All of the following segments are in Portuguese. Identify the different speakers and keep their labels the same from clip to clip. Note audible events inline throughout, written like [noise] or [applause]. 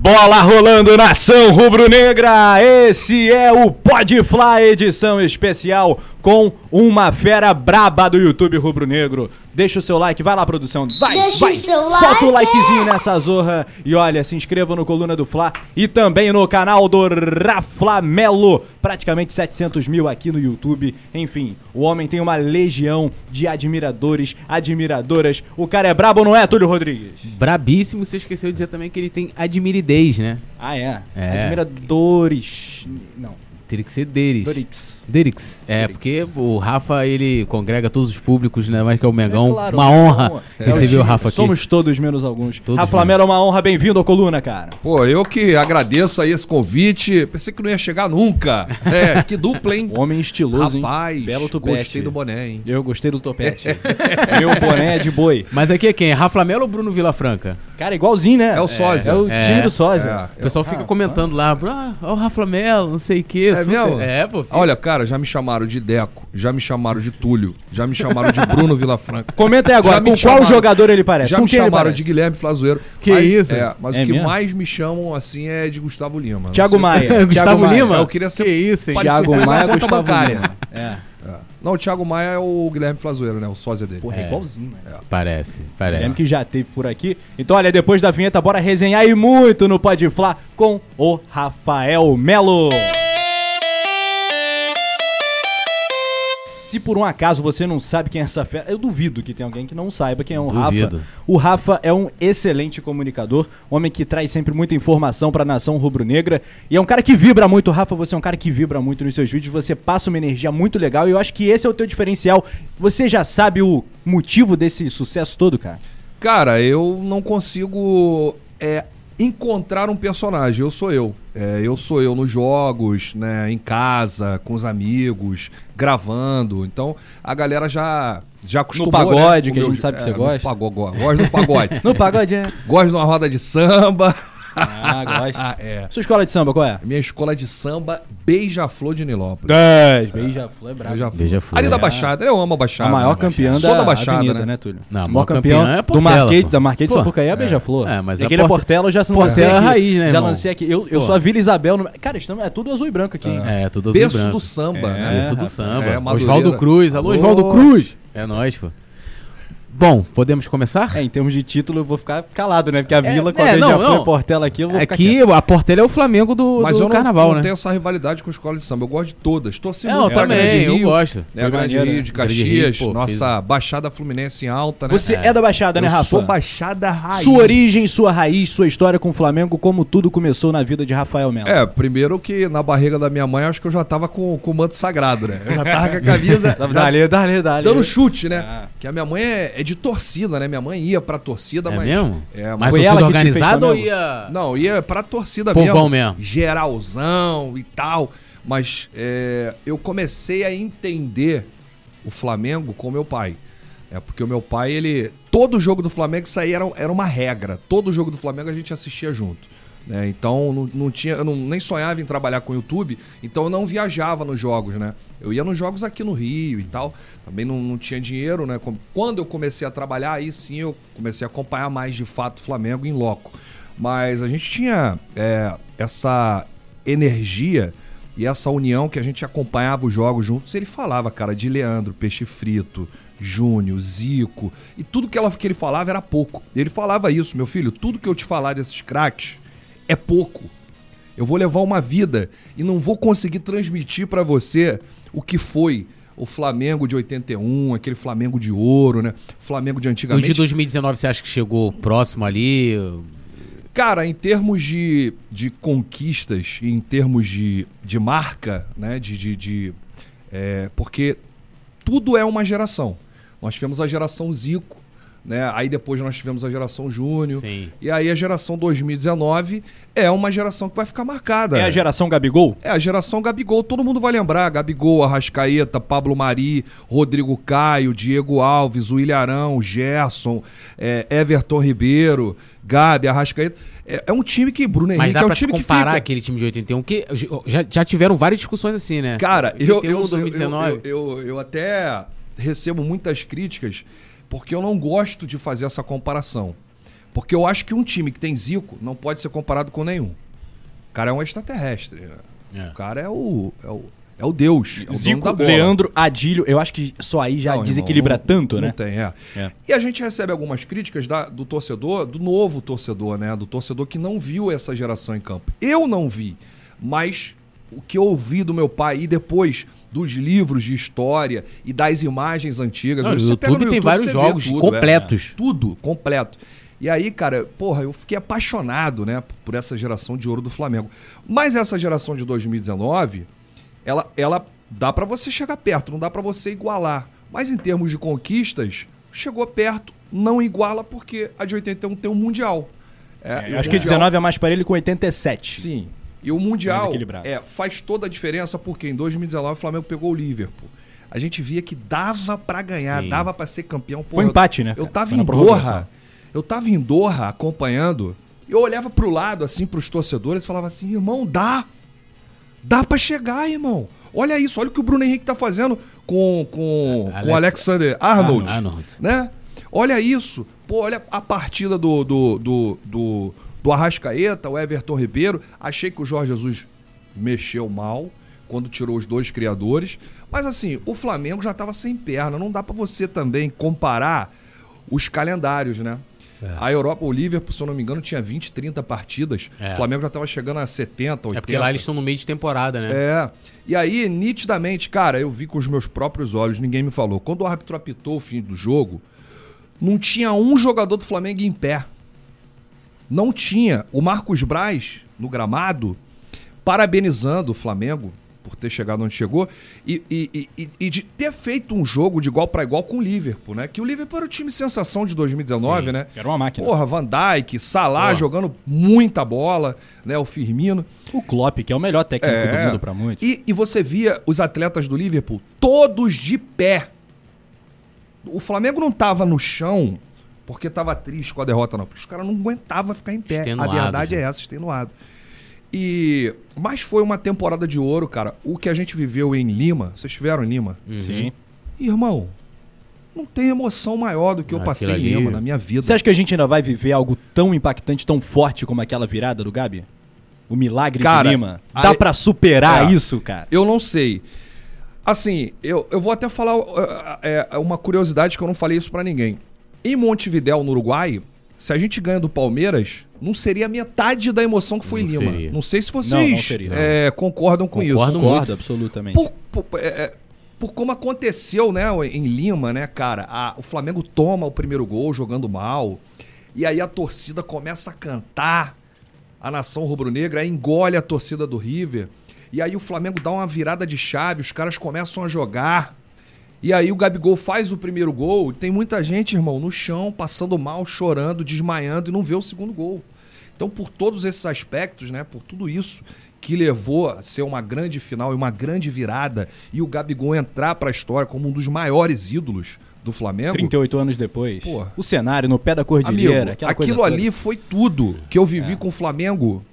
Speaker 1: Bola rolando nação rubro-negra. Esse é o Podfly edição especial com uma fera braba do YouTube rubro-negro. Deixa o seu like, vai lá produção. Vai,
Speaker 2: Deixa
Speaker 1: vai.
Speaker 2: o seu
Speaker 1: Solta o
Speaker 2: like.
Speaker 1: likezinho nessa zorra e olha, se inscreva no Coluna do Fla e também no canal do Raflamelo. Praticamente 700 mil aqui no YouTube. Enfim, o homem tem uma legião de admiradores, admiradoras. O cara é brabo, não é, Túlio Rodrigues?
Speaker 3: Brabíssimo, você esqueceu de dizer também que ele tem admiridez, né?
Speaker 1: Ah, é?
Speaker 3: É.
Speaker 1: Admiradores. Não.
Speaker 3: Teria que ser Deris.
Speaker 1: Dorix.
Speaker 3: Derix. É,
Speaker 1: Derix.
Speaker 3: porque o Rafa, ele congrega todos os públicos, né? Mais que é o Mengão.
Speaker 1: É claro,
Speaker 3: uma
Speaker 1: é
Speaker 3: honra
Speaker 1: É
Speaker 3: receber o Rafa aqui.
Speaker 1: Somos todos menos alguns.
Speaker 3: Todos
Speaker 1: Rafa Lamelo é uma honra, bem-vindo à coluna, cara.
Speaker 4: Pô, eu que agradeço aí esse convite. Pensei que não ia chegar nunca. [laughs] É, que dupla, hein?
Speaker 1: Homem estiloso,
Speaker 4: Rapaz,
Speaker 1: hein? Belo tupete.
Speaker 4: gostei do boné, hein?
Speaker 1: Eu gostei do topete. [laughs] Meu boné é de boi.
Speaker 3: Mas aqui é quem? Rafa Melo ou Bruno Vilafranca?
Speaker 1: Cara, igualzinho, né?
Speaker 4: É o sósia.
Speaker 1: É o
Speaker 3: É.
Speaker 1: time do sósia.
Speaker 4: É.
Speaker 3: O pessoal fica
Speaker 1: Ah,
Speaker 3: comentando lá, ah, ó o Rafa Melo, não sei o quê.
Speaker 4: É mesmo?
Speaker 3: É, pô. filho.
Speaker 4: Olha, cara, já me chamaram de Deco, já me chamaram de Túlio, já me chamaram de Bruno [laughs] Vilafranca.
Speaker 1: Comenta aí agora, com
Speaker 4: chamaram-
Speaker 1: qual jogador ele parece?
Speaker 4: Já
Speaker 1: com
Speaker 4: me chamaram de Guilherme Flazoeiro.
Speaker 3: Que
Speaker 4: mas,
Speaker 3: isso?
Speaker 4: É, mas
Speaker 1: É
Speaker 4: o que
Speaker 1: mesmo?
Speaker 4: mais me chamam assim é de Gustavo Lima.
Speaker 1: Thiago Maia. [laughs]
Speaker 3: Gustavo. Lima?
Speaker 4: Eu queria ser
Speaker 3: Que isso, hein?
Speaker 1: Thiago Maia,
Speaker 4: conta
Speaker 1: Gustavo. Lima. É.
Speaker 4: É. Não, o Thiago Maia é o Guilherme Flazoeiro, né? O sósia dele.
Speaker 1: Porra, é
Speaker 3: É.
Speaker 1: igualzinho, mano.
Speaker 3: Parece,
Speaker 1: Lembro
Speaker 3: parece.
Speaker 1: que já teve por aqui. Então, olha, depois da vinheta, bora resenhar e muito no Pode Flá com o Rafael Melo. Se por um acaso você não sabe quem é essa fera, eu duvido que tenha alguém que não saiba quem é o
Speaker 3: Duvido.
Speaker 1: Rafa. O Rafa é um excelente comunicador, homem que traz sempre muita informação pra nação rubro-negra e é um cara que vibra muito. Rafa, você é um cara que vibra muito nos seus vídeos, você passa uma energia muito legal e eu acho que esse é o teu diferencial. Você já sabe o motivo desse sucesso todo, cara?
Speaker 4: Cara, eu não consigo é, encontrar um personagem. Eu sou eu. É, eu sou eu nos jogos, né, em casa, com os amigos, gravando. Então a galera já já acostumou.
Speaker 1: pagode,
Speaker 4: né,
Speaker 1: que a gente sabe que você
Speaker 4: no
Speaker 1: gosta.
Speaker 4: Pagode, gosto do pagode. [laughs]
Speaker 1: No pagode é.
Speaker 4: gosto de uma roda de samba.
Speaker 1: Ah, gosto. [laughs]
Speaker 4: É.
Speaker 1: Sua escola de samba, qual é?
Speaker 4: Minha escola de samba Beija-Flor de Nilópolis.
Speaker 1: 10. Beija-flor é brabo.
Speaker 4: Beija-Flor.
Speaker 3: Beija-Flor.
Speaker 4: Ali da
Speaker 3: É.
Speaker 4: Baixada, eu amo a
Speaker 1: A
Speaker 4: Baixada.
Speaker 1: maior
Speaker 4: né?
Speaker 1: campeã da,
Speaker 4: Sou da Baixada,
Speaker 1: avenida,
Speaker 4: né?
Speaker 1: né, Túlio?
Speaker 3: Não, a
Speaker 1: a
Speaker 3: maior
Speaker 1: campeã,
Speaker 3: campeã é
Speaker 1: do
Speaker 3: Portela,
Speaker 1: Marquês,
Speaker 3: pô.
Speaker 1: da Marquês de
Speaker 3: Pô.
Speaker 1: Sapucaí é Beija-Flor.
Speaker 3: É, mas
Speaker 1: E
Speaker 3: a
Speaker 1: aquele é
Speaker 3: Porte-
Speaker 1: Portela eu já lancei
Speaker 3: Portela é
Speaker 1: aqui.
Speaker 3: raiz, né,
Speaker 1: Já
Speaker 3: irmão?
Speaker 1: lancei aqui. Eu, eu
Speaker 3: Pô.
Speaker 1: sou a Vila Isabel. No... Cara, estamos, é tudo azul e branco aqui. hein?
Speaker 3: É, tudo azul e
Speaker 4: Berço
Speaker 3: branco.
Speaker 4: do samba,
Speaker 1: É,
Speaker 4: né?
Speaker 3: Berço do samba.
Speaker 4: É, Madureira.
Speaker 3: Oswaldo Cruz. Alô,
Speaker 4: Alô.
Speaker 3: Oswaldo Cruz. É nóis, pô. Bom, podemos começar?
Speaker 1: É, em termos de título eu vou ficar calado, né? Porque a Vila, com a
Speaker 3: é, não,
Speaker 1: Beija-Flor
Speaker 3: não.
Speaker 1: e Portela aqui, eu vou ficar
Speaker 3: Aqui,
Speaker 1: quieto.
Speaker 3: a Portela é o Flamengo do,
Speaker 4: Mas
Speaker 3: do
Speaker 4: eu não,
Speaker 3: carnaval,
Speaker 4: não
Speaker 3: né?
Speaker 4: tenho essa rivalidade com a escola de samba. Eu gosto de todas. Torci
Speaker 3: É, eu
Speaker 4: muito
Speaker 3: também,
Speaker 4: Grande
Speaker 3: eu
Speaker 4: Rio,
Speaker 3: gosto.
Speaker 4: Né,
Speaker 1: Foi
Speaker 4: a Grande
Speaker 1: maneiro,
Speaker 4: Rio de
Speaker 3: né? Grande
Speaker 4: Caxias,
Speaker 3: Rio, pô,
Speaker 4: nossa Baixada Fluminense em alta, né?
Speaker 1: Você é. da Baixada, né,
Speaker 4: eu
Speaker 1: Rafa?
Speaker 4: sou Baixada Raiz.
Speaker 1: Sua origem, sua raiz, sua história com o Flamengo, como tudo começou na vida de Rafael Melo.
Speaker 4: É, primeiro que na barriga da minha mãe, eu acho que eu já tava com, com o manto sagrado, né? Eu já tava com a camisa. [laughs] já
Speaker 1: Dali, dali, dali.
Speaker 4: dando chute, né?
Speaker 1: Ah.
Speaker 4: Que a minha mãe é, é de torcida, né? Minha mãe ia pra torcida,
Speaker 3: É
Speaker 4: mas.
Speaker 3: mesmo?
Speaker 4: É,
Speaker 3: Mas
Speaker 1: Foi ela
Speaker 3: organizada ou ia...
Speaker 4: Não, ia pra torcida
Speaker 3: Povão
Speaker 4: mesmo.
Speaker 3: mesmo.
Speaker 4: Geralzão e tal. Mas é, eu comecei a entender o Flamengo com meu pai. É porque o meu pai, ele. Todo jogo do Flamengo, isso aí era, era uma regra. Todo jogo do Flamengo a gente assistia junto. Né? Então não, não tinha. Eu não, nem sonhava em trabalhar com YouTube, então eu não viajava nos jogos, né? Eu ia nos jogos aqui no Rio e tal. Também não, não tinha dinheiro, né? Quando eu comecei a trabalhar, aí sim eu comecei a acompanhar mais de fato o Flamengo em loco. Mas a gente tinha é, essa energia e essa união que a gente acompanhava os jogos juntos. Ele falava, cara, de Leandro, Peixe Frito, Júnior, Zico. E tudo que, ela, que ele falava era pouco. Ele falava isso, meu filho, tudo que eu te falar desses craques é pouco. Eu vou levar uma vida e não vou conseguir transmitir pra você o que foi o Flamengo de 81, aquele Flamengo de ouro, né? Flamengo de
Speaker 3: O
Speaker 4: antigamente.
Speaker 3: de 2019 você acha que chegou próximo ali?
Speaker 4: Cara, em termos de, de conquistas em termos de, de marca, né? De, de, de, é, porque tudo é uma geração. Nós tivemos a geração Zico, né? Aí depois nós tivemos a geração Júnior.
Speaker 3: Sim.
Speaker 4: E aí a geração 2019 é uma geração que vai ficar marcada.
Speaker 1: É a geração Gabigol?
Speaker 4: É a geração Gabigol, todo mundo vai lembrar. Gabigol, Arrascaeta, Pablo Mari, Rodrigo Caio, Diego Alves, Arão, Gerson, é, Everton Ribeiro, Gabi, Arrascaeta. É, é um time que, Bruno
Speaker 3: Mas
Speaker 4: Henrique,
Speaker 3: dá
Speaker 4: é um
Speaker 3: pra se
Speaker 4: time que
Speaker 3: comparar
Speaker 4: fica.
Speaker 3: aquele time de 81, que já, já tiveram várias discussões assim, né?
Speaker 4: Cara, eu,
Speaker 3: 81,
Speaker 4: eu, eu,
Speaker 3: 2019.
Speaker 4: eu, eu, eu até recebo muitas críticas porque eu não gosto de fazer essa comparação. Porque eu acho que um time que tem Zico não pode ser comparado com nenhum. O cara é um extraterrestre. né?
Speaker 3: É.
Speaker 4: O cara é o, é o, é o Deus. É o
Speaker 1: Zico. Leandro, Adílio, eu acho que só aí já
Speaker 4: Não,
Speaker 1: desequilibra
Speaker 4: irmão, não-
Speaker 1: tanto,
Speaker 4: não
Speaker 1: né?
Speaker 4: tem, é.
Speaker 1: É.
Speaker 4: E a gente recebe algumas críticas da- do torcedor, do novo torcedor, né? Do torcedor que não viu essa geração em campo. Eu não vi, mas o que eu ouvi do meu pai e depois dos livros de história e das imagens antigas.
Speaker 3: Não,
Speaker 4: hoje
Speaker 3: no YouTube tem vários jogos
Speaker 4: tudo,
Speaker 3: completos.
Speaker 4: é. tudo, completo. E aí, cara, porra, eu fiquei apaixonado, né, por essa geração de ouro do Flamengo. Mas essa geração de 2019, ela, ela dá pra você chegar perto, não dá pra você igualar. Mas em termos de conquistas, chegou perto, não iguala porque a de 81 tem um mundial. É, o
Speaker 1: acho que
Speaker 4: Mundial-
Speaker 1: 19 é mais para ele com 87.
Speaker 4: Sim. E o Mundial é, faz toda a diferença porque em 2019 o Flamengo pegou o Liverpool. A gente via que dava pra ganhar,
Speaker 3: Sim.
Speaker 4: dava pra ser campeão.
Speaker 1: Foi um empate, né,
Speaker 4: Eu
Speaker 1: cara?
Speaker 4: tava
Speaker 1: Foi
Speaker 4: em. Doha, eu tava em Doha acompanhando, eu olhava pro lado, assim, pros torcedores e falava assim, irmão, dá. Dá pra chegar, irmão. Olha isso, olha o que o Bruno Henrique tá fazendo com, com,
Speaker 3: Alex-
Speaker 4: com Alexander Arnold,
Speaker 3: Arnold.
Speaker 4: né? Olha isso. Pô, olha a partida do, do, do, do, do Arrascaeta, o Everton Ribeiro. Achei que o Jorge Jesus mexeu mal quando tirou os dois criadores. Mas assim, o Flamengo já tava sem perna. Não dá pra você também comparar os calendários, né?
Speaker 3: É.
Speaker 4: A Europa, o Liverpool, se eu não me engano, tinha 20, 30 partidas.
Speaker 3: É.
Speaker 4: O Flamengo já tava chegando a 70, 80.
Speaker 3: É porque lá eles estão no meio de temporada, né?
Speaker 4: É. E aí, nitidamente, cara, eu vi com os meus próprios olhos, ninguém me falou. Quando o árbitro apitou o fim do jogo, não tinha um jogador do Flamengo em pé. Não tinha. O Marcos Braz, no gramado, parabenizando o Flamengo por ter chegado onde chegou e, e- e- e- de ter feito um jogo de igual para igual com o Liverpool, né? Que o Liverpool era o time sensação de 2019,
Speaker 1: Sim,
Speaker 4: né?
Speaker 1: Era uma máquina.
Speaker 4: Porra, Van Dijk, Salah
Speaker 3: Porra.
Speaker 4: jogando muita bola, né? O Firmino.
Speaker 1: O Klopp, que é o melhor técnico
Speaker 4: É.
Speaker 1: do mundo pra muitos.
Speaker 4: E, e você via os atletas do Liverpool todos de pé. O Flamengo não tava no chão porque tava triste com a derrota, não. Porque os caras não aguentavam ficar em pé.
Speaker 3: Extenuados,
Speaker 4: a verdade
Speaker 3: né?
Speaker 4: é essa, extenuado. E mas foi uma temporada de ouro, cara. O que a gente viveu em Lima, vocês estiveram em Lima?
Speaker 3: Uhum.
Speaker 1: Sim.
Speaker 4: Irmão, não tem emoção maior do que eu
Speaker 3: Aquilo
Speaker 4: passei em
Speaker 3: ali-
Speaker 4: Lima na minha vida.
Speaker 1: Você acha que a gente ainda vai viver algo tão impactante, tão forte como aquela virada do Gabi? O milagre
Speaker 4: Cara,
Speaker 1: de Lima? Dá pra superar
Speaker 4: É.
Speaker 1: isso, cara?
Speaker 4: Eu não sei. Assim, eu, eu vou até falar uh, é, uma curiosidade que eu não falei isso pra ninguém. Em Montevidéu, no Uruguai, se a gente ganha do Palmeiras, não seria metade da emoção que foi
Speaker 3: Não
Speaker 4: em Lima.
Speaker 3: seria.
Speaker 4: Não sei se
Speaker 1: Não,
Speaker 4: vocês
Speaker 1: não seria.
Speaker 4: é, concordam com
Speaker 3: Concordo
Speaker 4: isso.
Speaker 1: Concordo, absolutamente.
Speaker 4: Por, por, é, é, por como aconteceu, né, em Lima, né, cara? A- o Flamengo toma o primeiro gol jogando mal. E aí a torcida começa a cantar. A nação rubro-negra engole a torcida do River. E aí o Flamengo dá uma virada de chave, os caras começam a jogar. E aí o Gabigol faz o primeiro gol. Tem muita gente, irmão, no chão, passando mal, chorando, desmaiando e não vê o segundo gol. Então, por todos esses aspectos, né, por tudo isso que levou a ser uma grande final e uma grande virada e o Gabigol entrar pra história como um dos maiores ídolos do Flamengo.
Speaker 1: 38 anos depois.
Speaker 4: Porra.
Speaker 1: O cenário no pé da cordilheira.
Speaker 4: Amigo, aquilo ali foi tudo que eu vivi com o Flamengo.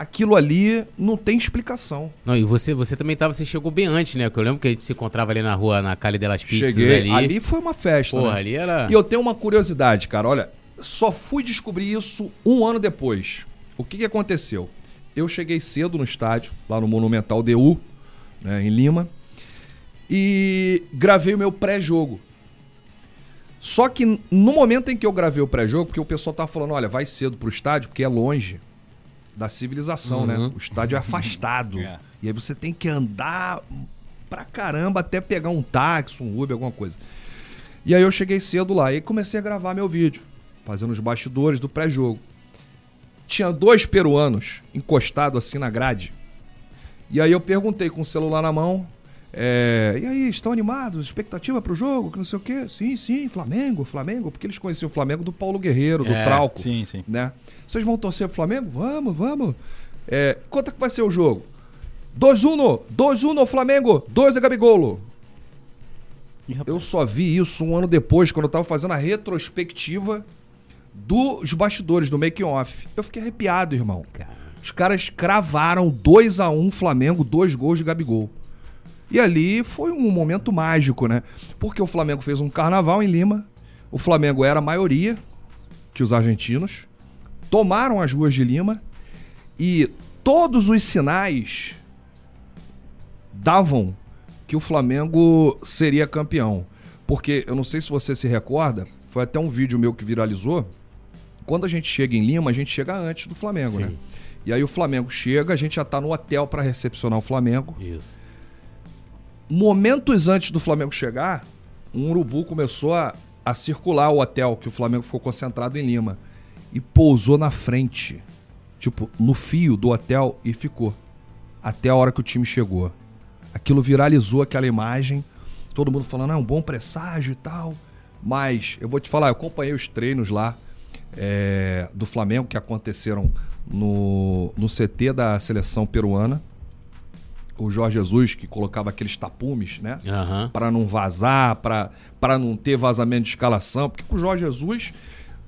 Speaker 4: Aquilo ali não tem explicação.
Speaker 3: Não, e você, você também tava, você chegou bem antes, né? Porque eu lembro que a gente se encontrava ali na rua, na Cali delas Pizzas
Speaker 4: Cheguei.
Speaker 3: ali.
Speaker 4: Ali. foi uma festa.
Speaker 3: Porra,
Speaker 4: né?
Speaker 3: ali era...
Speaker 4: E eu tenho uma curiosidade, cara. Olha, só fui descobrir isso um ano depois. O que, que aconteceu? Eu cheguei cedo no estádio, lá no Monumental DU, né, em Lima, e gravei o meu pré-jogo. Só que no momento em que eu gravei o pré-jogo, porque o pessoal tava falando, olha, vai cedo pro estádio, porque é longe da civilização, né? O estádio é afastado.
Speaker 1: É.
Speaker 4: E aí você tem que andar pra caramba até pegar um táxi, um Uber, alguma coisa. E aí eu cheguei cedo lá e comecei a gravar meu vídeo, fazendo os bastidores do pré-jogo. Tinha dois peruanos encostados assim na grade. E aí eu perguntei com o celular na mão, é, e aí, estão animados? Expectativa pro jogo? Que não sei o quê? Sim, sim, Flamengo, Flamengo, porque eles conheciam o Flamengo do Paulo Guerreiro, do
Speaker 3: É,
Speaker 4: Trauco
Speaker 1: Sim, sim.
Speaker 4: né? Vocês vão torcer pro Flamengo? Vamos, vamos. É, quanto é que vai ser o jogo? 2-1, 2-1 Flamengo, 2 é Gabigolo.
Speaker 1: Ih.
Speaker 4: Eu só vi isso um ano depois, quando eu tava fazendo a retrospectiva dos bastidores, do making off. Eu fiquei arrepiado, irmão. Os caras cravaram 2 a 1 Flamengo, dois gols de Gabigol. E ali foi um momento mágico, né? Porque o Flamengo fez um carnaval em Lima. O Flamengo era a maioria, que os argentinos, tomaram as ruas de Lima e todos os sinais davam que o Flamengo seria campeão. Porque eu não sei se você se recorda, foi até um vídeo meu que viralizou. Quando a gente chega em Lima, a gente chega antes do Flamengo,
Speaker 3: Sim.
Speaker 4: né? E aí o Flamengo chega, a gente já tá no hotel para recepcionar o Flamengo.
Speaker 3: Isso.
Speaker 4: Momentos antes do Flamengo chegar, um urubu começou a, a circular o hotel, que o Flamengo ficou concentrado em Lima. E pousou na frente, tipo, no fio do hotel e ficou. Até a hora que o time chegou. Aquilo viralizou aquela imagem. Todo mundo falando, é um bom presságio e tal. Mas, eu vou te falar, eu acompanhei os treinos lá é, do Flamengo que aconteceram no, no CT da seleção peruana. O Jorge Jesus, que colocava aqueles tapumes, né?
Speaker 3: Aham.
Speaker 4: para não vazar, para não ter vazamento de escalação, porque com o Jorge Jesus,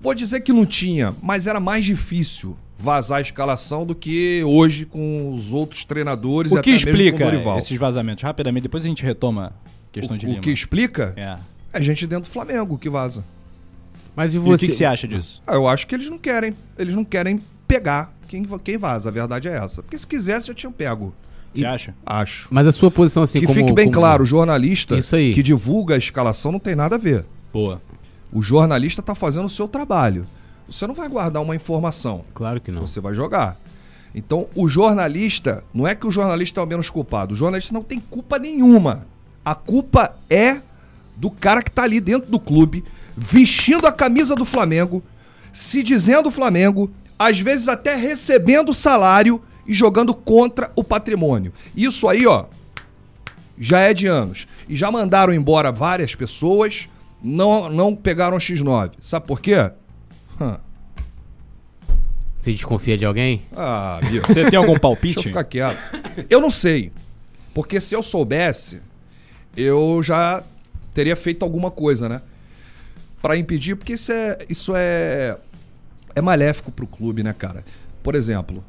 Speaker 4: vou dizer que não tinha, mas era mais difícil vazar a escalação do que hoje com os outros treinadores
Speaker 1: O que
Speaker 4: até mesmo com
Speaker 1: explica esses vazamentos? Rapidamente, depois a gente retoma a questão de
Speaker 4: o,
Speaker 1: Lima.
Speaker 4: o que explica
Speaker 1: É.
Speaker 4: é gente dentro do Flamengo que vaza.
Speaker 3: Mas e
Speaker 1: E o
Speaker 3: você?
Speaker 1: que, que você acha disso?
Speaker 4: Ah, eu acho que eles não querem, eles não querem pegar quem, quem vaza, a verdade é essa. Porque se quisesse já tinham pego.
Speaker 1: Você acha?
Speaker 4: Acho.
Speaker 3: Mas a sua posição assim
Speaker 4: que
Speaker 3: como...
Speaker 4: fique bem
Speaker 3: como-
Speaker 4: claro, o jornalista
Speaker 3: Isso aí.
Speaker 4: que divulga a escalação não tem nada a ver.
Speaker 1: Boa.
Speaker 4: O jornalista está fazendo o seu trabalho. Você não vai guardar uma informação.
Speaker 3: Claro que não.
Speaker 4: Você vai jogar. Então, o jornalista, não é que o jornalista é o menos culpado. O jornalista não tem culpa nenhuma. A culpa é do cara que tá ali dentro do clube, vestindo a camisa do Flamengo, se dizendo Flamengo, às vezes até recebendo salário e jogando contra o patrimônio. Isso aí, ó, já é de anos. E já mandaram embora várias pessoas, não, não pegaram X9. Sabe por quê? Hã.
Speaker 3: Você desconfia de alguém?
Speaker 4: Ah, [laughs] Bia.
Speaker 1: Você tem algum
Speaker 4: Deixa eu
Speaker 1: palpite?
Speaker 4: ficar quieto. Eu não sei. Porque se eu soubesse, eu já teria feito alguma coisa, né? Pra impedir, porque isso é, isso é, é maléfico pro clube, né, cara? Por exemplo,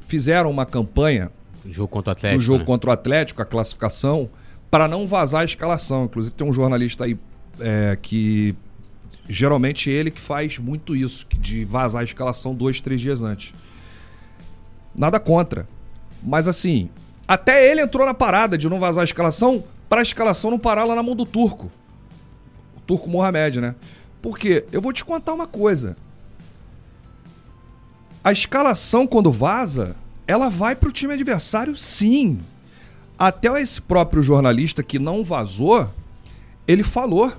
Speaker 4: fizeram uma campanha
Speaker 3: Jogo contra o Atlético.
Speaker 4: no jogo
Speaker 3: né?
Speaker 4: contra o Atlético, a classificação, para não vazar a escalação. Inclusive tem um jornalista aí é, que geralmente ele que faz muito isso, de vazar a escalação dois, três dias antes. Nada contra. Mas assim, até ele entrou na parada de não vazar a escalação para a escalação não parar lá na mão do turco. O turco Mohamed, né? Porque eu vou te contar uma coisa. A escalação, quando vaza, ela vai pro time adversário, sim. Até esse próprio jornalista que não vazou, ele falou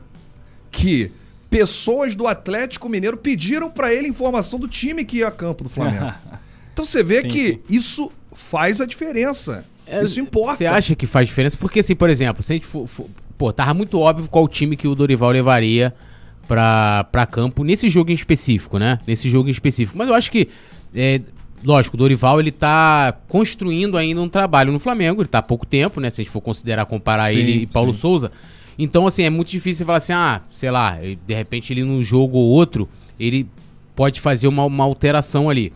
Speaker 4: que pessoas do Atlético Mineiro pediram pra ele informação do time que ia a campo do Flamengo. [laughs] Então você vê
Speaker 1: Sim,
Speaker 4: que
Speaker 1: sim.
Speaker 4: isso faz a diferença.
Speaker 3: É,
Speaker 4: isso importa.
Speaker 3: Você acha que faz diferença? Porque, assim, por exemplo, se a gente for. for- pô, tava muito óbvio qual time que o Dorival levaria pra, pra campo nesse jogo em específico, né? Nesse jogo em específico. Mas eu acho que. é, lógico, o Dorival ele tá construindo ainda um trabalho no Flamengo. Ele tá há pouco tempo, né? Se a gente for considerar comparar
Speaker 4: Sim,
Speaker 3: ele e Paulo
Speaker 4: sim.
Speaker 3: Souza. Então, assim, é muito difícil você falar assim, ah, sei lá, de repente ele num jogo ou outro, ele pode fazer uma, uma alteração ali.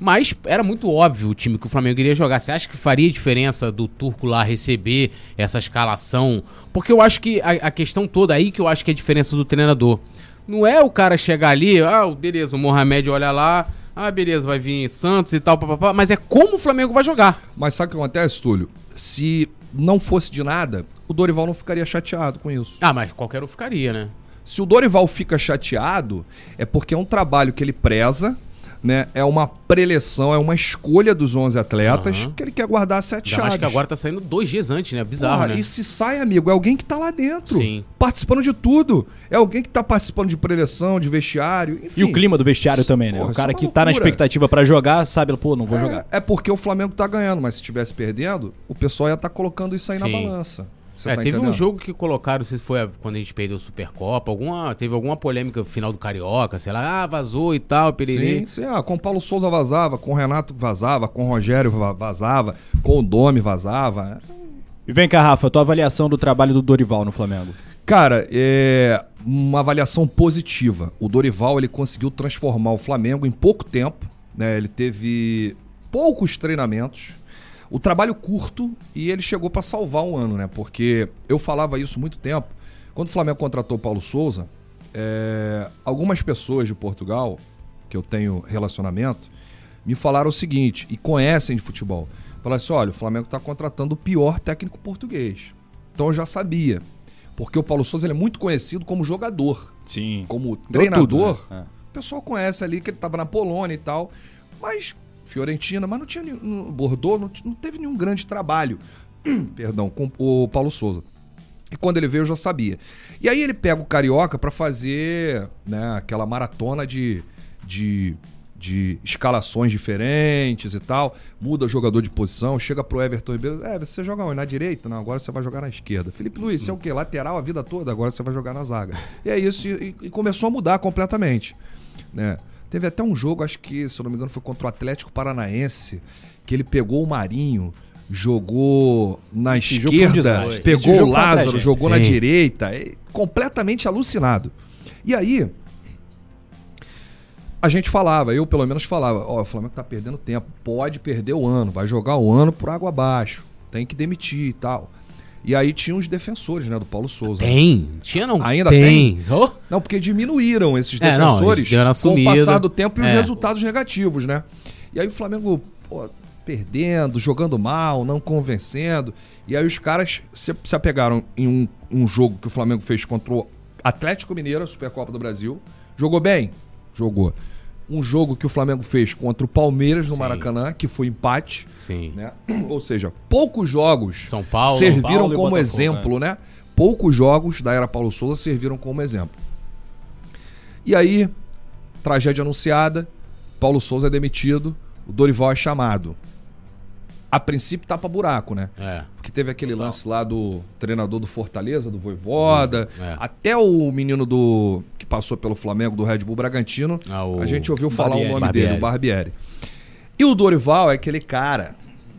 Speaker 3: Mas era muito óbvio o time que o Flamengo iria jogar. Você acha que faria diferença do Turco lá receber essa escalação? Porque eu acho que a, a questão toda aí que eu acho que é a diferença do treinador. Não é o cara chegar ali, ah, beleza, o Mohamed olha lá, ah, beleza, vai vir Santos e tal, papapá, mas é como o Flamengo vai jogar.
Speaker 4: Mas sabe o que acontece, Túlio? Se não fosse de nada, o Dorival não ficaria chateado com isso.
Speaker 3: Ah, mas qualquer um ficaria, né?
Speaker 4: Se o Dorival fica chateado, é porque é um trabalho que ele preza, né? É uma preleção, é uma escolha dos 11 atletas
Speaker 3: Aham.
Speaker 4: que ele quer guardar sete
Speaker 3: Ainda
Speaker 4: chaves.
Speaker 3: que agora tá saindo dois dias antes, né? Bizarro,
Speaker 4: Porra,
Speaker 3: né?
Speaker 4: E se sai, amigo, é alguém que tá lá dentro.
Speaker 3: Sim.
Speaker 4: Participando de tudo. É alguém que tá participando de preleção, de vestiário, enfim.
Speaker 1: E o clima do vestiário
Speaker 4: Isso-
Speaker 1: também, né?
Speaker 4: porra,
Speaker 1: o cara
Speaker 4: isso é
Speaker 1: que
Speaker 4: uma
Speaker 1: tá na
Speaker 4: loucura.
Speaker 1: expectativa pra jogar, sabe, pô, não vou jogar.
Speaker 4: É, é porque o Flamengo tá ganhando, mas se estivesse perdendo, o pessoal ia estar colocando isso aí na
Speaker 3: Sim.
Speaker 4: balança. Você
Speaker 3: É,
Speaker 4: tá
Speaker 3: teve um jogo que colocaram, não sei se foi quando a gente perdeu a Supercopa, alguma, teve alguma polêmica no final do Carioca, sei lá, ah, vazou e tal, pererê.
Speaker 4: Sim, sim. Ah, com o Paulo Souza vazava, com o Renato vazava, com o Rogério va- vazava, com o Domi vazava.
Speaker 1: E vem cá, Rafa, tua avaliação do trabalho do Dorival no Flamengo.
Speaker 4: Cara, é uma avaliação positiva. O Dorival ele conseguiu transformar o Flamengo em pouco tempo. Né? Ele teve poucos treinamentos, o trabalho curto e ele chegou pra salvar um ano, né? Porque eu falava isso há muito tempo. Quando o Flamengo contratou o Paulo Souza, é, algumas pessoas de Portugal que eu tenho relacionamento, me falaram o seguinte, e conhecem de futebol. Falaram assim: olha, o Flamengo está contratando o pior técnico português. Então eu já sabia. Porque o Paulo Souza é muito conhecido como jogador.
Speaker 1: Sim.
Speaker 4: Como treinador.
Speaker 1: Tudo, né?
Speaker 4: O pessoal conhece ali que ele estava na Polônia e tal. Mas Fiorentina, mas não tinha nenhum. Bordeaux não, não teve nenhum grande trabalho. [clears throat] Perdão, com o Paulo Souza. E quando ele veio eu já sabia. E aí ele pega o Carioca pra fazer né, aquela maratona de, de, de escalações diferentes e tal. Muda jogador de posição, chega pro Everton Ribeiro. É, você joga onde? Na direita? Não, agora você vai jogar na esquerda. Felipe Luiz, você é o quê? Lateral a vida toda? Agora você vai jogar na zaga. E é isso, e, e começou a mudar completamente. Né? Teve até um jogo, acho que, se eu não me engano, foi contra o Atlético Paranaense, que ele pegou o Marinho, jogou na
Speaker 1: Esse
Speaker 4: esquerda, pegou o Lázaro, jogou na
Speaker 3: Sim.
Speaker 4: direita, é completamente alucinado. E aí, a gente falava, eu pelo menos falava, ó, o Flamengo tá perdendo tempo, pode perder o ano, vai jogar o ano por água abaixo, tem que demitir e tal. E aí tinha os defensores, né, do Paulo Souza.
Speaker 3: Tem. Tinha não?
Speaker 4: Ainda
Speaker 3: Oh,
Speaker 4: Não, porque diminuíram esses
Speaker 3: É, não,
Speaker 4: defensores
Speaker 3: uma
Speaker 4: com o passar do tempo e os
Speaker 3: É.
Speaker 4: resultados negativos, né? E aí o Flamengo, pô, perdendo, jogando mal, não convencendo. E aí os caras se, se apegaram em um, um jogo que o Flamengo fez contra o Atlético Mineiro, a Supercopa do Brasil. Jogou bem? Jogou. Um jogo que o Flamengo fez contra o Palmeiras no
Speaker 3: Sim.
Speaker 4: Maracanã, que foi empate,
Speaker 3: Sim.
Speaker 4: né? [clears throat] Ou seja, poucos jogos
Speaker 3: São Paulo.
Speaker 4: serviram
Speaker 1: Paulo
Speaker 4: como exemplo, né? Poucos jogos da era Paulo Souza serviram como exemplo. E aí, tragédia anunciada, Paulo Souza é demitido, o Dorival é chamado. A princípio tapa buraco, né?
Speaker 3: É.
Speaker 4: Porque teve aquele lance lá do treinador do Fortaleza, do Voivoda,
Speaker 3: É.
Speaker 4: até o menino do que passou pelo Flamengo, do Red Bull Bragantino,
Speaker 3: Ah, o
Speaker 4: a gente ouviu falar
Speaker 1: Barbieri.
Speaker 4: o nome
Speaker 3: Barbieri.
Speaker 4: dele, o Barbieri. E o Dorival é aquele cara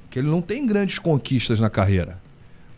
Speaker 4: que ele não tem grandes conquistas na carreira.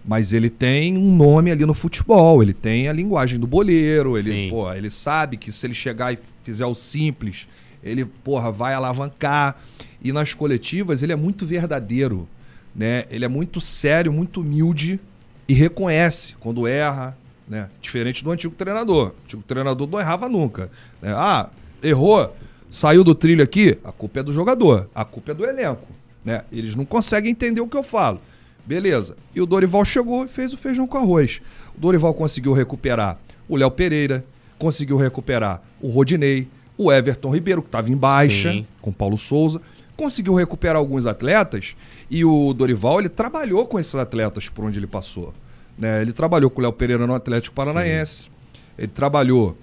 Speaker 4: Mas ele tem um nome ali no futebol, ele tem a linguagem do boleiro, ele, pô, ele sabe que se ele chegar e fizer o simples, ele, porra, vai alavancar. E nas coletivas ele é muito verdadeiro, né? Ele é muito sério, muito humilde e reconhece quando erra, né? Diferente do antigo treinador. O antigo treinador não errava nunca. né? Ah, errou, saiu do trilho aqui, a culpa é do jogador, a culpa é do elenco, né? Eles não conseguem entender o que eu falo. Beleza. E o Dorival chegou e fez o feijão com arroz. O Dorival conseguiu recuperar o Léo Pereira, conseguiu recuperar o Rodinei, o Everton Ribeiro, que estava em baixa,
Speaker 3: Sim.
Speaker 4: com Paulo Souza. Conseguiu recuperar alguns atletas e o Dorival ele trabalhou com esses atletas por onde ele passou. Né? Ele trabalhou com o Léo Pereira no Atlético Paranaense. Ele trabalhou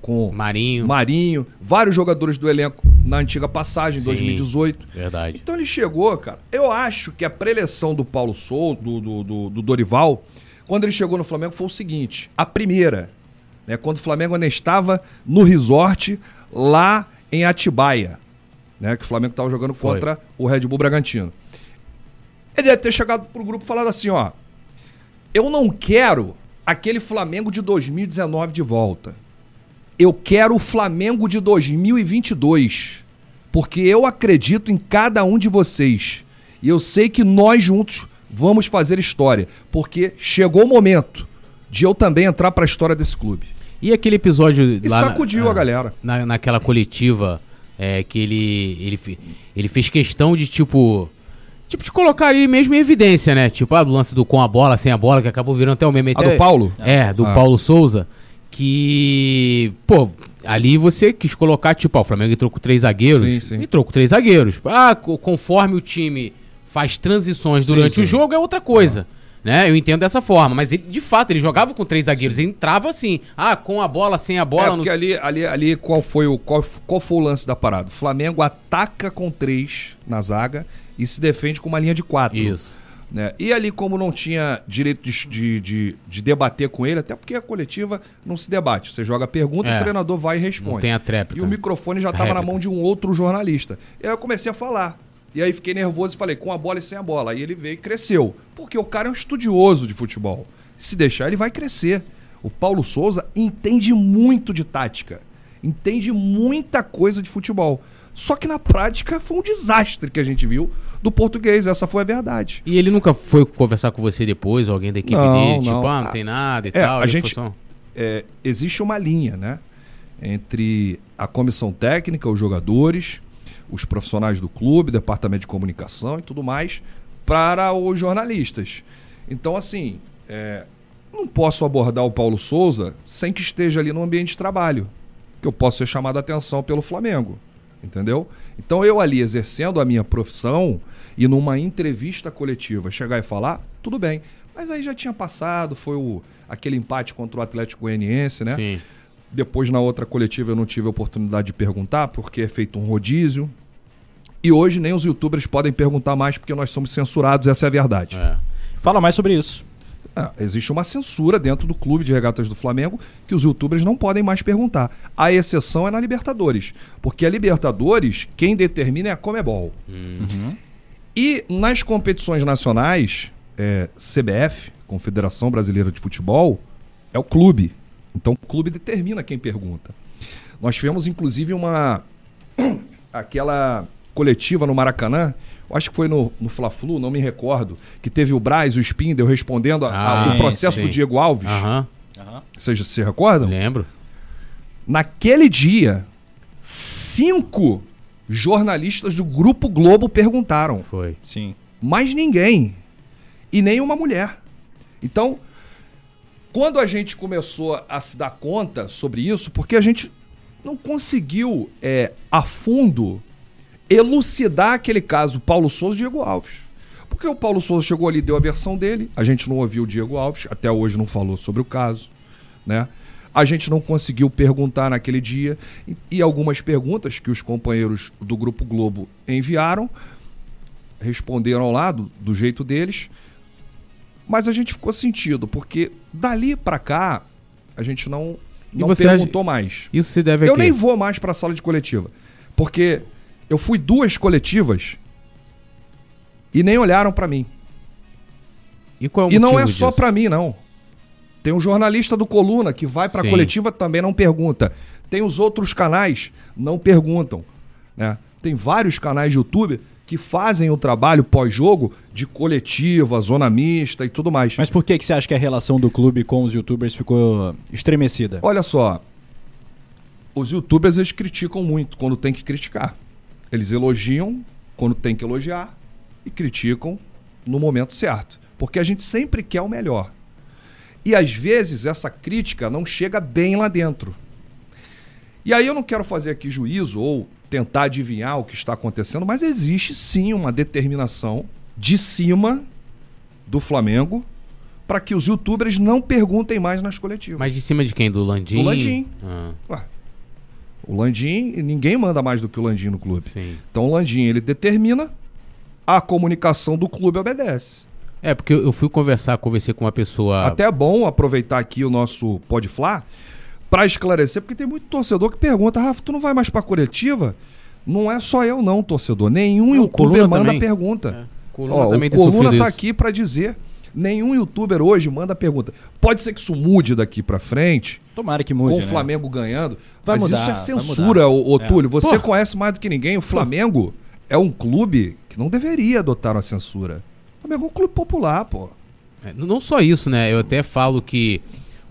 Speaker 4: com
Speaker 3: Marinho.
Speaker 4: Marinho, vários jogadores do elenco na antiga passagem, em
Speaker 3: Sim.
Speaker 4: 2018.
Speaker 3: Verdade.
Speaker 4: Então ele chegou, cara. Eu acho que a preleção do Paulo Souza, do, do, do- do Dorival, quando ele chegou no Flamengo, foi o seguinte: a primeira, né, quando o Flamengo ainda estava no resort lá em Atibaia, né, que o Flamengo estava jogando
Speaker 3: Foi.
Speaker 4: contra o Red Bull Bragantino. Ele deve ter chegado pro grupo e falado assim: ó, eu não quero aquele Flamengo de 2019 de volta. Eu quero o Flamengo de 2022. Porque eu acredito em cada um de vocês. E eu sei que nós juntos vamos fazer história. Porque chegou o momento de eu também entrar para a história desse clube.
Speaker 3: E aquele episódio
Speaker 4: E
Speaker 3: lá. na-
Speaker 4: sacudiu a
Speaker 3: ah,
Speaker 4: galera.
Speaker 3: na, naquela coletiva é, que ele, ele, ele fez questão de, tipo. Tipo, de colocar ele mesmo em evidência, né? Tipo, ah, do lance do com a bola, sem a bola, que acabou virando até o meme.
Speaker 4: A
Speaker 3: até-
Speaker 4: do Paulo?
Speaker 3: É, do
Speaker 4: Ah.
Speaker 3: Paulo Souza. Que. Pô, ali você quis colocar, tipo, ó, o Flamengo entrou com três zagueiros.
Speaker 4: Sim, sim.
Speaker 3: Entrou com três zagueiros. Ah, co- conforme o time faz transições
Speaker 4: Sim,
Speaker 3: durante
Speaker 4: sim.
Speaker 3: o jogo, é outra coisa. Né? Eu entendo dessa forma, mas ele, de fato, ele jogava com três zagueiros, ele entrava assim, ah, com a bola, sem a bola,
Speaker 4: é, porque ali, ali, ali qual, foi o, qual, qual foi o lance da parada? O Flamengo ataca com três na zaga e se defende com uma linha de quatro.
Speaker 3: Isso.
Speaker 4: né? E ali, como não tinha direito de, de, de, de debater com ele, até porque a coletiva não se debate. Você joga a pergunta,
Speaker 3: É.
Speaker 4: o treinador vai e responde.
Speaker 3: Não tem a tréplica.
Speaker 4: E o microfone já estava na mão de um outro jornalista. E aí eu comecei a falar. E aí fiquei nervoso e falei, com a bola e sem a bola. Aí ele veio e cresceu. Porque o cara é um estudioso de futebol. Se deixar, ele vai crescer. O Paulo Souza entende muito de tática. Entende muita coisa de futebol. Só que na prática foi um desastre que a gente viu do português. Essa foi a verdade.
Speaker 3: E ele nunca foi conversar com você depois, ou alguém da equipe
Speaker 4: Não,
Speaker 3: dele, tipo,
Speaker 4: não.
Speaker 3: ah, não tem nada e
Speaker 4: É,
Speaker 3: tal.
Speaker 4: a gente-
Speaker 3: só-
Speaker 4: é, existe uma linha, né? entre a comissão técnica, os jogadores, os profissionais do clube, departamento de comunicação e tudo mais, para os jornalistas. Então, assim, é, não posso abordar o Paulo Souza sem que esteja ali no ambiente de trabalho, que eu posso ser chamado a atenção pelo Flamengo, entendeu? Então, eu ali exercendo a minha profissão e numa entrevista coletiva chegar e falar, tudo bem. Mas aí já tinha passado, foi o, aquele empate contra o Atlético Goianiense, né?
Speaker 3: Sim.
Speaker 4: Depois, na outra coletiva, eu não tive a oportunidade de perguntar, porque é feito um rodízio. E hoje nem os youtubers podem perguntar mais, porque nós somos censurados, essa é a verdade.
Speaker 3: É.
Speaker 1: Fala mais sobre isso.
Speaker 4: Ah, existe uma censura dentro do clube de regatas do Flamengo que os youtubers não podem mais perguntar. A exceção é na Libertadores. Porque a Libertadores, quem determina é a Comebol. E nas competições nacionais, é, CBF, Confederação Brasileira de Futebol, é o clube. Então o clube determina quem pergunta. Nós tivemos, inclusive, uma. [coughs] aquela coletiva no Maracanã, eu acho que foi no, no Fla-Flu, não me recordo, que teve o Braz, o Spindel respondendo a- a-
Speaker 3: Ah,
Speaker 4: processo
Speaker 3: sim.
Speaker 4: do Diego Alves.
Speaker 3: Aham.
Speaker 4: Vocês se recordam?
Speaker 3: Lembro.
Speaker 4: Naquele dia, cinco jornalistas do Grupo Globo perguntaram.
Speaker 3: Foi.
Speaker 1: Sim.
Speaker 4: Mais ninguém. E nem uma mulher. Então, quando a gente começou a se dar conta sobre isso, porque a gente não conseguiu é, a fundo elucidar aquele caso Paulo Souza e Diego Alves. Porque o Paulo Souza chegou ali, deu a versão dele, a gente não ouviu o Diego Alves, até hoje não falou sobre o caso, né? A gente não conseguiu perguntar naquele dia e, algumas perguntas que os companheiros do Grupo Globo enviaram responderam lá do, do jeito deles, mas a gente ficou sentido, porque dali pra cá a gente não, não perguntou mais.
Speaker 3: Isso se deve a
Speaker 4: Eu
Speaker 3: quê?
Speaker 4: nem vou mais pra sala de coletiva, porque eu fui duas coletivas e nem olharam pra mim.
Speaker 3: E qual é o
Speaker 4: E não é só pra mim, não. Tem um jornalista do Coluna que vai pra
Speaker 3: Sim.
Speaker 4: coletiva também não pergunta. Tem os outros canais não perguntam, né? Tem vários canais de YouTube que fazem o trabalho pós-jogo de coletiva, zona mista e tudo mais.
Speaker 1: Mas por que, que você acha que a relação do clube com os youtubers ficou estremecida?
Speaker 4: Olha só, os youtubers eles criticam muito quando tem que criticar. Eles elogiam quando tem que elogiar e criticam no momento certo. Porque a gente sempre quer o melhor. E às vezes essa crítica não chega bem lá dentro. E aí eu não quero fazer aqui juízo ou tentar adivinhar o que está acontecendo, mas existe sim uma determinação de cima do Flamengo para que os youtubers não perguntem mais nas coletivas.
Speaker 3: Mas de cima de quem? Do Landim?
Speaker 4: Do Landim.
Speaker 3: Ah,
Speaker 4: Ué, o Landim, ninguém manda mais do que o Landim no clube.
Speaker 3: sim.
Speaker 4: Então o Landim, ele determina, a comunicação do clube obedece.
Speaker 3: É, porque eu fui conversar, conversei com uma pessoa...
Speaker 4: Até é bom aproveitar aqui o nosso Pode Flá para esclarecer, porque tem muito torcedor que pergunta, Rafa, tu não vai mais pra coletiva? Não é só eu não, torcedor. Nenhum
Speaker 3: Não,
Speaker 4: youtuber
Speaker 3: Coluna
Speaker 4: manda
Speaker 3: também.
Speaker 4: pergunta.
Speaker 3: É, Coluna
Speaker 4: Ó,
Speaker 3: também
Speaker 4: o Coluna tá
Speaker 3: isso.
Speaker 4: aqui para dizer, nenhum youtuber hoje manda pergunta. Pode ser que isso mude daqui pra frente,
Speaker 1: Tomara que mude,
Speaker 4: com o
Speaker 1: né?
Speaker 4: Flamengo ganhando.
Speaker 1: Vai
Speaker 4: mas
Speaker 1: mudar,
Speaker 4: isso é
Speaker 1: vai
Speaker 4: censura,
Speaker 1: mudar.
Speaker 4: ô, ô
Speaker 1: É.
Speaker 4: Túlio. Você
Speaker 3: Pô.
Speaker 4: conhece mais do que ninguém. O Flamengo é um clube que não deveria adotar uma censura. O Flamengo é um clube popular, pô.
Speaker 3: É, não só isso, né? Eu até falo que...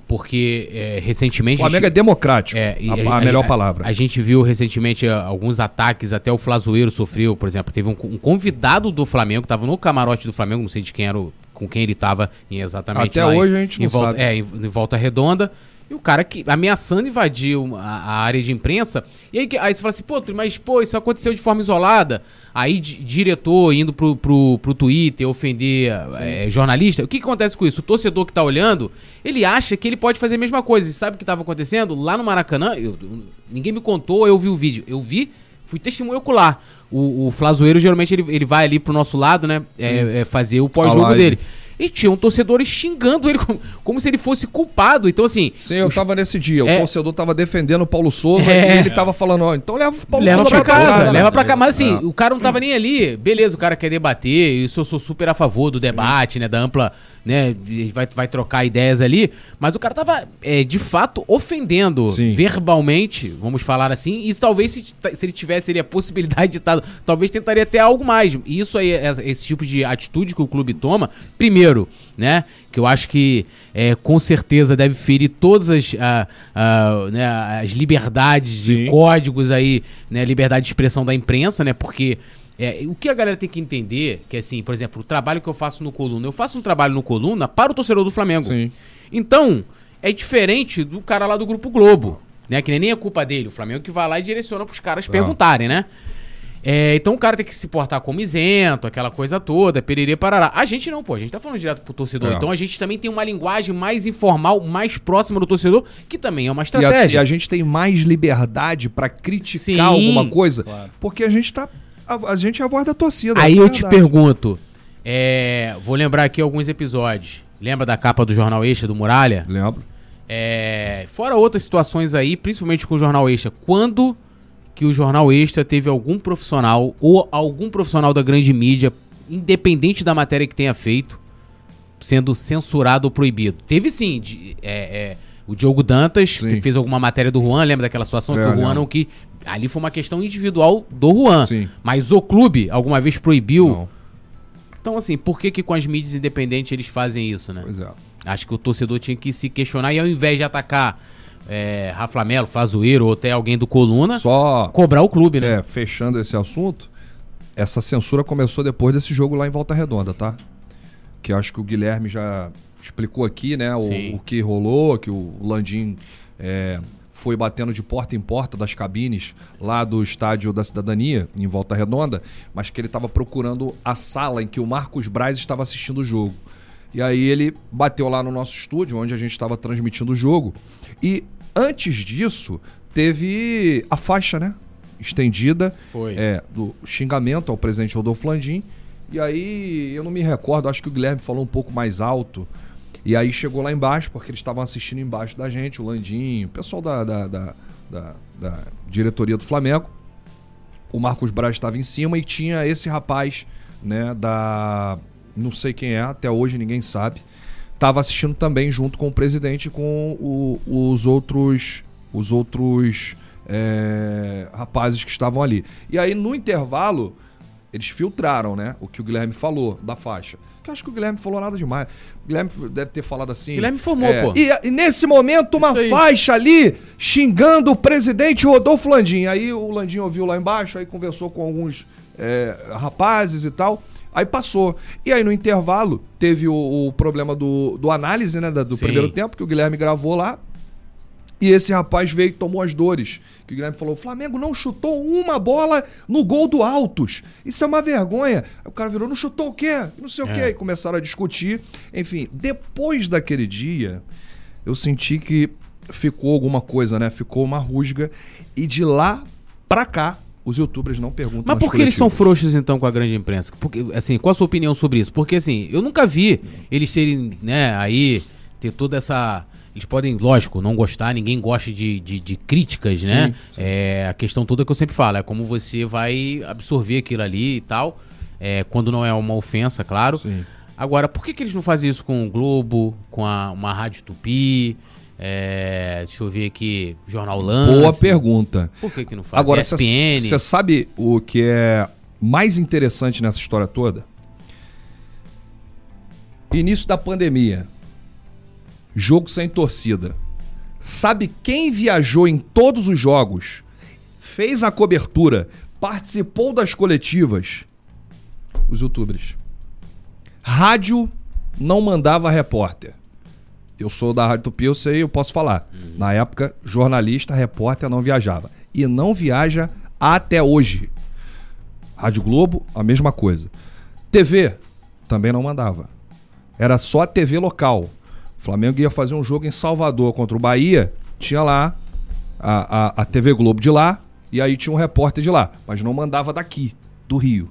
Speaker 3: Porque é,
Speaker 4: O
Speaker 3: recentemente... a
Speaker 4: Flamengo é
Speaker 3: gente-
Speaker 4: democrático.
Speaker 3: É, e
Speaker 4: a, a melhor palavra.
Speaker 3: A, gente viu recentemente ah, alguns ataques, até o Flazoeiro sofreu, por exemplo. Teve um, um convidado do Flamengo, que tava no camarote do Flamengo, não sei de quem era, o- com quem ele tava em exatamente
Speaker 4: Até
Speaker 3: lá em-
Speaker 4: hoje a gente não
Speaker 3: volta,
Speaker 4: sabe.
Speaker 3: É, em, em volta redonda. E o cara que ameaçando invadir a, a área de imprensa. E aí, aí você fala assim, pô, mas pô, isso aconteceu de forma isolada. Aí di- diretor indo pro, pro, pro Twitter ofender é, jornalista. O que, que acontece com isso? O torcedor que tá olhando, ele acha que ele pode fazer a mesma coisa. E sabe o que tava acontecendo? Lá no Maracanã, eu- ninguém me contou, eu vi o vídeo. Eu vi, fui testemunho ocular. O, o Flazoeiro, geralmente, ele, ele vai ali pro nosso lado, né? é, é, fazer o pós-jogo dele. E tinham torcedores xingando ele como, como se ele fosse culpado. Então, assim.
Speaker 4: Sim, eu tava nesse dia.
Speaker 3: É.
Speaker 4: O torcedor tava defendendo o Paulo Souza
Speaker 3: É.
Speaker 4: e ele tava falando, ó, então leva o Paulo
Speaker 3: leva
Speaker 4: Souza
Speaker 3: pra
Speaker 4: tua
Speaker 3: casa, leva pra casa. Mas assim,
Speaker 4: É.
Speaker 3: o cara não tava nem ali. Beleza, o cara quer debater. Isso eu sou super a favor do debate, né? Da ampla, né? e Vai, vai trocar ideias ali. Mas o cara tava, é, de fato, ofendendo
Speaker 4: Sim.
Speaker 3: verbalmente, vamos falar assim. E talvez se, se ele tivesse ele, a possibilidade de estar. Talvez tentaria até algo mais. E isso aí, esse tipo de atitude que o clube toma, primeiro. Né? Que eu acho que é, com certeza deve ferir todas as, a- a- né, as liberdades e
Speaker 4: Sim.
Speaker 3: códigos aí, né? Liberdade de expressão da imprensa, né? Porque é, o que a galera tem que entender, que assim, por exemplo, o trabalho que eu faço no Coluna, eu faço um trabalho no Coluna para o torcedor do Flamengo.
Speaker 4: Sim.
Speaker 3: Então, é diferente do cara lá do Grupo Globo, né? Que nem é culpa dele, o Flamengo que vai lá e direciona pros caras perguntarem, né? É, então o cara tem que se portar como isento, aquela coisa toda, pererê parará. A gente não, pô, a gente tá falando direto pro torcedor.
Speaker 4: É.
Speaker 3: Então a gente também tem uma linguagem mais informal, mais próxima do torcedor, que também é uma
Speaker 4: E a,
Speaker 3: estratégia.
Speaker 4: e a gente tem mais liberdade pra criticar
Speaker 3: Sim.
Speaker 4: alguma coisa, porque a gente tá. A, a gente é a voz da torcida.
Speaker 3: Aí
Speaker 4: é
Speaker 3: eu
Speaker 4: a
Speaker 3: te pergunto, é, vou lembrar aqui alguns episódios. Lembra da capa do Jornal Extra do Muralha?
Speaker 4: Lembro.
Speaker 3: É, fora outras situações aí, principalmente com o Jornal Extra, quando que o Jornal Extra teve algum profissional ou algum profissional da grande mídia, independente da matéria que tenha feito, sendo censurado ou proibido? Teve sim, de- é, é, o Diogo Dantas
Speaker 4: Sim.
Speaker 3: fez alguma matéria do Juan, lembra daquela situação
Speaker 4: É,
Speaker 3: que o Juan
Speaker 4: lembro.
Speaker 3: não que ali foi uma questão individual do Juan,
Speaker 4: Sim.
Speaker 3: mas o clube alguma vez proibiu?
Speaker 4: Não,
Speaker 3: Então assim, por que que com as mídias independentes eles fazem isso, né?
Speaker 4: pois é.
Speaker 3: Acho que o torcedor tinha que se questionar e ao invés de atacar é, Rafa Melo, Fazoeiro ou até alguém do Coluna,
Speaker 4: Só
Speaker 3: cobrar o clube, né?
Speaker 4: é, fechando esse assunto, essa censura começou depois desse jogo lá em Volta Redonda, tá? Que acho que o Guilherme já explicou aqui, né? O, o que rolou, que o Landim é, foi batendo de porta em porta das cabines lá do estádio da Cidadania, em Volta Redonda, mas que ele estava procurando a sala em que o Marcos Braz estava assistindo o jogo. E aí ele bateu lá no nosso estúdio, onde a gente estava transmitindo o jogo. E antes disso, teve a faixa, né? Estendida.
Speaker 3: Foi.
Speaker 4: É, do xingamento ao presidente Rodolfo Landim. E aí, eu não me recordo, acho que o Guilherme falou um pouco mais alto. E aí chegou lá embaixo, porque eles estavam assistindo embaixo da gente, o Landim, o pessoal da, da, da, da- da diretoria do Flamengo. O Marcos Braz estava em cima e tinha esse rapaz, né, da. Não sei quem é, até hoje ninguém sabe. Tava assistindo também junto com o presidente e com o- os outros. Os outros é, rapazes que estavam ali. E aí, no intervalo, eles filtraram, né? O que o Guilherme falou da faixa. Que eu acho que o Guilherme falou nada demais. O Guilherme deve ter falado assim.
Speaker 3: Guilherme informou,
Speaker 4: é,
Speaker 3: pô.
Speaker 4: E, e nesse momento, uma faixa ali xingando o presidente Rodolfo Landim. Aí o Landim ouviu lá embaixo, aí conversou com alguns é, rapazes e tal. Aí passou. E aí no intervalo teve o, o problema do, do análise, né? Do
Speaker 3: Sim.
Speaker 4: primeiro tempo, que o Guilherme gravou lá. E esse rapaz veio e tomou as dores. Que o Guilherme falou: o Flamengo não chutou uma bola no gol do Altos. Isso é uma vergonha. Aí o cara virou: não chutou o quê? Não sei o
Speaker 3: É.
Speaker 4: quê. E começaram a discutir. Enfim, depois daquele dia, eu senti que ficou alguma coisa, né? Ficou uma rusga. E de lá pra cá, os youtubers não perguntam.
Speaker 3: Mas por que eles são frouxos então com a grande imprensa? Porque, assim, qual a sua opinião sobre isso? Porque assim, eu nunca vi eles serem, né, aí, ter toda essa. Eles podem, lógico, não gostar, ninguém gosta de, de, de críticas, né?
Speaker 4: Sim, sim.
Speaker 3: É, a questão toda que eu sempre falo, é como você vai absorver aquilo ali e tal. é, quando não é uma ofensa, claro.
Speaker 4: Sim.
Speaker 3: Agora, por que, que eles não fazem isso com o Globo, com a, uma Rádio Tupi? É, deixa eu ver aqui, Jornal Lance.
Speaker 4: Boa pergunta.
Speaker 3: Por que, que não faz?
Speaker 4: Agora, você sabe o que é mais interessante nessa história toda? Início da pandemia. Jogo sem torcida. Sabe quem viajou em todos os jogos, fez a cobertura, participou das coletivas? Os youtubers. Rádio não mandava repórter. Eu sou da Rádio Tupi, eu sei, eu posso falar. Na época, jornalista, repórter não viajava. E não viaja até hoje. Rádio Globo, a mesma coisa. TV, também não mandava. Era só a TV local. O Flamengo ia fazer um jogo em Salvador contra o Bahia, tinha lá a, a, a TV Globo de lá, e aí tinha um repórter de lá, mas não mandava daqui, do Rio.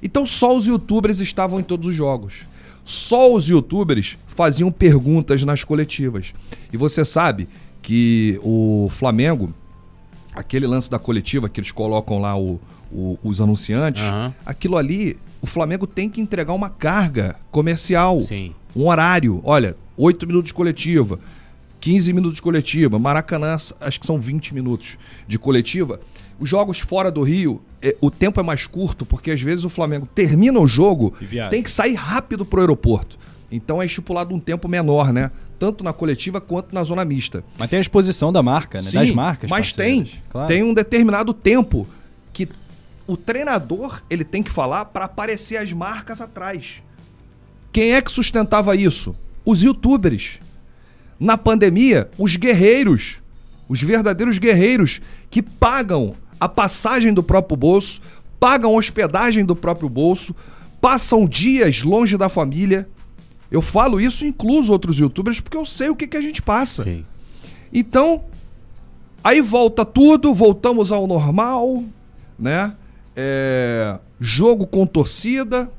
Speaker 4: Então só os youtubers estavam em todos os jogos. Só os youtubers faziam perguntas nas coletivas. E você sabe que o Flamengo, aquele lance da coletiva que eles colocam lá o- o- os anunciantes,
Speaker 3: Aham.
Speaker 4: aquilo ali, o Flamengo tem que entregar uma carga comercial
Speaker 3: Sim.
Speaker 4: um horário. Olha, oito minutos de coletiva, 15 minutos de coletiva. Maracanã, acho que são 20 minutos de coletiva. Os jogos fora do Rio, é, o tempo é mais curto, porque às vezes o Flamengo termina o jogo, tem que sair rápido pro aeroporto. Então é estipulado um tempo menor, né? Tanto na coletiva quanto na zona mista.
Speaker 1: Mas tem a exposição da marca, né?
Speaker 4: Sim,
Speaker 1: das marcas.
Speaker 4: Mas
Speaker 1: parceiras.
Speaker 4: tem,
Speaker 1: Claro.
Speaker 4: tem um determinado tempo que o treinador ele tem que falar para aparecer as marcas atrás. Quem é que sustentava isso? Os youtubers. Na pandemia, os guerreiros, os verdadeiros guerreiros que pagam a passagem do próprio bolso, pagam hospedagem do próprio bolso, passam dias longe da família. Eu falo isso incluso outros youtubers porque eu sei o que, que a gente passa.
Speaker 3: Sim.
Speaker 4: Então, aí volta tudo, voltamos ao normal, né? É, jogo com torcida,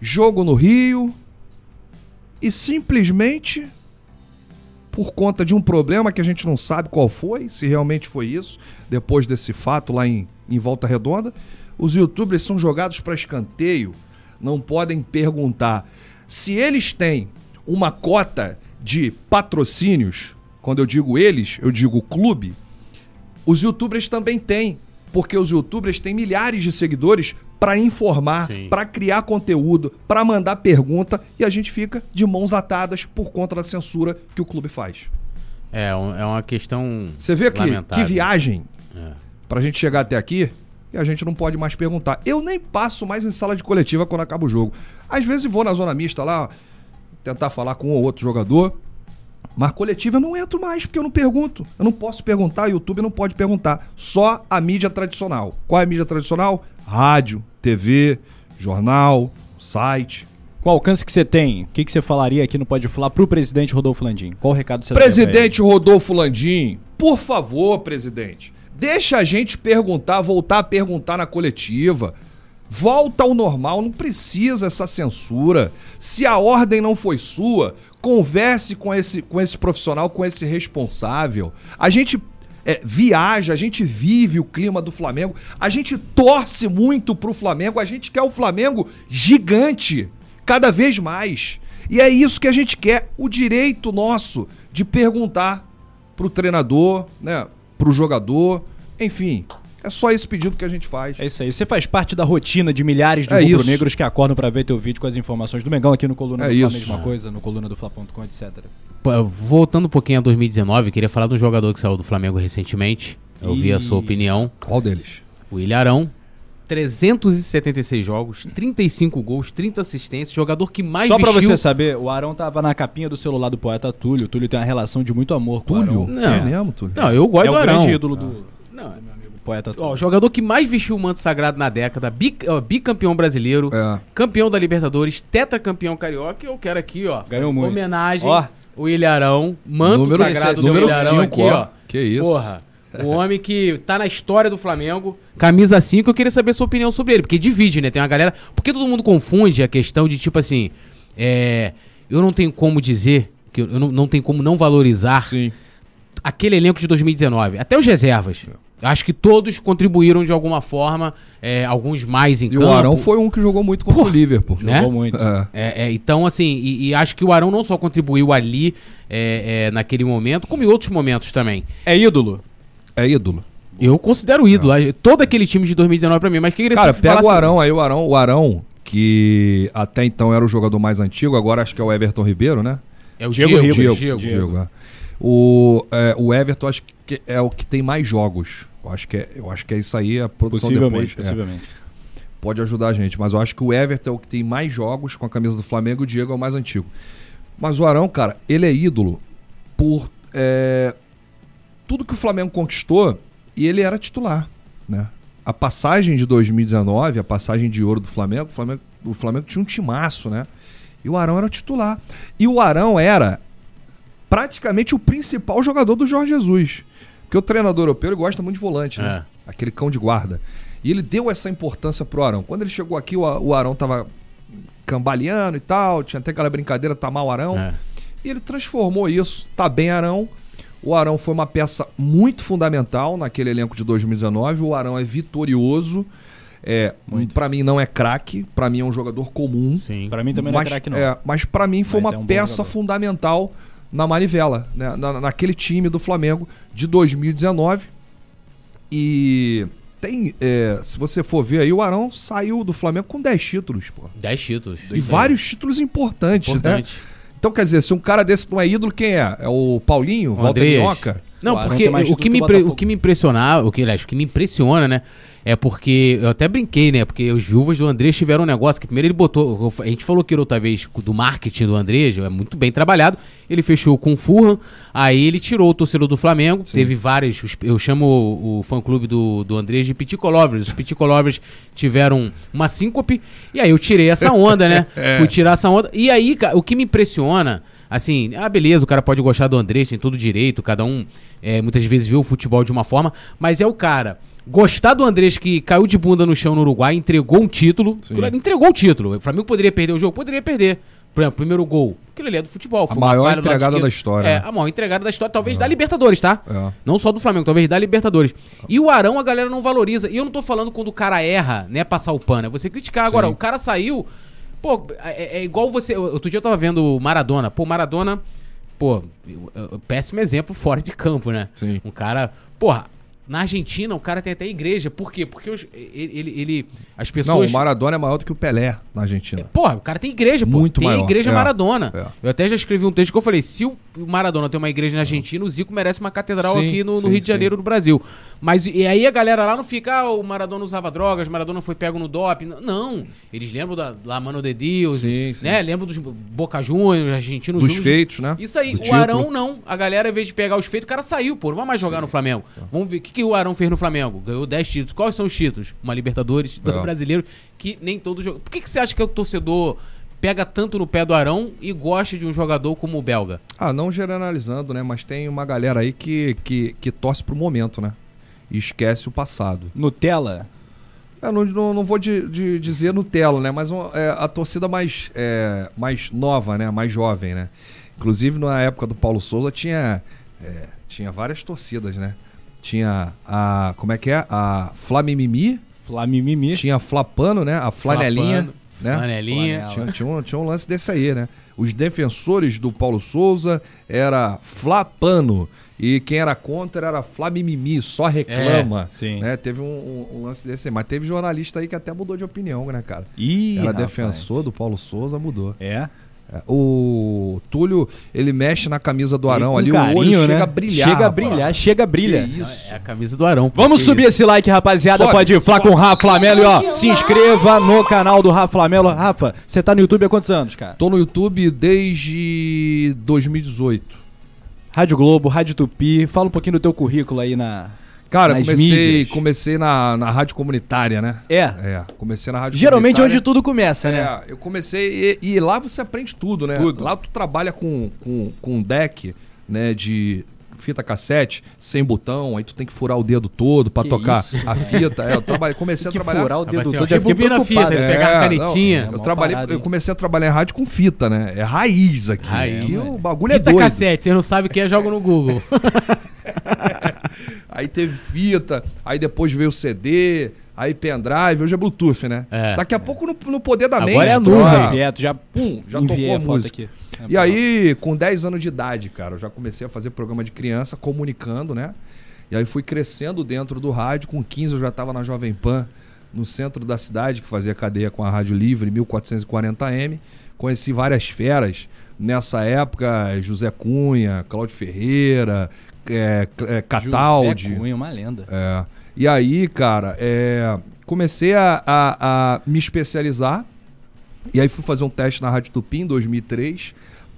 Speaker 4: jogo no Rio, e simplesmente, por conta de um problema que a gente não sabe qual foi, se realmente foi isso, depois desse fato lá em, em Volta Redonda, os youtubers são jogados para escanteio, não podem perguntar. Se eles têm uma cota de patrocínios, quando eu digo eles, eu digo clube, os youtubers também têm, porque os youtubers têm milhares de seguidores para informar, para criar conteúdo, para mandar pergunta e a gente fica de mãos atadas por conta da censura que o clube faz.
Speaker 3: É, um- é uma questão.
Speaker 4: Você vê que, que viagem
Speaker 3: É.
Speaker 4: pra gente chegar até aqui e a gente não pode mais perguntar. Eu nem passo mais em sala de coletiva quando acaba o jogo. Às vezes vou na zona mista lá, tentar falar com um ou outro jogador. Mas coletiva eu não entro mais, porque eu não pergunto. Eu não posso perguntar, o YouTube não pode perguntar. Só a mídia tradicional. Qual é a mídia tradicional? Rádio, TV, jornal, site.
Speaker 1: Qual alcance que você tem? O que, que você falaria aqui no Pode Falar pro presidente Rodolfo Landim? Qual o recado você?
Speaker 4: Presidente Rodolfo Landim, por favor, presidente, deixa a gente perguntar, voltar a perguntar na coletiva. Volta ao normal, não precisa essa censura. Se a ordem não foi sua, converse com esse, com esse profissional, com esse responsável. A gente é, viaja, a gente vive o clima do Flamengo, a gente torce muito pro Flamengo, a gente quer o Flamengo gigante, cada vez mais. E é isso que a gente quer, o direito nosso de perguntar pro treinador, né, pro jogador, enfim. É só esse pedido que a gente faz.
Speaker 1: É isso aí. Você faz parte da rotina de milhares de
Speaker 4: É
Speaker 1: rubro-negros que acordam pra ver teu vídeo com as informações do Mengão aqui no Coluna
Speaker 4: É
Speaker 1: do Fla,
Speaker 4: isso.
Speaker 1: mesma coisa, no coluna do Fla.com, etc.
Speaker 3: Voltando um pouquinho a 2019, queria falar de um jogador que saiu do Flamengo recentemente. Eu vi a sua opinião.
Speaker 4: Qual deles?
Speaker 3: O Ilharão. 376 jogos, 35 gols, 30 assistências. Jogador que mais
Speaker 1: Só pra
Speaker 3: vestiu...
Speaker 1: você saber, o Arão tava na capinha do celular do poeta Túlio. O Túlio tem uma relação de muito amor com o
Speaker 4: Túlio?
Speaker 1: Arão.
Speaker 3: Não.
Speaker 4: É mesmo, Túlio?
Speaker 3: Não, eu gosto
Speaker 1: É
Speaker 3: do
Speaker 1: o
Speaker 3: Arão.
Speaker 1: grande ídolo do,
Speaker 3: Não,
Speaker 1: do amigo poeta.
Speaker 3: Ó, o jogador que mais vestiu o manto sagrado na década, bi- ó, bicampeão brasileiro,
Speaker 4: É.
Speaker 3: campeão da Libertadores, tetracampeão carioca, eu quero aqui, ó,
Speaker 1: Ganhou muito.
Speaker 3: homenagem,
Speaker 1: Ó.
Speaker 3: o Ilharão, manto
Speaker 4: Número
Speaker 3: sagrado do
Speaker 4: número
Speaker 3: Ilharão
Speaker 4: cinco,
Speaker 3: aqui,
Speaker 4: ó.
Speaker 3: ó.
Speaker 4: Que isso.
Speaker 3: Porra, o homem que tá na história do Flamengo, camisa 5, eu queria saber sua opinião sobre ele, porque divide, né, tem uma galera, porque todo mundo confunde a questão de, tipo assim, é, eu não tenho como dizer, que eu não, não tenho como não valorizar
Speaker 4: Sim.
Speaker 3: aquele elenco de 2019, até os reservas. Acho que todos contribuíram de alguma forma, é, alguns mais em
Speaker 4: E
Speaker 3: campo.
Speaker 4: o Arão foi um que jogou muito contra o Liverpool.
Speaker 3: Né?
Speaker 1: Jogou muito.
Speaker 4: É.
Speaker 3: É, é, então, assim, e, e acho que o Arão não só contribuiu ali, é, é, naquele momento, como em outros momentos também.
Speaker 1: É ídolo?
Speaker 4: É ídolo.
Speaker 3: Eu considero ídolo. Todo aquele time de 2019 pra mim, mas que
Speaker 4: Cara, pega o Arão aí, o Arão, o Arão, que até então era o jogador mais antigo, agora acho que é o Everton Ribeiro, né?
Speaker 3: É o
Speaker 1: Diego
Speaker 3: Diego. Diego,
Speaker 4: Diego,
Speaker 3: Diego.
Speaker 4: É. O, é, o Everton acho que é o que tem mais jogos. Eu acho que é, eu acho que é isso aí, a produção
Speaker 1: Possivelmente,
Speaker 4: depois. é.
Speaker 1: possivelmente.
Speaker 4: pode ajudar a gente. Mas eu acho que o Everton é o que tem mais jogos com a camisa do Flamengo e o Diego é o mais antigo. Mas o Arão, cara, ele é ídolo por é, tudo que o Flamengo conquistou e ele era titular, né? A passagem de 2019, a passagem de ouro do Flamengo, o Flamengo, o Flamengo tinha um timaço, né? E o Arão era titular. E o Arão era praticamente o principal jogador do Jorge Jesus. Porque o treinador europeu ele gosta muito de volante, né? Aquele cão de guarda. E ele deu essa importância pro Arão. Quando ele chegou aqui, o Arão tava cambaleando e tal, tinha até aquela brincadeira, tá mal Arão.
Speaker 3: É.
Speaker 4: E ele transformou isso, tá bem Arão. O Arão foi uma peça muito fundamental naquele elenco de 2019. O Arão é vitorioso. É, para mim não é craque, pra mim é um jogador comum.
Speaker 3: Sim.
Speaker 1: Pra mim também não
Speaker 4: mas,
Speaker 1: é craque, não.
Speaker 4: é, mas para mim foi
Speaker 1: Mas
Speaker 4: uma
Speaker 1: é um
Speaker 4: peça
Speaker 1: jogador.
Speaker 4: fundamental na manivela, né? Na, naquele time do Flamengo de 2019. E tem, é, se você for ver aí, o Arão saiu do Flamengo com 10 títulos, pô.
Speaker 3: 10 títulos.
Speaker 4: E vários títulos importantes, né?
Speaker 3: Importante.
Speaker 4: Então, quer dizer, se um cara desse não é ídolo, quem é? É o Paulinho,
Speaker 3: O
Speaker 4: Walter. Minhoca?
Speaker 3: Não,
Speaker 1: O
Speaker 3: porque o
Speaker 1: título
Speaker 3: que, me
Speaker 1: o
Speaker 3: o que me impressionava, o que, aliás, o que me impressiona, né? É porque eu até brinquei, né? Porque os viúvas do Andrés tiveram um negócio que primeiro ele botou. A gente falou que outra vez do marketing do Andrés, é muito bem trabalhado. Ele fechou com o Furlan, aí ele tirou o torcedor do Flamengo. Teve vários. os- Eu chamo o, o fã-clube do, do Andrés de Piticolovers. Os Piticolovers tiveram uma síncope, e aí eu tirei essa onda, né? [laughs] Fui tirar essa onda. E aí, o que me impressiona. Assim, ah, beleza, o cara pode gostar do Andrés, tem todo direito, cada um é, muitas vezes vê o futebol de uma forma, mas é o cara gostar do Andrés que caiu de bunda no chão no Uruguai, entregou um título, entregou o título. O Flamengo poderia perder o jogo? Poderia perder. Por exemplo, primeiro gol, aquilo ali é do futebol. uma
Speaker 4: maior entregada da história,
Speaker 3: É,
Speaker 4: né?
Speaker 3: a maior entregada da história, talvez da Libertadores, tá?
Speaker 4: É.
Speaker 3: Não só do Flamengo, talvez da Libertadores. E o Arão a galera não valoriza. E eu não tô falando quando o cara erra, né, passar o pano. É você criticar. Agora,
Speaker 4: Sim.
Speaker 3: o cara saiu. Pô, é, é igual você. Outro dia eu tava vendo o Maradona. Pô, Maradona. Pô, péssimo exemplo fora de campo, né?
Speaker 4: Sim.
Speaker 3: Um cara. Porra, na Argentina o cara tem até igreja. Por quê? Porque os- ele, ele, As
Speaker 4: Não,
Speaker 3: pessoas.
Speaker 4: o Maradona é maior do que o Pelé na Argentina.
Speaker 3: Porra, o cara tem igreja, pô.
Speaker 4: Muito
Speaker 3: tem
Speaker 4: maior,
Speaker 3: igreja
Speaker 4: é,
Speaker 3: Maradona.
Speaker 4: é.
Speaker 3: Eu até já escrevi um texto que eu falei: se o Maradona tem uma igreja na Argentina, o Zico merece uma catedral
Speaker 4: Sim,
Speaker 3: aqui no, no
Speaker 4: sim,
Speaker 3: Rio de
Speaker 4: sim.
Speaker 3: Janeiro, no Brasil. Mas e aí a galera lá não fica, ah, o Maradona usava drogas, o Maradona foi pego no doping. Não. Eles lembram da La Mano de Deus,
Speaker 4: Sim, sim.
Speaker 3: né? Lembram dos Boca Juniors, argentinos
Speaker 4: Dos
Speaker 3: Juniors.
Speaker 4: feitos, né?
Speaker 3: Isso aí,
Speaker 4: Do
Speaker 3: o
Speaker 4: título.
Speaker 3: Arão não. A galera, ao invés de pegar os feitos, o cara saiu, pô. Não vai mais jogar no Flamengo. Vamos ver o que, que o Arão fez no Flamengo. Ganhou 10 títulos. Quais são os títulos? Uma Libertadores, do
Speaker 4: É.
Speaker 3: brasileiro, que nem todo jogo. Por que, que você acha que o torcedor pega tanto no pé do Arão e gosta de um jogador como o belga?
Speaker 4: Ah, não generalizando, né? Mas tem uma galera aí que, que, que torce pro momento, né? E esquece o passado.
Speaker 1: Nutella.
Speaker 4: Eu não, não, não vou de, de dizer Nutella, né? Mas é, a torcida mais, é, mais nova, né? Mais jovem, né? Inclusive, na época do Paulo Souza, tinha, é, tinha várias torcidas, né? Tinha a... Como é que é? A Flamimimi.
Speaker 1: Flamimimi.
Speaker 4: Tinha a Flapano, né? A Flanelinha.
Speaker 3: Flapano,
Speaker 4: Né?
Speaker 3: Flanelinha.
Speaker 4: Tinha, tinha um, tinha um lance desse aí, né? Os defensores do Paulo Souza era Flapano. E quem era contra era Flamimimi, só reclama.
Speaker 1: É, sim.
Speaker 4: Né? Teve um, um- um lance desse aí. Mas teve jornalista aí que até mudou de opinião, né, cara?
Speaker 1: Ih,
Speaker 4: era
Speaker 1: rapaz.
Speaker 4: defensor do Paulo Souza, mudou.
Speaker 1: É.
Speaker 4: É, O Túlio, ele mexe na camisa do Arão ali,
Speaker 1: carinho,
Speaker 4: o olho
Speaker 1: né?
Speaker 4: chega a brilhar.
Speaker 1: Chega a brilhar, chega a brilhar.
Speaker 4: Que isso.
Speaker 3: É a camisa do Arão.
Speaker 1: Vamos
Speaker 4: Que
Speaker 1: subir
Speaker 4: isso.
Speaker 1: esse like, rapaziada.
Speaker 4: Sobe,
Speaker 1: Pode ir falar com o Rafa Flamelo e ó, se inscreva no canal do Rafa Flamelo. Rafa, você tá no YouTube há quantos anos, cara?
Speaker 4: Tô no YouTube desde 2018.
Speaker 1: Rádio Globo, Rádio Tupi. Fala um pouquinho do teu currículo aí na.
Speaker 4: Cara, comecei,
Speaker 1: mídias.
Speaker 4: comecei na, na rádio comunitária, né?
Speaker 1: É.
Speaker 4: É, comecei na rádio
Speaker 1: Geralmente
Speaker 4: comunitária.
Speaker 1: onde tudo começa, né?
Speaker 4: É, eu comecei e, e lá você aprende tudo, né?
Speaker 1: Tudo.
Speaker 4: Lá tu trabalha com, com, com um deck, né, de fita cassete, sem botão, aí tu tem que furar o dedo todo pra
Speaker 1: Que
Speaker 4: tocar
Speaker 1: isso?
Speaker 4: a fita. É, eu trabalhei, [laughs] comecei a trabalhar...
Speaker 1: furar o
Speaker 3: Ah,
Speaker 1: dedo
Speaker 3: ó,
Speaker 1: todo, já fiquei
Speaker 3: rebobina a
Speaker 1: preocupado.
Speaker 3: fita,
Speaker 1: né?
Speaker 3: pegar a
Speaker 4: não,
Speaker 3: canetinha.
Speaker 4: eu
Speaker 1: É, mó
Speaker 4: trabalhei, eu comecei a trabalhar em rádio com fita, né? É raiz aqui.
Speaker 3: Raiz,
Speaker 4: Aqui o bagulho
Speaker 3: Fita
Speaker 4: é doido.
Speaker 3: cassete, você não sabe o que é, joga no Google. [laughs]
Speaker 4: Aí teve fita, aí depois veio o CD, aí pendrive, hoje é Bluetooth, né?
Speaker 3: É.
Speaker 4: Daqui a pouco no, no poder da
Speaker 3: Agora
Speaker 4: mente.
Speaker 3: é a
Speaker 4: tu-
Speaker 3: nuvem.
Speaker 4: ah,
Speaker 1: Direto, já,
Speaker 4: Pum, já tocou a
Speaker 1: foto
Speaker 4: música.
Speaker 1: aqui. É,
Speaker 4: E aí, com 10 anos de idade, cara, eu já comecei a fazer programa de criança, comunicando, né? E aí fui crescendo dentro do rádio. Com 15 eu já estava na Jovem Pan, no centro da cidade, que fazia cadeia com a Rádio Livre, 1440M. Conheci várias feras nessa época, José Cunha, Cláudio Ferreira, é, é, Cataldi.
Speaker 1: José Cunha, uma lenda.
Speaker 4: É. E aí, cara, é, comecei a, a- a me especializar. E aí fui fazer um teste na Rádio Tupi em 2003.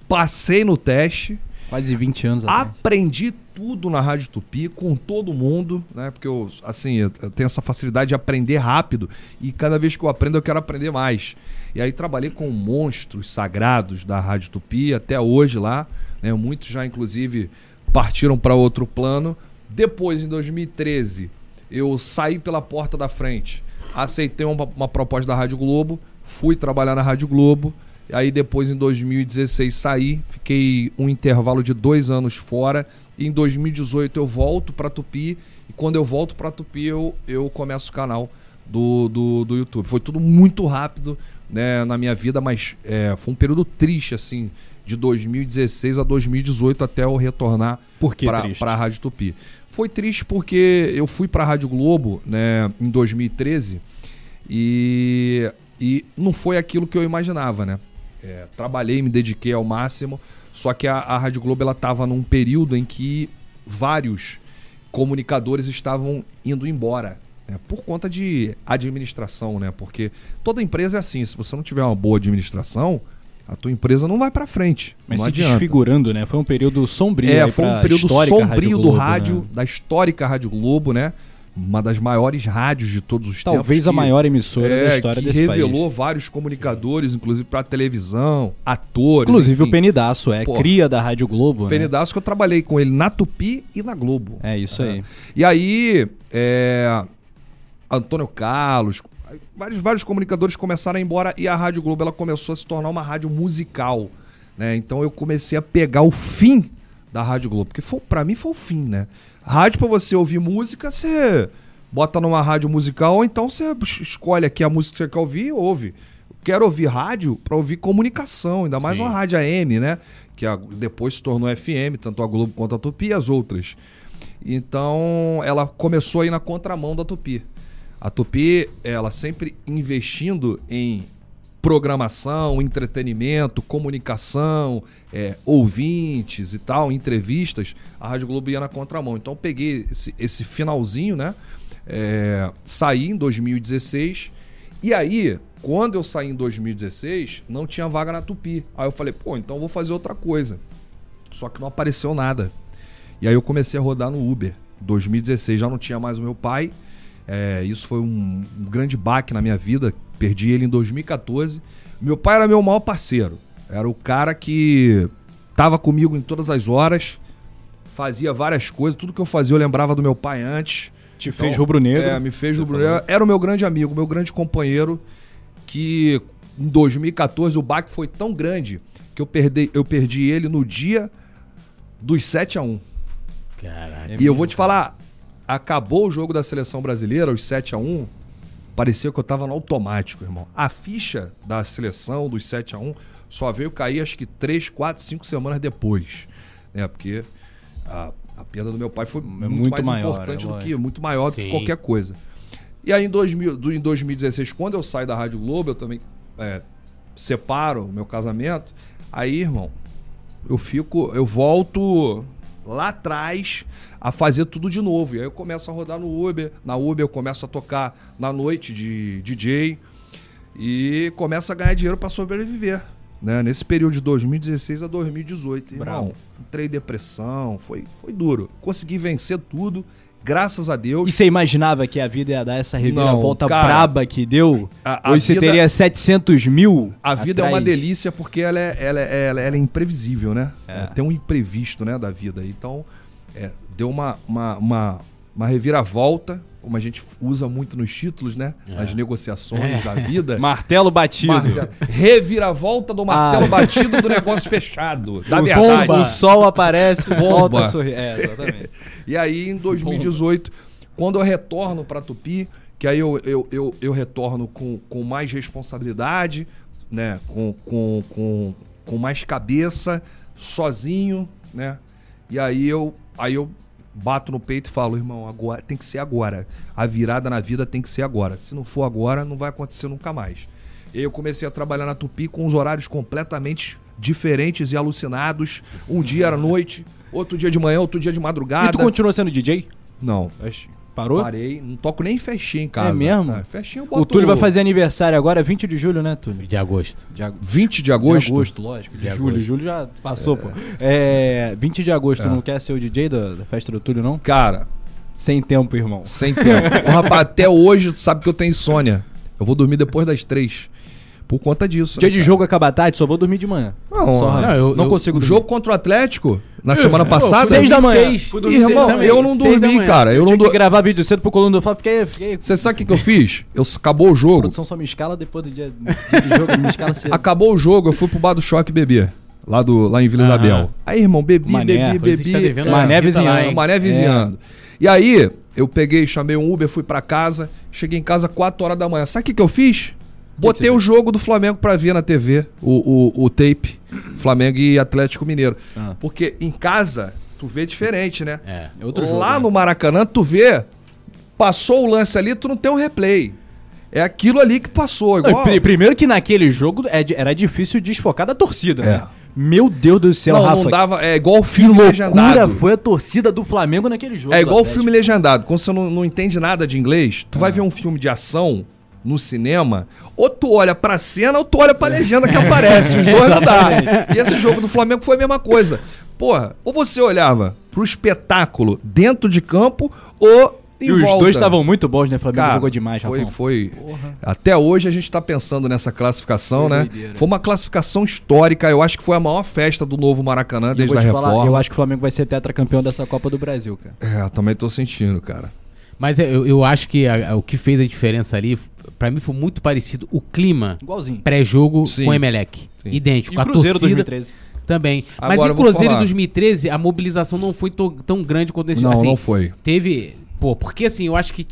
Speaker 4: Passei no teste.
Speaker 1: Quase 20 anos atrás.
Speaker 4: Aprendi tudo na Rádio Tupi com todo mundo, né? Porque eu, assim, eu tenho essa facilidade de aprender rápido e cada vez que eu aprendo eu quero aprender mais. E aí trabalhei com monstros sagrados da Rádio Tupi até hoje lá, né? Muitos já inclusive partiram para outro plano. Depois, em 2013, eu saí pela porta da frente, aceitei uma, uma proposta da Rádio Globo, fui trabalhar na Rádio Globo. E Aí depois, em 2016, saí, fiquei um intervalo de dois anos fora. E em 2018 eu volto pra Tupi. E quando eu volto pra Tupi, eu, eu começo o canal do, do, do YouTube. Foi tudo muito rápido né, na minha vida, mas é, foi um período triste, assim, de 2016 a 2018 até eu retornar
Speaker 1: triste?
Speaker 4: pra Rádio Tupi. Foi triste porque eu fui pra Rádio Globo, né, em 2013 e, e não foi aquilo que eu imaginava, né? É, trabalhei, me dediquei ao máximo, só que a, a Rádio Globo ela tava num período em que vários comunicadores estavam indo embora. né, por conta de administração, né? Porque toda empresa é assim, se você não tiver uma boa administração, a tua empresa não vai pra frente.
Speaker 1: Mas
Speaker 4: não
Speaker 1: se
Speaker 4: adianta.
Speaker 1: desfigurando, né? Foi um período sombrio.
Speaker 4: É, foi um período sombrio do
Speaker 1: Globo,
Speaker 4: rádio,
Speaker 1: né?
Speaker 4: da histórica Rádio Globo, né? Uma das maiores rádios de todos os
Speaker 1: Talvez
Speaker 4: tempos.
Speaker 1: a
Speaker 4: que-
Speaker 1: maior emissora
Speaker 4: é,
Speaker 1: da história
Speaker 4: que
Speaker 1: desse
Speaker 4: revelou
Speaker 1: país.
Speaker 4: vários comunicadores, inclusive pra televisão, atores.
Speaker 1: Inclusive
Speaker 4: enfim.
Speaker 1: o Penidaço, é
Speaker 4: Pô.
Speaker 1: cria da Rádio Globo. né?
Speaker 4: Penidaço que eu trabalhei com ele na Tupi e na Globo.
Speaker 1: É isso aí.
Speaker 4: E aí, é, Antônio Carlos, vários, vários comunicadores começaram a ir embora e a Rádio Globo ela começou a se tornar uma rádio musical. Né? Então eu comecei a pegar o fim da Rádio Globo, porque foi, pra mim foi o fim, né? Rádio pra você ouvir música, você bota numa rádio musical, ou então você es- escolhe aqui a música que você quer ouvir e ouve. Quero ouvir rádio pra ouvir comunicação, ainda mais
Speaker 3: Sim.
Speaker 4: uma rádio AM, né? Que a- depois se tornou FM, tanto a Globo quanto a Tupi e as outras. Então, ela começou a ir na contramão da Tupi. A Tupi, ela sempre investindo em programação, entretenimento, comunicação, é, ouvintes e tal, entrevistas, a Rádio Globo ia na contramão. Então, peguei esse, esse finalzinho, né? É, saí em 2016. E aí, quando eu saí em 2016, não tinha vaga na Tupi. Aí eu falei, pô, então vou fazer outra coisa. Só que não apareceu nada. E aí eu comecei a rodar no Uber. 2016 já não tinha mais o meu pai. É, isso foi um, um grande baque na minha vida. Perdi ele em 2014. Meu pai era meu maior parceiro. Era o cara que tava comigo em todas as horas. Fazia várias coisas. Tudo que eu fazia eu lembrava do meu pai antes.
Speaker 1: Te fez rubro-negro.
Speaker 4: É, me fez rubro-negro. Era o meu grande amigo, meu grande companheiro. Que em 2014 o baque foi tão grande que eu perdi, eu perdi ele no dia dos 7 a 1
Speaker 3: Caraca.
Speaker 4: E eu vou te falar, acabou o jogo da seleção brasileira, os 7 a 1 parecia que eu tava no automático, irmão. A ficha da seleção, dos 7 a 1 só veio cair acho que 3, 4, 5 semanas depois. Né? Porque a, a perda do meu pai foi muito,
Speaker 1: É muito
Speaker 4: mais
Speaker 1: maior,
Speaker 4: importante
Speaker 1: é
Speaker 4: do que, muito maior do que
Speaker 3: Sim.
Speaker 4: qualquer coisa. E aí em, 2000, do- em 2016, quando eu saio da Rádio Globo, eu também é, separo o meu casamento. Aí, irmão, eu fico, eu volto lá atrás a fazer tudo de novo. E aí eu começo a rodar no Uber, na Uber eu começo a tocar na noite de DJ e começo a ganhar dinheiro para sobreviver. Né? Nesse período de 2016 a 2018. Irmão,
Speaker 1: Bravo.
Speaker 4: entrei em depressão, foi, foi duro. Consegui vencer tudo, graças a Deus.
Speaker 1: E você imaginava que a vida ia dar essa reviravolta
Speaker 4: Não, cara.
Speaker 1: braba que deu?
Speaker 4: A- a
Speaker 1: Hoje você
Speaker 4: vida-
Speaker 1: teria 700 mil?
Speaker 4: A vida é uma
Speaker 1: atrás.
Speaker 4: delícia porque ela é, ela é, ela é- ela é imprevisível, né?
Speaker 1: É.
Speaker 4: É, Tem um imprevisto, né, da vida. Então, é, deu uma, uma, uma, uma reviravolta, como a gente usa muito nos títulos, né? Nas negociações da vida. [laughs]
Speaker 1: Martelo batido.
Speaker 4: Reviravolta do martelo
Speaker 1: Ah.
Speaker 4: batido do negócio fechado. [laughs] Da
Speaker 1: o,
Speaker 4: verdade.
Speaker 1: sol, o sol aparece,
Speaker 4: Bomba.
Speaker 1: volta a sorrir. É, exatamente. [laughs]
Speaker 4: E aí, em 2018, quando eu retorno para Tupi, que aí eu, eu, eu, eu retorno com, com mais responsabilidade, né? Com, com, com, com mais cabeça, sozinho, né? E aí eu, aí eu bato no peito e falo, irmão, agora tem que ser agora. A virada na vida tem que ser agora. Se não for agora, não vai acontecer nunca mais. E aí eu comecei a trabalhar na Tupi com os horários completamente diferentes e alucinados. Um dia era noite, outro dia de manhã, outro dia de madrugada.
Speaker 1: E tu continua sendo DJ?
Speaker 4: Não.
Speaker 1: Parou?
Speaker 4: Parei, não toco nem festinha em casa.
Speaker 1: É mesmo?
Speaker 4: festinha eu boto...
Speaker 1: O Túlio vai fazer aniversário agora, 20 de julho, né, Túlio?
Speaker 3: De agosto.
Speaker 1: De, ag-
Speaker 4: 20 de
Speaker 1: de
Speaker 4: agosto?
Speaker 1: agosto, lógico. De,
Speaker 3: De
Speaker 1: julho.
Speaker 3: agosto.
Speaker 1: Julho já passou, pô. É, 20 de agosto,
Speaker 4: É.
Speaker 1: tu não quer ser o DJ da, da festa do Túlio, não?
Speaker 4: Cara,
Speaker 1: Sem tempo, irmão.
Speaker 4: sem tempo. [laughs] Ô, rapaz, até hoje tu sabe que eu tenho insônia. Eu vou dormir depois das três. Por conta disso.
Speaker 1: Dia
Speaker 4: né,
Speaker 1: de
Speaker 4: cara?
Speaker 1: jogo acaba tarde, só vou dormir de manhã.
Speaker 4: Não,
Speaker 1: Só,
Speaker 3: não, eu-
Speaker 1: não
Speaker 3: eu-
Speaker 1: consigo
Speaker 4: O
Speaker 1: dormir.
Speaker 4: jogo contra o Atlético, na semana passada...
Speaker 1: seis da manhã.
Speaker 3: Seis.
Speaker 4: Irmão,
Speaker 3: também,
Speaker 4: eu não dormi,
Speaker 3: manhã.
Speaker 4: cara. Eu
Speaker 1: Eu
Speaker 4: não
Speaker 1: tinha que
Speaker 4: dormi.
Speaker 1: gravar vídeo cedo pro Coluna do Fla, fiquei... fiquei...
Speaker 4: Você sabe o que, que eu fiz? Eu, acabou o
Speaker 1: A
Speaker 4: jogo.
Speaker 1: produção só me escala depois do dia, dia de jogo, me escala cedo.
Speaker 4: Acabou o jogo, eu fui pro bar do choque beber. Lá, do, lá em Vila
Speaker 3: Aham.
Speaker 4: Isabel. Aí, irmão, bebi,
Speaker 1: Mané,
Speaker 4: bebi,
Speaker 3: que
Speaker 4: bebi.
Speaker 3: tá devendo
Speaker 4: É.
Speaker 1: Mané
Speaker 3: lá,
Speaker 1: vizinhando.
Speaker 4: Mané vizinhando. E aí, eu peguei, chamei um Uber, fui pra casa. Cheguei em casa 4 horas da manhã. Sabe o que, que eu fiz? Botei o jogo do Flamengo pra ver na TV, o, o, o tape, Flamengo e Atlético Mineiro.
Speaker 1: Ah.
Speaker 4: Porque em casa, tu vê diferente, né?
Speaker 3: É.
Speaker 1: É outro jogo,
Speaker 4: Lá
Speaker 1: né?
Speaker 4: no Maracanã, tu vê, passou o lance ali, tu não tem um replay. É aquilo ali que passou,
Speaker 1: Não,
Speaker 4: igual...
Speaker 1: pri- primeiro que naquele jogo é era difícil desfocar da torcida, né?
Speaker 4: É.
Speaker 1: Meu Deus do céu,
Speaker 4: não,
Speaker 1: Rafa.
Speaker 4: não dava, é igual o
Speaker 1: que
Speaker 4: filme
Speaker 1: loucura
Speaker 4: legendado.
Speaker 1: foi a torcida do Flamengo naquele jogo.
Speaker 4: É igual o filme legendado. Quando você não, não entende nada de inglês, tu vai ver um filme de ação no cinema, ou tu olha pra cena ou tu olha pra legenda que aparece. Os dois não dá. E esse jogo do Flamengo foi a mesma coisa. Porra, ou você olhava pro espetáculo dentro de campo ou em
Speaker 1: E os
Speaker 4: volta.
Speaker 1: dois estavam muito bons, né? O Flamengo
Speaker 4: Cara,
Speaker 1: jogou demais,
Speaker 4: foi,
Speaker 1: Rafão.
Speaker 4: foi. Até hoje a gente tá pensando nessa classificação,
Speaker 1: Foi
Speaker 4: né?
Speaker 1: doideira.
Speaker 4: Foi uma classificação histórica. Eu acho que foi a maior festa do novo Maracanã
Speaker 1: E eu
Speaker 4: desde a reforma.
Speaker 1: falar, eu acho que o Flamengo vai ser tetracampeão dessa Copa do Brasil, cara.
Speaker 4: É, também tô sentindo, cara.
Speaker 3: Mas eu, eu acho que a- a- o que fez a diferença ali, pra mim foi muito parecido o clima
Speaker 1: Igualzinho.
Speaker 3: pré-jogo com o Emelec.
Speaker 4: Sim.
Speaker 3: Idêntico.
Speaker 1: E o
Speaker 3: a
Speaker 1: Cruzeiro
Speaker 3: torcida
Speaker 1: 2013.
Speaker 3: também. Mas
Speaker 4: Agora
Speaker 3: em Cruzeiro em
Speaker 4: falar.
Speaker 3: 2013, a mobilização não foi to- tão grande quanto esse
Speaker 4: Não,
Speaker 3: assim,
Speaker 4: não foi.
Speaker 3: Teve. Pô, porque assim, eu acho que.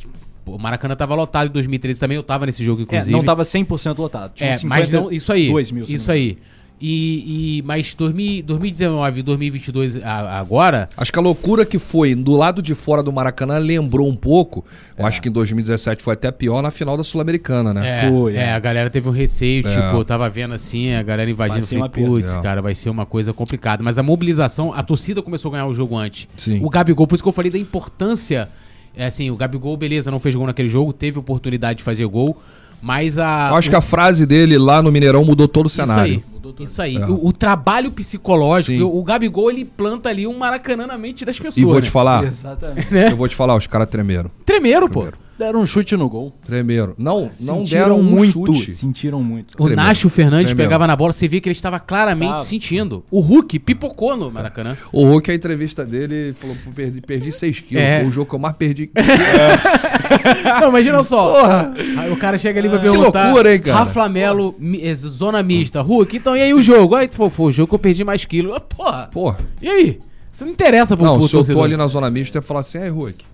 Speaker 3: pô, o Maracanã tava lotado em 2013 também, eu tava nesse jogo,
Speaker 1: É,
Speaker 3: inclusive.
Speaker 1: não tava 100% lotado. Tinha
Speaker 3: É, mas não, isso aí.
Speaker 1: 52 mil.
Speaker 3: isso
Speaker 1: não
Speaker 3: aí. E, e, mas 2000, 2019 e 2022 a- agora,
Speaker 4: Acho que a loucura que foi do lado de fora do Maracanã lembrou um pouco. Eu acho que em 2017 foi até pior na final da Sul-Americana, né?
Speaker 3: é,
Speaker 1: Foi,
Speaker 3: é,
Speaker 1: é.
Speaker 3: a galera teve um receio,
Speaker 4: É.
Speaker 3: tipo, eu tava vendo assim, a galera invadindo, falei, putz,
Speaker 4: É.
Speaker 3: cara, vai ser uma coisa complicada. Mas a mobilização, a torcida começou a ganhar o jogo antes.
Speaker 4: Sim.
Speaker 3: O Gabigol, por isso que eu falei da importância, é assim, o Gabigol, beleza, não fez gol naquele jogo, teve oportunidade de fazer gol, mas a...
Speaker 4: Eu acho que a frase dele lá no Mineirão mudou todo o
Speaker 3: Isso aí.
Speaker 4: cenário.
Speaker 3: Isso aí.
Speaker 4: É.
Speaker 3: O, o trabalho psicológico, o, o Gabigol, ele planta ali um maracanã na mente das pessoas.
Speaker 4: E vou
Speaker 3: né?
Speaker 4: te falar,
Speaker 1: Exatamente.
Speaker 3: Né?
Speaker 4: eu vou te falar, os caras tremeram.
Speaker 3: Tremeram, pô.
Speaker 1: Deram um chute no gol.
Speaker 4: Tremeram. Não, não
Speaker 1: Sentiram
Speaker 4: deram um
Speaker 1: muito.
Speaker 4: chute.
Speaker 1: Sentiram muito.
Speaker 3: O
Speaker 4: Tremendo.
Speaker 3: Nacho Fernandes
Speaker 4: Tremendo.
Speaker 3: pegava na bola, você via que ele estava claramente
Speaker 1: Tava.
Speaker 3: sentindo. O Hulk pipocou no Maracanã.
Speaker 4: O Hulk, a entrevista dele, falou, "Pô, perdi, perdi 6 quilos.
Speaker 3: É.
Speaker 4: Foi o jogo que eu mais perdi. [laughs]
Speaker 3: Não, imagina só.
Speaker 4: Porra!
Speaker 3: Aí o cara chega ali pra
Speaker 4: Que
Speaker 3: perguntar.
Speaker 4: loucura, hein, cara?
Speaker 3: Rafa Melo, eh, zona mista. Hulk, então e aí o jogo? Aí, pô, foi o jogo que eu perdi mais quilos. Ah, Porra,
Speaker 4: Porra.
Speaker 3: e aí? Isso não interessa pro,
Speaker 4: Não,
Speaker 3: pro
Speaker 4: se eu tô ali na zona mista, eu ia falar assim, aí, Hulk,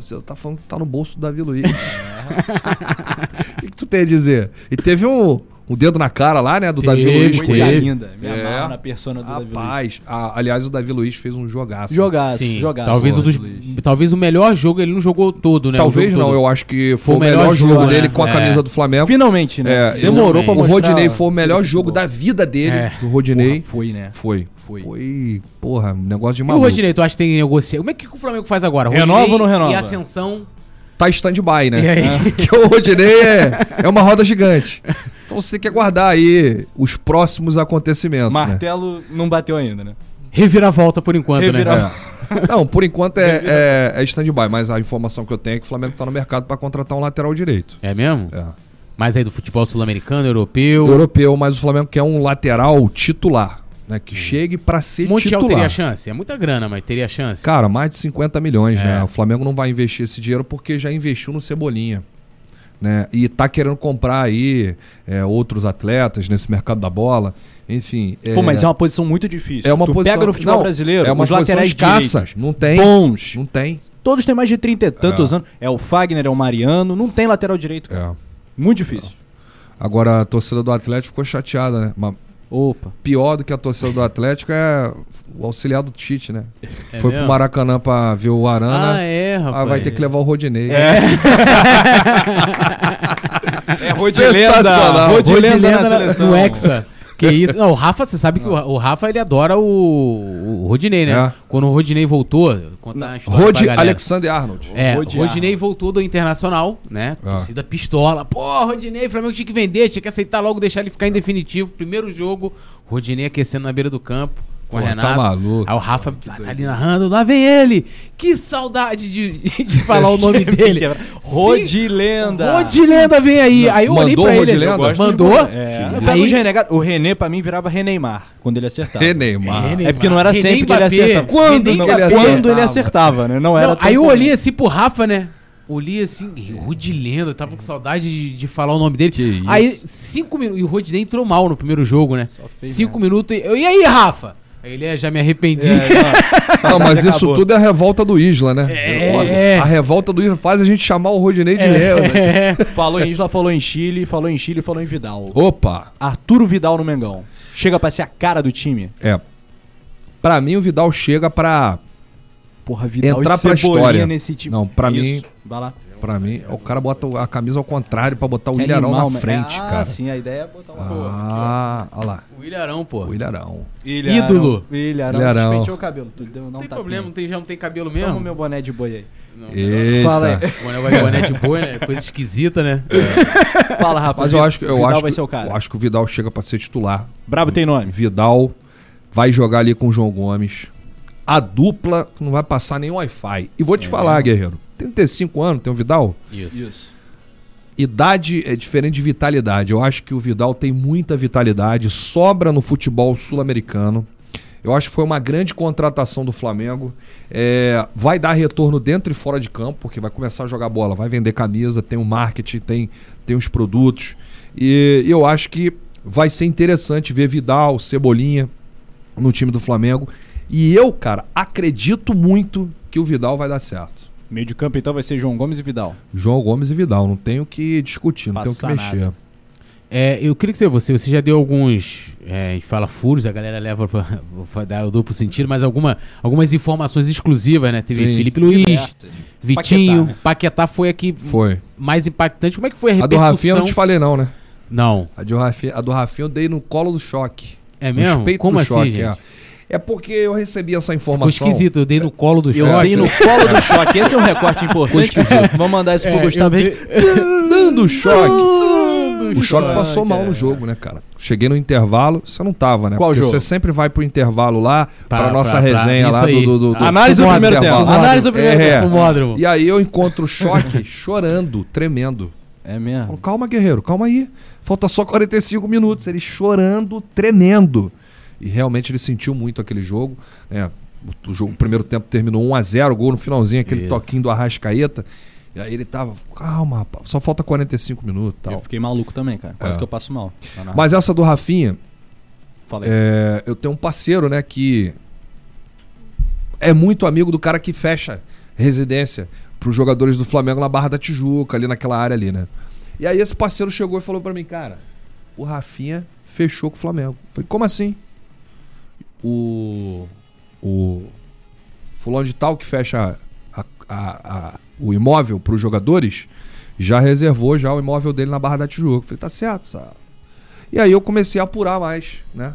Speaker 4: você tá falando que tá no bolso do Davi Luiz. [laughs] O que, que tu tem a dizer? E teve um, um dedo na cara lá, né, do Davi
Speaker 3: Teve,
Speaker 4: Luiz. com ele.
Speaker 1: linda. Me
Speaker 4: É.
Speaker 1: na persona do Davi Luiz.
Speaker 4: Rapaz, a- aliás, o Davi Luiz fez um jogaço.
Speaker 1: Jogaço,
Speaker 3: Sim,
Speaker 1: jogaço.
Speaker 3: talvez, o dos,
Speaker 1: Davi
Speaker 3: talvez o melhor jogo, ele não jogou todo, né? O
Speaker 4: Talvez
Speaker 3: jogo
Speaker 4: não,
Speaker 3: todo.
Speaker 4: eu acho que foi,
Speaker 3: Foi
Speaker 4: o melhor, jogo,
Speaker 3: jogo,
Speaker 4: dele
Speaker 3: né?
Speaker 4: com a
Speaker 3: É.
Speaker 4: camisa do Flamengo.
Speaker 1: Finalmente, né?
Speaker 4: É,
Speaker 1: Demorou pra
Speaker 4: o
Speaker 1: mostrar.
Speaker 4: Rodinei foi o melhor
Speaker 1: o
Speaker 4: jogo da vida dele,
Speaker 3: É.
Speaker 4: do Rodinei.
Speaker 1: Porra, Foi, né?
Speaker 4: Foi.
Speaker 1: Foi.
Speaker 4: Foi, porra, um negócio de
Speaker 3: E o
Speaker 4: maluco.
Speaker 3: Rodinei, tu acha que tem que negociar? Como é que o Flamengo faz agora?
Speaker 1: Renova
Speaker 3: Rodinei
Speaker 1: ou não renova?
Speaker 3: E Ascensão.
Speaker 4: Tá stand-by, né?
Speaker 3: E aí? [laughs]
Speaker 4: que o Rodinei é, é uma roda gigante. Então você tem que aguardar aí os próximos acontecimentos, né?
Speaker 1: Martelo não bateu ainda, né?
Speaker 3: Reviravolta por enquanto, né?
Speaker 1: Revira-
Speaker 4: É. Não, por enquanto é, é, é stand-by, mas a informação que eu tenho é que o Flamengo tá no mercado pra contratar um lateral direito.
Speaker 3: É mesmo?
Speaker 4: É.
Speaker 3: Mas aí do futebol sul-americano, europeu.
Speaker 4: Europeu, mas o Flamengo quer um lateral titular, né? Que chegue pra ser
Speaker 3: Montiel
Speaker 4: titular.
Speaker 3: teria chance? É muita grana, mas teria chance.
Speaker 4: Cara, mais de 50 milhões,
Speaker 3: É.
Speaker 4: né? O Flamengo não vai investir esse dinheiro porque já investiu no Cebolinha. Né? E tá querendo comprar aí é, outros atletas nesse mercado da bola. Enfim.
Speaker 1: Pô, mas é uma posição muito difícil.
Speaker 4: é uma
Speaker 1: tu
Speaker 4: posição-
Speaker 1: pega no futebol
Speaker 4: não,
Speaker 1: brasileiro,
Speaker 4: é uma
Speaker 1: os
Speaker 4: posição
Speaker 1: laterais
Speaker 4: escassa. Não tem.
Speaker 1: bons.
Speaker 4: Não tem.
Speaker 1: Todos têm mais de 30 e tantos anos. É o Fagner, é o Mariano. Não tem lateral direito, cara.
Speaker 4: É.
Speaker 1: Muito difícil.
Speaker 4: Agora a torcida do Atlético ficou chateada, né?
Speaker 1: Opa.
Speaker 4: pior do que a torcida do Atlético é o auxiliar do Tite, né?
Speaker 3: É
Speaker 4: Foi
Speaker 3: mesmo?
Speaker 4: pro Maracanã pra ver o Arana.
Speaker 3: Ah, é, rapaz.
Speaker 4: Ah, vai ter que levar o Rodinei.
Speaker 1: É [laughs]
Speaker 4: Sensacional.
Speaker 3: Rodilenda no Hexa. Que isso? Não, o Rafa, você sabe que o, o Rafa ele adora o, o Rodinei, né?
Speaker 4: É.
Speaker 3: Quando o Rodinei voltou, contar a história
Speaker 4: Rod. Alexander Arnold.
Speaker 3: É, Rodinei voltou do Internacional, né?
Speaker 4: Ah.
Speaker 3: Torcida pistola. Pô, Rodinei, Flamengo tinha que vender, tinha que aceitar logo, deixar ele ficar em definitivo. Primeiro jogo, Rodinei aquecendo na beira do campo com
Speaker 4: Pô,
Speaker 3: a
Speaker 4: tá
Speaker 3: Renata.
Speaker 4: maluco.
Speaker 3: Aí o Rafa tá, tá ali narrando, lá vem ele! Que saudade de, [laughs] de falar o nome [laughs] dele.
Speaker 1: Rodilenda.
Speaker 3: Rodilenda vem aí. Aí eu olhei pra
Speaker 4: o
Speaker 3: ele. Mandou?
Speaker 1: É,
Speaker 3: Aí-.
Speaker 1: O René, pra mim, virava Reneymar quando ele acertava.
Speaker 4: Reneymar.
Speaker 1: É porque não era
Speaker 3: René
Speaker 1: sempre que ele
Speaker 3: Mbappé.
Speaker 1: acertava.
Speaker 4: Quando
Speaker 3: René
Speaker 4: não
Speaker 3: Mbappé.
Speaker 4: ele
Speaker 1: Quando ele
Speaker 4: acertava?
Speaker 1: acertava, né? Não era
Speaker 3: Não, aí eu olhei assim pro Rafa, né? Olhei assim, e Rodilenda, eu tava com saudade de, de falar o nome dele.
Speaker 4: Que isso.
Speaker 3: Aí, cinco minutos. E o Rodinei entrou mal no primeiro jogo, né?
Speaker 1: fez
Speaker 3: Cinco minutos. E, e aí, Rafa? Ele é, já me arrependi.
Speaker 1: É, [laughs]
Speaker 4: Não, mas isso
Speaker 1: acabou.
Speaker 4: tudo é a revolta do Isla, né?
Speaker 3: É.
Speaker 4: A revolta do Isla faz a gente chamar o Rodinei de Léo, né?
Speaker 3: É. [laughs]
Speaker 1: Falou em Isla, falou em Chile, falou em Chile, falou em Vidal.
Speaker 4: Opa!
Speaker 1: Arturo Vidal no Mengão. Chega pra ser a cara do time.
Speaker 4: É. Pra mim, o Vidal chega pra.
Speaker 1: Porra, Vidal
Speaker 4: Entrar
Speaker 1: e
Speaker 4: pra história.
Speaker 1: nesse time.
Speaker 4: Não, pra
Speaker 1: Isso.
Speaker 4: mim-
Speaker 1: Vai lá.
Speaker 4: Pra mim, o cara bota a camisa ao contrário pra botar o Ilharão na
Speaker 1: mas-
Speaker 4: frente,
Speaker 1: ah,
Speaker 4: cara.
Speaker 1: sim, a ideia é botar uma
Speaker 4: Ah, olha lá.
Speaker 3: O Ilharão, pô.
Speaker 4: O Ilharão.
Speaker 1: Ilharão.
Speaker 3: Ídolo.
Speaker 1: Ilharão.
Speaker 4: Ilharão.
Speaker 1: Despenteou o cabelo. Tu deu, não
Speaker 3: Não tem
Speaker 1: tá
Speaker 3: problema, não tem, já não tem cabelo mesmo.
Speaker 1: Toma o meu boné de boi aí.
Speaker 4: Eita.
Speaker 1: Fala aí.
Speaker 3: De boné de boi, né? Coisa esquisita, né?
Speaker 1: Fala, Rafa.
Speaker 4: Mas eu acho que eu
Speaker 1: Vidal
Speaker 4: acho,
Speaker 1: vai
Speaker 4: que-
Speaker 1: ser o cara.
Speaker 4: eu acho que o Vidal chega pra ser titular.
Speaker 1: Brabo tem nome.
Speaker 4: Vidal vai jogar ali com o João Gomes. A dupla não vai passar nem Wi-Fi. E vou te falar, guerreiro. 35 anos, tem o Vidal?
Speaker 3: Isso.
Speaker 4: Idade é diferente de vitalidade. Eu acho que o Vidal tem muita vitalidade, sobra no futebol sul-americano. Eu acho que foi uma grande contratação do Flamengo. É, vai dar retorno dentro e fora de campo, porque vai começar a jogar bola, vai vender camisa, tem o marketing, tem, tem os produtos. E eu acho que vai ser interessante ver Vidal, Cebolinha no time do Flamengo. E eu, cara, acredito muito que o Vidal vai dar certo.
Speaker 1: Meio de campo, então, vai ser João Gomes e Vidal.
Speaker 4: João Gomes e Vidal, não tenho o que discutir, não
Speaker 1: Passa
Speaker 4: tenho o que mexer.
Speaker 1: nada.
Speaker 3: É, eu queria que você, você, você já deu alguns, é, a gente fala furos, a galera leva pra, vou dar o duplo sentido, mas alguma, algumas informações exclusivas, né? Teve
Speaker 4: Sim.
Speaker 3: Felipe Luiz,
Speaker 1: Diversas.
Speaker 3: Vitinho,
Speaker 1: Paquetá,
Speaker 3: Paquetá,
Speaker 1: né?
Speaker 3: foi a que
Speaker 4: Foi.
Speaker 3: mais impactante. Como é que foi a
Speaker 4: A do
Speaker 3: repercussão?
Speaker 4: Rafinha eu não te falei, não, né?
Speaker 3: Não.
Speaker 4: A, de Rafinha, a do Rafinha eu dei no colo do choque.
Speaker 3: É mesmo? Como
Speaker 4: do
Speaker 3: assim,
Speaker 4: choque,
Speaker 3: gente?
Speaker 4: É. É porque eu recebi essa
Speaker 3: Ficou
Speaker 4: informação.
Speaker 3: esquisito, eu dei no colo do
Speaker 1: Eu
Speaker 3: choque.
Speaker 1: dei no colo do choque. Esse é um recorte [laughs] importante. Vamos mandar esse pro
Speaker 3: É,
Speaker 1: Gustavo
Speaker 3: eu
Speaker 1: Henrique.
Speaker 4: Dando choque. O choque passou mal no jogo, né, cara? Cheguei no intervalo, você não tava, né?
Speaker 1: Qual
Speaker 4: Porque
Speaker 1: jogo?
Speaker 4: Você sempre vai pro intervalo lá, pra,
Speaker 3: Pra-
Speaker 4: nossa
Speaker 3: pra- pra-
Speaker 4: resenha
Speaker 3: isso
Speaker 4: lá
Speaker 3: aí.
Speaker 4: do, do, do-
Speaker 1: Análise do
Speaker 3: Fumódromo,
Speaker 1: primeiro tempo. Análise do primeiro
Speaker 4: É.
Speaker 1: tempo.
Speaker 3: Fumódromo.
Speaker 4: E aí eu encontro o choque [laughs] chorando, tremendo.
Speaker 1: É
Speaker 4: Falo,
Speaker 1: mesmo.
Speaker 4: calma, guerreiro, calma aí. Falta só 45 minutos. Ele chorando, tremendo. E realmente ele sentiu muito aquele jogo. Né? O, o jogo, o primeiro tempo terminou 1x0, gol no finalzinho, aquele
Speaker 3: Isso.
Speaker 4: toquinho do Arrascaeta. E aí ele tava, calma, rapaz, só falta 45 minutos e
Speaker 1: Eu
Speaker 4: tal.
Speaker 1: fiquei maluco também, cara. Quase
Speaker 4: É.
Speaker 1: que eu passo mal.
Speaker 4: Mas essa do Rafinha,
Speaker 1: Fala aí.
Speaker 4: é, eu tenho um parceiro, né, que é muito amigo do cara que fecha residência pros jogadores do Flamengo na Barra da Tijuca, ali naquela área ali, né? E aí esse parceiro chegou e falou pra mim, cara, o Rafinha fechou com o Flamengo. Eu Falei, como assim? O o fulano de tal que fecha a- a- a- o imóvel pros jogadores já reservou já o imóvel dele na Barra da Tijuca. Falei, tá certo, sabe? E aí eu comecei a apurar mais, né?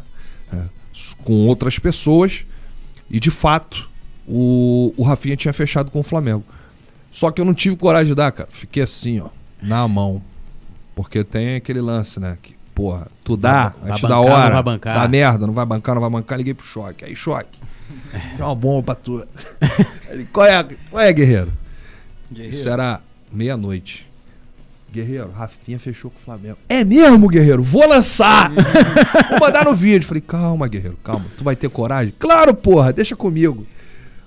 Speaker 4: É, com outras pessoas. E de fato, o, o Rafinha tinha fechado com o Flamengo. Só que eu não tive coragem de dar, cara. Fiquei assim, ó, na mão. Porque tem aquele lance, né? Que, porra, tu dá,
Speaker 3: Vai
Speaker 4: antes
Speaker 3: bancar,
Speaker 4: da
Speaker 3: não
Speaker 4: hora.
Speaker 3: vai bancar.
Speaker 4: Dá merda, não vai bancar, não vai bancar. Liguei pro choque. Aí, choque. Tem uma bomba pra tu. [laughs] Ele, qual é, qual é, guerreiro? Isso era meia-noite. Guerreiro, Rafinha fechou com o Flamengo. É mesmo, Guerreiro? Vou lançar! [laughs] Vou mandar no vídeo. Falei, calma, Guerreiro, calma. Tu vai ter coragem? Claro, porra, deixa comigo.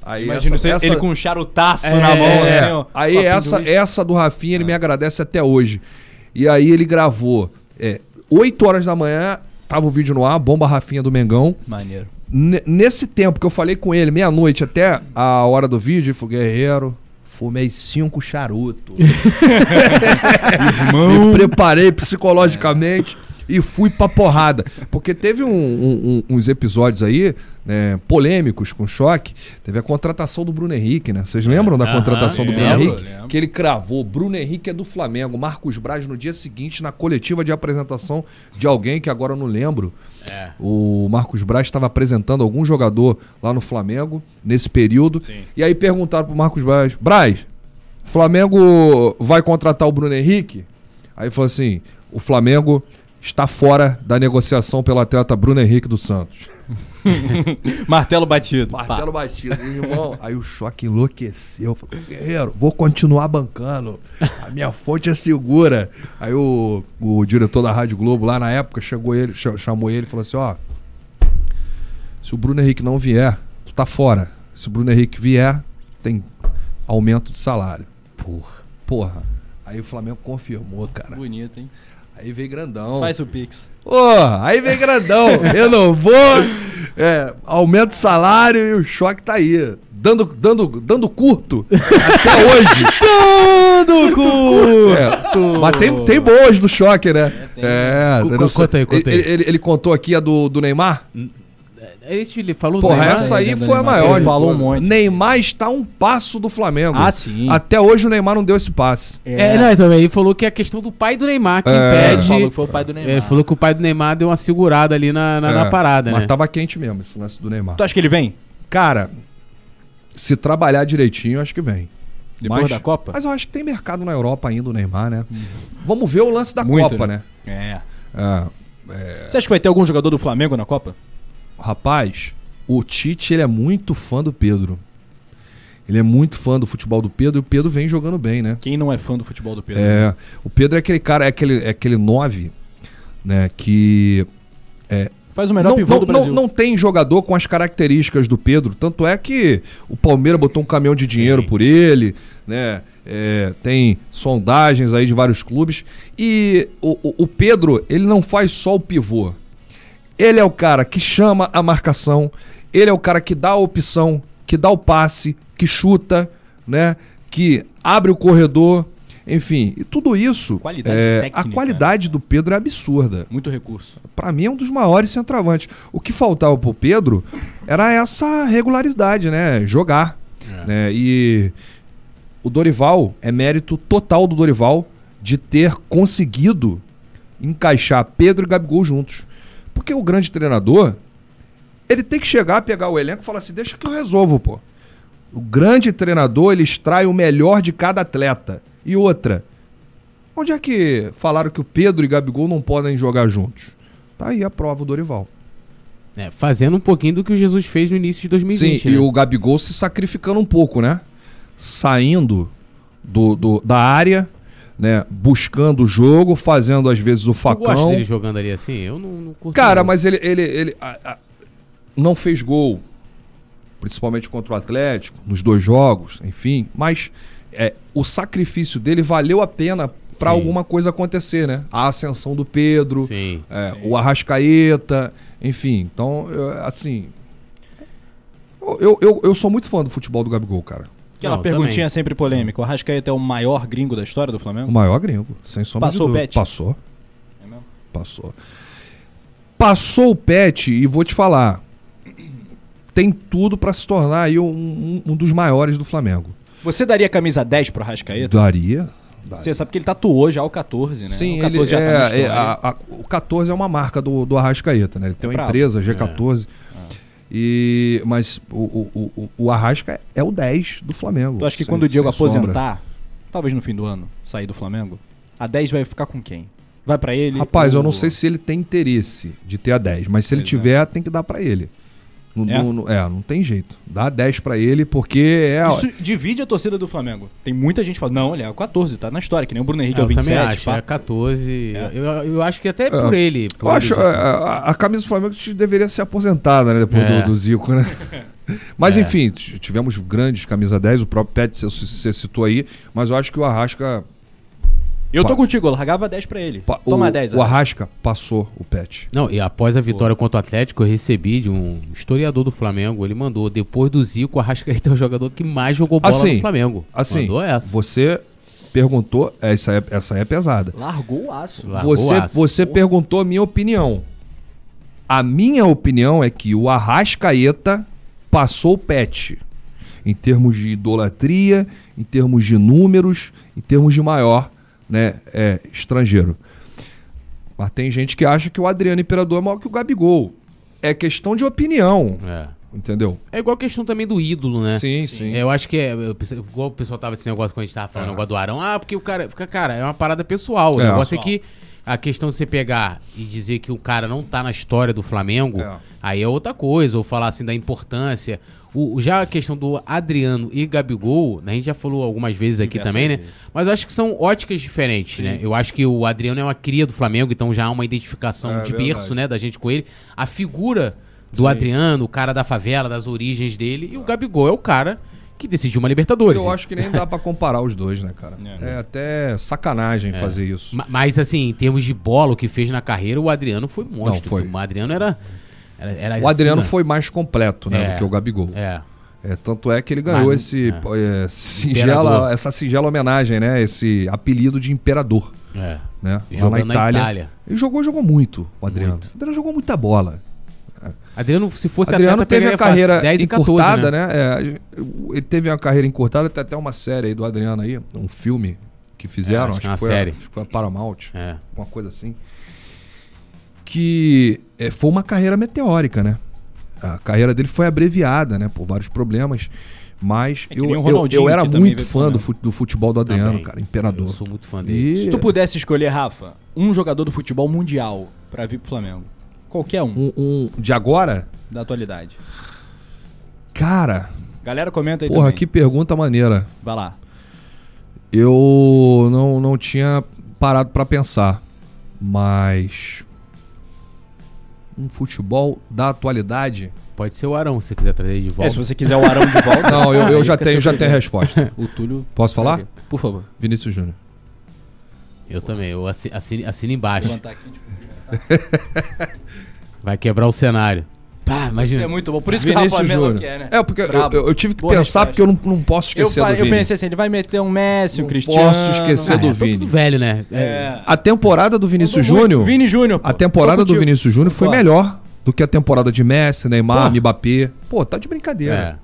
Speaker 4: Aí
Speaker 1: Imagina
Speaker 4: essa- essa-
Speaker 1: ele com um charutaço
Speaker 3: É,
Speaker 1: na mão,
Speaker 4: é,
Speaker 1: assim, ó.
Speaker 4: aí essa, essa do Rafinha, ele me agradece até hoje. E aí ele gravou é, 8 horas da manhã, tava o vídeo no ar, bomba Rafinha do Mengão.
Speaker 1: Maneiro.
Speaker 4: N- nesse tempo que eu falei com ele, meia-noite até a hora do vídeo, ele falou, guerreiro, fumei cinco charutos. [laughs] [laughs] Me preparei psicologicamente e fui pra porrada. Porque teve um- um- uns episódios aí, né, polêmicos com choque. Teve a contratação do Bruno Henrique, né? Vocês lembram da
Speaker 3: Aham,
Speaker 4: contratação do Bruno Henrique?
Speaker 1: lembro.
Speaker 4: Que ele cravou. Bruno Henrique é do Flamengo. Marcos Braz no dia seguinte, na coletiva de apresentação de alguém que agora eu não lembro.
Speaker 3: É.
Speaker 4: O Marcos Braz estava apresentando algum jogador lá no Flamengo nesse período.
Speaker 1: Sim.
Speaker 4: E aí perguntaram pro Marcos Braz: Braz, Flamengo vai contratar o Bruno Henrique? Aí falou assim: o Flamengo está fora da negociação pelo atleta Bruno Henrique do Santos. [laughs]
Speaker 1: Martelo batido.
Speaker 4: Martelo batido, irmão. Aí o choque enlouqueceu. Falei, guerreiro, vou continuar bancando. A minha fonte é segura. Aí o, o diretor da Rádio Globo lá na época chegou ele, cha- chamou ele e falou assim: ó. Se o Bruno Henrique não vier, tu tá fora. Se o Bruno Henrique vier, tem aumento de salário. Porra. Porra. Aí o Flamengo confirmou, cara.
Speaker 1: Bonito, hein?
Speaker 4: Aí veio grandão.
Speaker 1: Faz o Pix.
Speaker 4: Ô, aí vem grandão. [laughs] Eu não vou, É, aumenta o salário e o choque tá aí. Dando, dando, dando curto até [laughs] hoje.
Speaker 1: Dando curto!
Speaker 4: É, mas tem, tem boas do choque, né? É, não
Speaker 3: co-
Speaker 4: sei.
Speaker 3: conta aí, conta aí.
Speaker 4: Ele, ele- ele contou aqui a do, do Neymar?
Speaker 3: Esse ele falou do
Speaker 4: Porra,
Speaker 3: Neymar?
Speaker 4: essa aí
Speaker 1: Neymar.
Speaker 4: foi a maior.
Speaker 1: Ele falou um monte.
Speaker 4: Neymar está um passo do Flamengo.
Speaker 1: Ah, sim.
Speaker 4: Até hoje o Neymar não deu esse passe.
Speaker 3: É, não, então, ele falou que é a questão do pai do Neymar que
Speaker 4: É.
Speaker 1: Ele
Speaker 3: impede.
Speaker 1: falou que foi o pai do Neymar.
Speaker 3: Ele falou que o pai do Neymar deu uma segurada ali na, na, na
Speaker 4: É,
Speaker 3: parada,
Speaker 4: Mas
Speaker 3: né?
Speaker 4: tava quente mesmo esse lance do Neymar.
Speaker 1: Tu acha que ele vem?
Speaker 4: Cara, se trabalhar direitinho, acho que vem.
Speaker 1: Depois da Copa?
Speaker 4: Mas eu acho que tem mercado na Europa ainda o Neymar, né? Vamos ver o lance da
Speaker 1: Muito,
Speaker 4: Copa, né?
Speaker 1: né? É.
Speaker 4: É,
Speaker 1: Você acha que vai ter algum jogador do Flamengo na Copa?
Speaker 4: Rapaz, o Tite ele é muito fã do Pedro. Ele é muito fã do futebol do Pedro e o Pedro vem jogando bem, né?
Speaker 1: Quem não é fã do futebol do Pedro?
Speaker 4: É, o Pedro é aquele cara, é aquele, é aquele nove, né? Que
Speaker 1: Faz o melhor
Speaker 4: não,
Speaker 1: pivô
Speaker 4: não,
Speaker 1: do Brasil.
Speaker 4: não, não tem jogador com as características do Pedro. Tanto é que o Palmeiras botou um caminhão de dinheiro
Speaker 3: Sim.
Speaker 4: por ele, né? É, tem sondagens aí de vários clubes. E o, o- o Pedro, ele não faz só o pivô. Ele é o cara que chama a marcação, ele é o cara que dá a opção, que dá o passe, que chuta, né? Que abre o corredor. Enfim, e tudo isso.
Speaker 1: Qualidade
Speaker 4: é,
Speaker 1: técnica.
Speaker 4: a qualidade do Pedro é absurda
Speaker 1: Muito recurso.
Speaker 4: Pra mim é um dos maiores centroavantes. O que faltava pro Pedro era essa regularidade, né? Jogar. Né? E o Dorival, é mérito total do Dorival de ter conseguido encaixar Pedro e Gabigol juntos. Porque o grande treinador, ele tem que chegar, pegar o elenco e falar assim: deixa que eu resolvo, pô. O grande treinador, ele extrai o melhor de cada atleta. E outra, onde é que falaram que o Pedro e Gabigol não podem jogar juntos? Tá aí a prova, o Dorival.
Speaker 3: É, fazendo um pouquinho do que o Jesus fez no início de 2020.
Speaker 4: Sim,
Speaker 3: né?
Speaker 4: e o Gabigol se sacrificando um pouco, né? Saindo do, do- da área, né? Buscando o jogo, fazendo às vezes o
Speaker 3: Tu gosta
Speaker 4: facão.
Speaker 3: dele jogando ali assim? Eu não, não curto.
Speaker 4: Cara, mas ele, ele, ele a- a- não fez gol, principalmente contra o Atlético, nos dois jogos, enfim. Mas é, o sacrifício dele valeu a pena pra
Speaker 3: Sim.
Speaker 4: alguma coisa acontecer, né? A ascensão do Pedro,
Speaker 3: Sim.
Speaker 4: é, o Arrascaeta, enfim. Então, eu- assim. Eu, eu, eu sou muito fã do futebol do Gabigol, cara.
Speaker 1: Aquela
Speaker 3: Não,
Speaker 1: perguntinha
Speaker 3: também.
Speaker 1: sempre polêmica. O Arrascaeta é o maior gringo da história do
Speaker 4: O
Speaker 1: Flamengo?
Speaker 4: maior gringo, sem sombra
Speaker 1: Passou
Speaker 4: de
Speaker 1: o
Speaker 4: dúvida.
Speaker 1: Pet?
Speaker 4: Passou.
Speaker 1: É mesmo?
Speaker 4: Passou. Passou o Pet e vou te falar. Tem tudo pra se tornar aí um, um- um dos maiores do Flamengo.
Speaker 1: Você daria camisa 10 pro Arrascaeta?
Speaker 4: Daria. daria.
Speaker 1: Você sabe que ele tatuou já o 14, né?
Speaker 4: Sim,
Speaker 1: o 14
Speaker 4: ele
Speaker 1: já tá
Speaker 4: é, é,
Speaker 1: história.
Speaker 4: a- a- o 14 é uma marca do, do Arrascaeta, né? Ele tem
Speaker 1: É
Speaker 4: uma
Speaker 1: brabo.
Speaker 4: empresa, G14. E, mas o, o, o, o Arrasca é o 10 do Flamengo.
Speaker 1: Tu acha que
Speaker 4: sem-
Speaker 1: quando o Diego
Speaker 4: sem sombra.
Speaker 1: aposentar, talvez no fim do ano, sair do Flamengo, a 10 vai ficar com quem? Vai pra ele?
Speaker 4: Rapaz, eu
Speaker 1: ou-
Speaker 4: não sei se ele tem interesse de ter a 10, mas se ele
Speaker 1: é.
Speaker 4: tiver, tem que dar pra ele. Não,
Speaker 1: É?
Speaker 4: não- não- é, não tem jeito. Dá 10 pra ele porque é.
Speaker 1: Isso divide a torcida do Flamengo. Tem muita gente que fala, não, ele é o 14, tá na história, que nem o Bruno Henrique é,
Speaker 3: eu
Speaker 1: o 27.
Speaker 3: também acho.
Speaker 1: pá.
Speaker 3: É 14.
Speaker 1: É.
Speaker 3: Eu, eu acho que até por ele. por
Speaker 4: Eu
Speaker 3: ele-
Speaker 4: acho é, a, a camisa do Flamengo deveria ser aposentada, né? Depois
Speaker 3: É.
Speaker 4: do, do Zico, né? [laughs] Mas
Speaker 3: É.
Speaker 4: enfim, tivemos grandes camisa 10, o próprio Pet você citou aí, mas eu acho que o Arrasca.
Speaker 1: Eu tô contigo, eu largava 10 pra ele.
Speaker 4: pa-
Speaker 1: Toma
Speaker 4: o,
Speaker 1: 10.
Speaker 4: o Arrasca passou o Pet.
Speaker 3: Não, e após a vitória contra o Atlético, eu recebi de um historiador do Flamengo. Ele mandou, depois do Zico, o Arrascaeta [laughs] é o jogador que mais jogou bola
Speaker 4: Assim,
Speaker 3: no Flamengo.
Speaker 4: Assim,
Speaker 3: Mandou essa.
Speaker 4: você perguntou, essa é, essa é pesada.
Speaker 1: Largou o aço.
Speaker 3: Largou
Speaker 4: Você,
Speaker 3: aço.
Speaker 4: você perguntou a minha opinião. A minha opinião é que o Arrascaeta passou o Pet. Em termos de idolatria, em termos de números, em termos de maior né, é, estrangeiro. Mas tem gente que acha que o Adriano Imperador é maior que o Gabigol. É questão de opinião,
Speaker 3: É.
Speaker 4: entendeu?
Speaker 3: É igual a questão também do ídolo, né?
Speaker 4: Sim, sim.
Speaker 3: Eu acho que é. Igual o pessoal tava esse negócio quando a gente tava falando
Speaker 4: É.
Speaker 3: negócio do Arão. Ah, porque o cara. Fica, cara, é uma parada pessoal. O
Speaker 4: É.
Speaker 3: negócio é que a questão de você pegar e dizer que o cara não tá na história do Flamengo,
Speaker 4: É.
Speaker 3: aí é outra coisa. Ou falar assim da importância. O, já a questão do Adriano e Gabigol, né, a gente já falou algumas vezes aqui
Speaker 1: Diversas
Speaker 3: também, né? Mas eu acho que são óticas diferentes, né? Eu acho que o Adriano é uma cria do Flamengo, então já há uma identificação
Speaker 4: É,
Speaker 3: de
Speaker 4: verdade.
Speaker 3: berço, né, da gente com ele. A figura do
Speaker 1: Sim.
Speaker 3: Adriano, o cara da favela, das origens dele, e o Gabigol é o cara que decidiu uma Libertadores.
Speaker 4: Eu acho que nem dá pra comparar os dois, né, cara?
Speaker 1: É.
Speaker 4: É, até sacanagem fazer isso.
Speaker 3: Ma- Mas, assim, em termos de bola, o que fez na carreira, o Adriano foi monstro.
Speaker 4: Não, foi.
Speaker 3: assim. O Adriano era. Era, era
Speaker 4: O Adriano foi mais completo, né,
Speaker 3: É.
Speaker 4: do que o Gabigol.
Speaker 3: É.
Speaker 4: É, tanto é que ele ganhou
Speaker 3: Mas,
Speaker 4: esse
Speaker 3: é.
Speaker 4: é, singela, essa singela homenagem, né? Esse apelido de imperador,
Speaker 3: É.
Speaker 4: né? Lá na
Speaker 3: na
Speaker 4: Itália.
Speaker 3: Itália.
Speaker 4: Ele jogou, jogou muito, o Adriano.
Speaker 3: Muito.
Speaker 4: O Adriano jogou muita bola.
Speaker 3: Adriano, se fosse
Speaker 4: Adriano
Speaker 3: atleta,
Speaker 4: teve a carreira
Speaker 3: 10 e 14,
Speaker 4: encurtada,
Speaker 3: né?
Speaker 4: né? É, ele teve uma carreira encurtada, tem até uma série aí do Adriano aí, um filme que fizeram,
Speaker 3: É, acho
Speaker 4: acho,
Speaker 3: que é uma
Speaker 4: foi a-
Speaker 3: série.
Speaker 4: acho que foi a Paramount,
Speaker 3: É.
Speaker 4: uma coisa assim. Que é, foi uma carreira meteórica, né? A carreira dele foi abreviada, né? Por vários problemas. Mas
Speaker 1: É
Speaker 4: eu, eu, eu era muito fã do, do futebol do Adriano,
Speaker 3: Também.
Speaker 4: cara, imperador.
Speaker 3: Eu sou muito fã dele.
Speaker 4: E-
Speaker 1: Se tu pudesse escolher, Rafa, um jogador do futebol mundial pra vir pro Flamengo, qualquer um,
Speaker 4: um, um- de agora,
Speaker 1: da atualidade.
Speaker 4: cara,
Speaker 1: Galera, comenta aí
Speaker 4: porra,
Speaker 1: também.
Speaker 4: que pergunta maneira.
Speaker 1: Vai lá.
Speaker 4: Eu não, não tinha parado pra pensar, mas um futebol da atualidade.
Speaker 3: Pode ser o Arão, se você quiser trazer ele de
Speaker 1: É,
Speaker 3: volta.
Speaker 1: se você quiser o Arão de volta. [laughs]
Speaker 4: Não, eu, eu
Speaker 1: aí
Speaker 4: já tenho, já tenho a resposta. [laughs]
Speaker 1: O Túlio.
Speaker 4: Posso falar?
Speaker 1: Por favor.
Speaker 4: Vinícius Júnior.
Speaker 3: Eu também, eu assi- assino, assino embaixo.
Speaker 1: Levantar aqui, tipo, [laughs]
Speaker 3: Vai quebrar o cenário. Pá,
Speaker 1: Isso
Speaker 3: imagina.
Speaker 1: é muito bom. Por isso que o Rafa
Speaker 4: Vinícius
Speaker 1: Melo
Speaker 4: Júnior.
Speaker 1: quer, né?
Speaker 4: É, porque eu, eu- eu tive que
Speaker 1: Boa
Speaker 4: pensar,
Speaker 1: resposta.
Speaker 4: porque eu não, não posso
Speaker 1: Eu,
Speaker 4: esquecer
Speaker 1: fa-
Speaker 4: do
Speaker 1: eu
Speaker 4: Vini.
Speaker 1: pensei assim, ele vai meter um Messi, um
Speaker 4: Não
Speaker 1: Cristiano.
Speaker 4: posso esquecer
Speaker 3: Ah,
Speaker 4: do
Speaker 3: é,
Speaker 4: Vini.
Speaker 3: tudo velho, né? É.
Speaker 1: É.
Speaker 4: A temporada do Vinícius. Júnior.
Speaker 1: Vini Júnior.
Speaker 4: A temporada do. Vinícius Júnior foi melhor do que a temporada de Messi, Neymar,
Speaker 1: Pô.
Speaker 4: Mbappé. Pô, tá de brincadeira.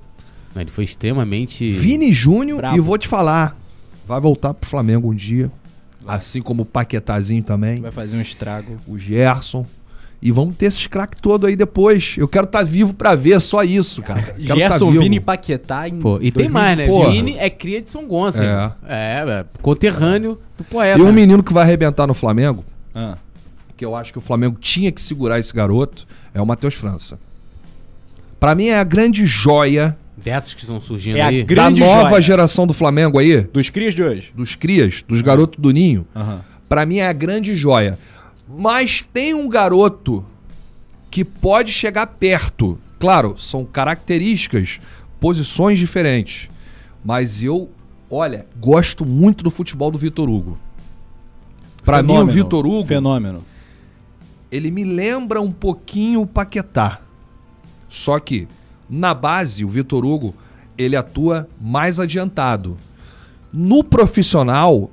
Speaker 3: É. Ele foi extremamente.
Speaker 4: Vini Júnior, e vou te falar, vai voltar pro Flamengo um dia. Assim como o Paquetazinho também,
Speaker 1: Vai fazer um estrago.
Speaker 4: o Gerson. E vamos ter esses craques todos aí depois. Eu quero estar vivo pra ver só isso, cara. Quero tá
Speaker 1: Gerson,
Speaker 4: vivo.
Speaker 1: Vini e Paquetá em
Speaker 3: Pô, e tem mais, né?
Speaker 4: Porra.
Speaker 3: Vini é cria de São Gonçalo.
Speaker 4: É.
Speaker 3: É, é, conterrâneo do poeta.
Speaker 4: E um menino que vai arrebentar no Flamengo,
Speaker 1: Ah.
Speaker 4: que eu acho que o Flamengo tinha que segurar esse garoto, é o Matheus França. Pra mim é a grande joia
Speaker 3: Dessas que estão surgindo
Speaker 1: É a
Speaker 3: aí.
Speaker 4: da nova
Speaker 1: joia.
Speaker 4: geração do Flamengo aí,
Speaker 1: Dos crias de hoje.
Speaker 4: dos crias, dos garotos do Ninho.
Speaker 1: Aham.
Speaker 4: Pra mim é a grande joia. Mas tem um garoto que pode chegar perto. Claro, são características, posições diferentes. Mas eu, olha, gosto muito do futebol do Vitor Hugo. Pra mim, o. Vitor Hugo,
Speaker 1: Fenômeno.
Speaker 4: ele me lembra um pouquinho o Paquetá. Só que, na base, o Vitor Hugo, ele atua mais adiantado. No profissional,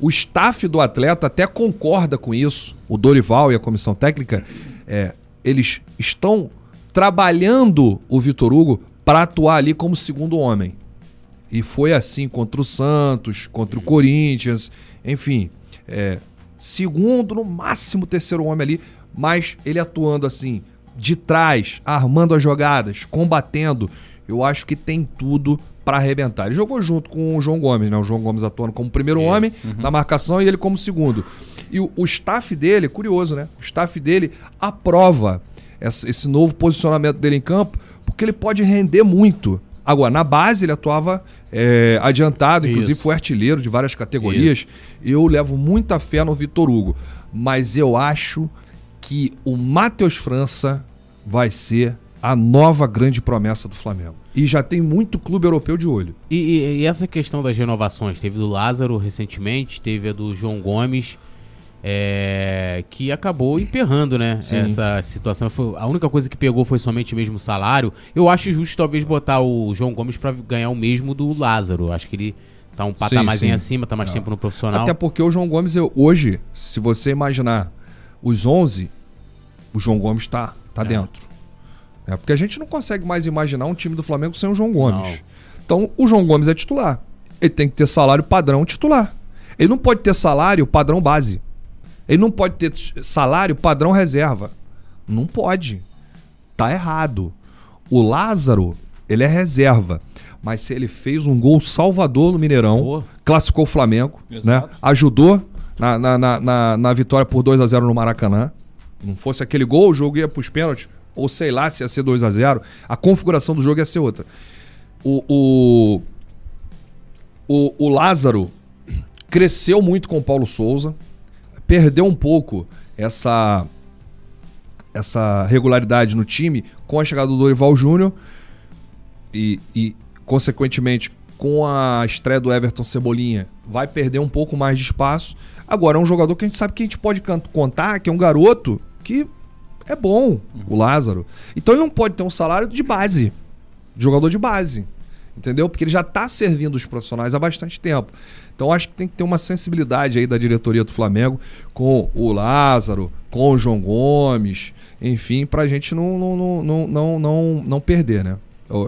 Speaker 4: o staff do atleta até concorda com isso. O Dorival e a comissão técnica, é, eles estão trabalhando o Vitor Hugo para atuar ali como segundo homem. E foi assim contra o Santos, contra o Corinthians, enfim. é, segundo, no máximo terceiro homem ali, mas ele atuando assim, de trás, armando as jogadas, combatendo. Eu acho que tem tudo para arrebentar. Ele jogou junto com o João Gomes, né? O João Gomes atuando como primeiro homem na marcação e ele como segundo. E o, o staff dele, curioso, né? O staff dele aprova essa- esse novo posicionamento dele em campo, porque ele pode render muito. Agora, na base, ele atuava é, adiantado, inclusive
Speaker 3: Isso.
Speaker 4: foi artilheiro de várias categorias. Eu levo muita fé no Vitor Hugo, mas eu acho que o Matheus França vai ser a nova grande promessa do Flamengo. E já tem muito clube europeu de olho.
Speaker 3: E, e- e essa questão das renovações? Teve do Lázaro recentemente, teve a do João Gomes, é, que acabou emperrando, né?
Speaker 4: Sim.
Speaker 3: Essa situação. Foi- a única coisa que pegou foi somente mesmo o salário. Eu acho justo talvez botar o João Gomes pra ganhar o mesmo do Lázaro. Acho que ele tá um patamazinho
Speaker 4: sim.
Speaker 3: acima, tá mais
Speaker 4: É.
Speaker 3: tempo no profissional.
Speaker 4: Até porque o João Gomes, eu- hoje, se você imaginar os 11, o João Gomes tá, tá
Speaker 3: É.
Speaker 4: dentro. É, porque a gente não consegue mais imaginar um time do Flamengo sem o João Gomes.
Speaker 3: Não.
Speaker 4: Então, o João Gomes é titular. Ele tem que ter salário padrão titular. Ele não pode ter salário padrão base. Ele não pode ter salário padrão reserva. Não pode. Tá errado. O Lázaro, ele é reserva. Mas se ele fez um gol salvador no Mineirão,
Speaker 3: Pô.
Speaker 4: classificou o Flamengo,
Speaker 1: Exato.
Speaker 4: né? ajudou na, na, na, na- vitória por 2 a 0 no Maracanã. Não fosse aquele gol, o jogo ia pros pênaltis. Ou sei lá se ia ser 2 a 0 A configuração do jogo ia ser outra. O, o, o, o Lázaro cresceu muito com o Paulo Souza. Perdeu um pouco essa, essa regularidade no time com a chegada do Dorival Júnior e, e, consequentemente, com a estreia do Everton Cebolinha, vai perder um pouco mais de espaço. Agora, é um jogador que a gente sabe que a gente pode contar, que é um garoto que é bom, o Lázaro. Então ele não pode ter um salário de base, de jogador de base. Entendeu? Porque ele já está servindo os profissionais há bastante tempo. Então acho que tem que ter uma sensibilidade aí da diretoria do Flamengo com o Lázaro, com o João Gomes, enfim, para a gente não, não, não, não, não, não, não perder, né?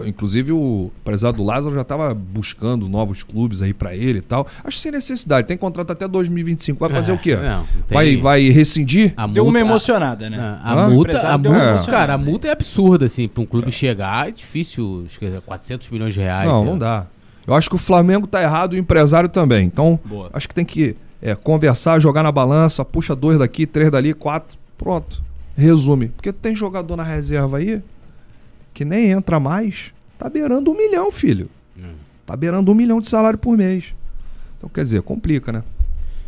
Speaker 4: Inclusive o empresário do Lázaro já estava buscando novos clubes aí para ele e tal. Acho sem necessidade. Tem contrato até 2025. Vai fazer é, o quê? Não, vai, vai rescindir?
Speaker 1: A Deu uma emocionada, né?
Speaker 3: A, a multa, a multa cara, a multa é absurda, assim. Para um clube chegar é difícil. Acho que é 400 milhões de reais.
Speaker 4: Não, não dá. Eu acho que o Flamengo tá errado e o empresário também. Então, Boa. acho que tem que é, conversar, jogar na balança, puxa dois daqui, três dali, quatro. Pronto. Resume. Porque tem jogador na reserva aí que nem entra mais, tá beirando um milhão, filho. Hum. Tá beirando um milhão de salário por mês. Então, quer dizer, complica, né?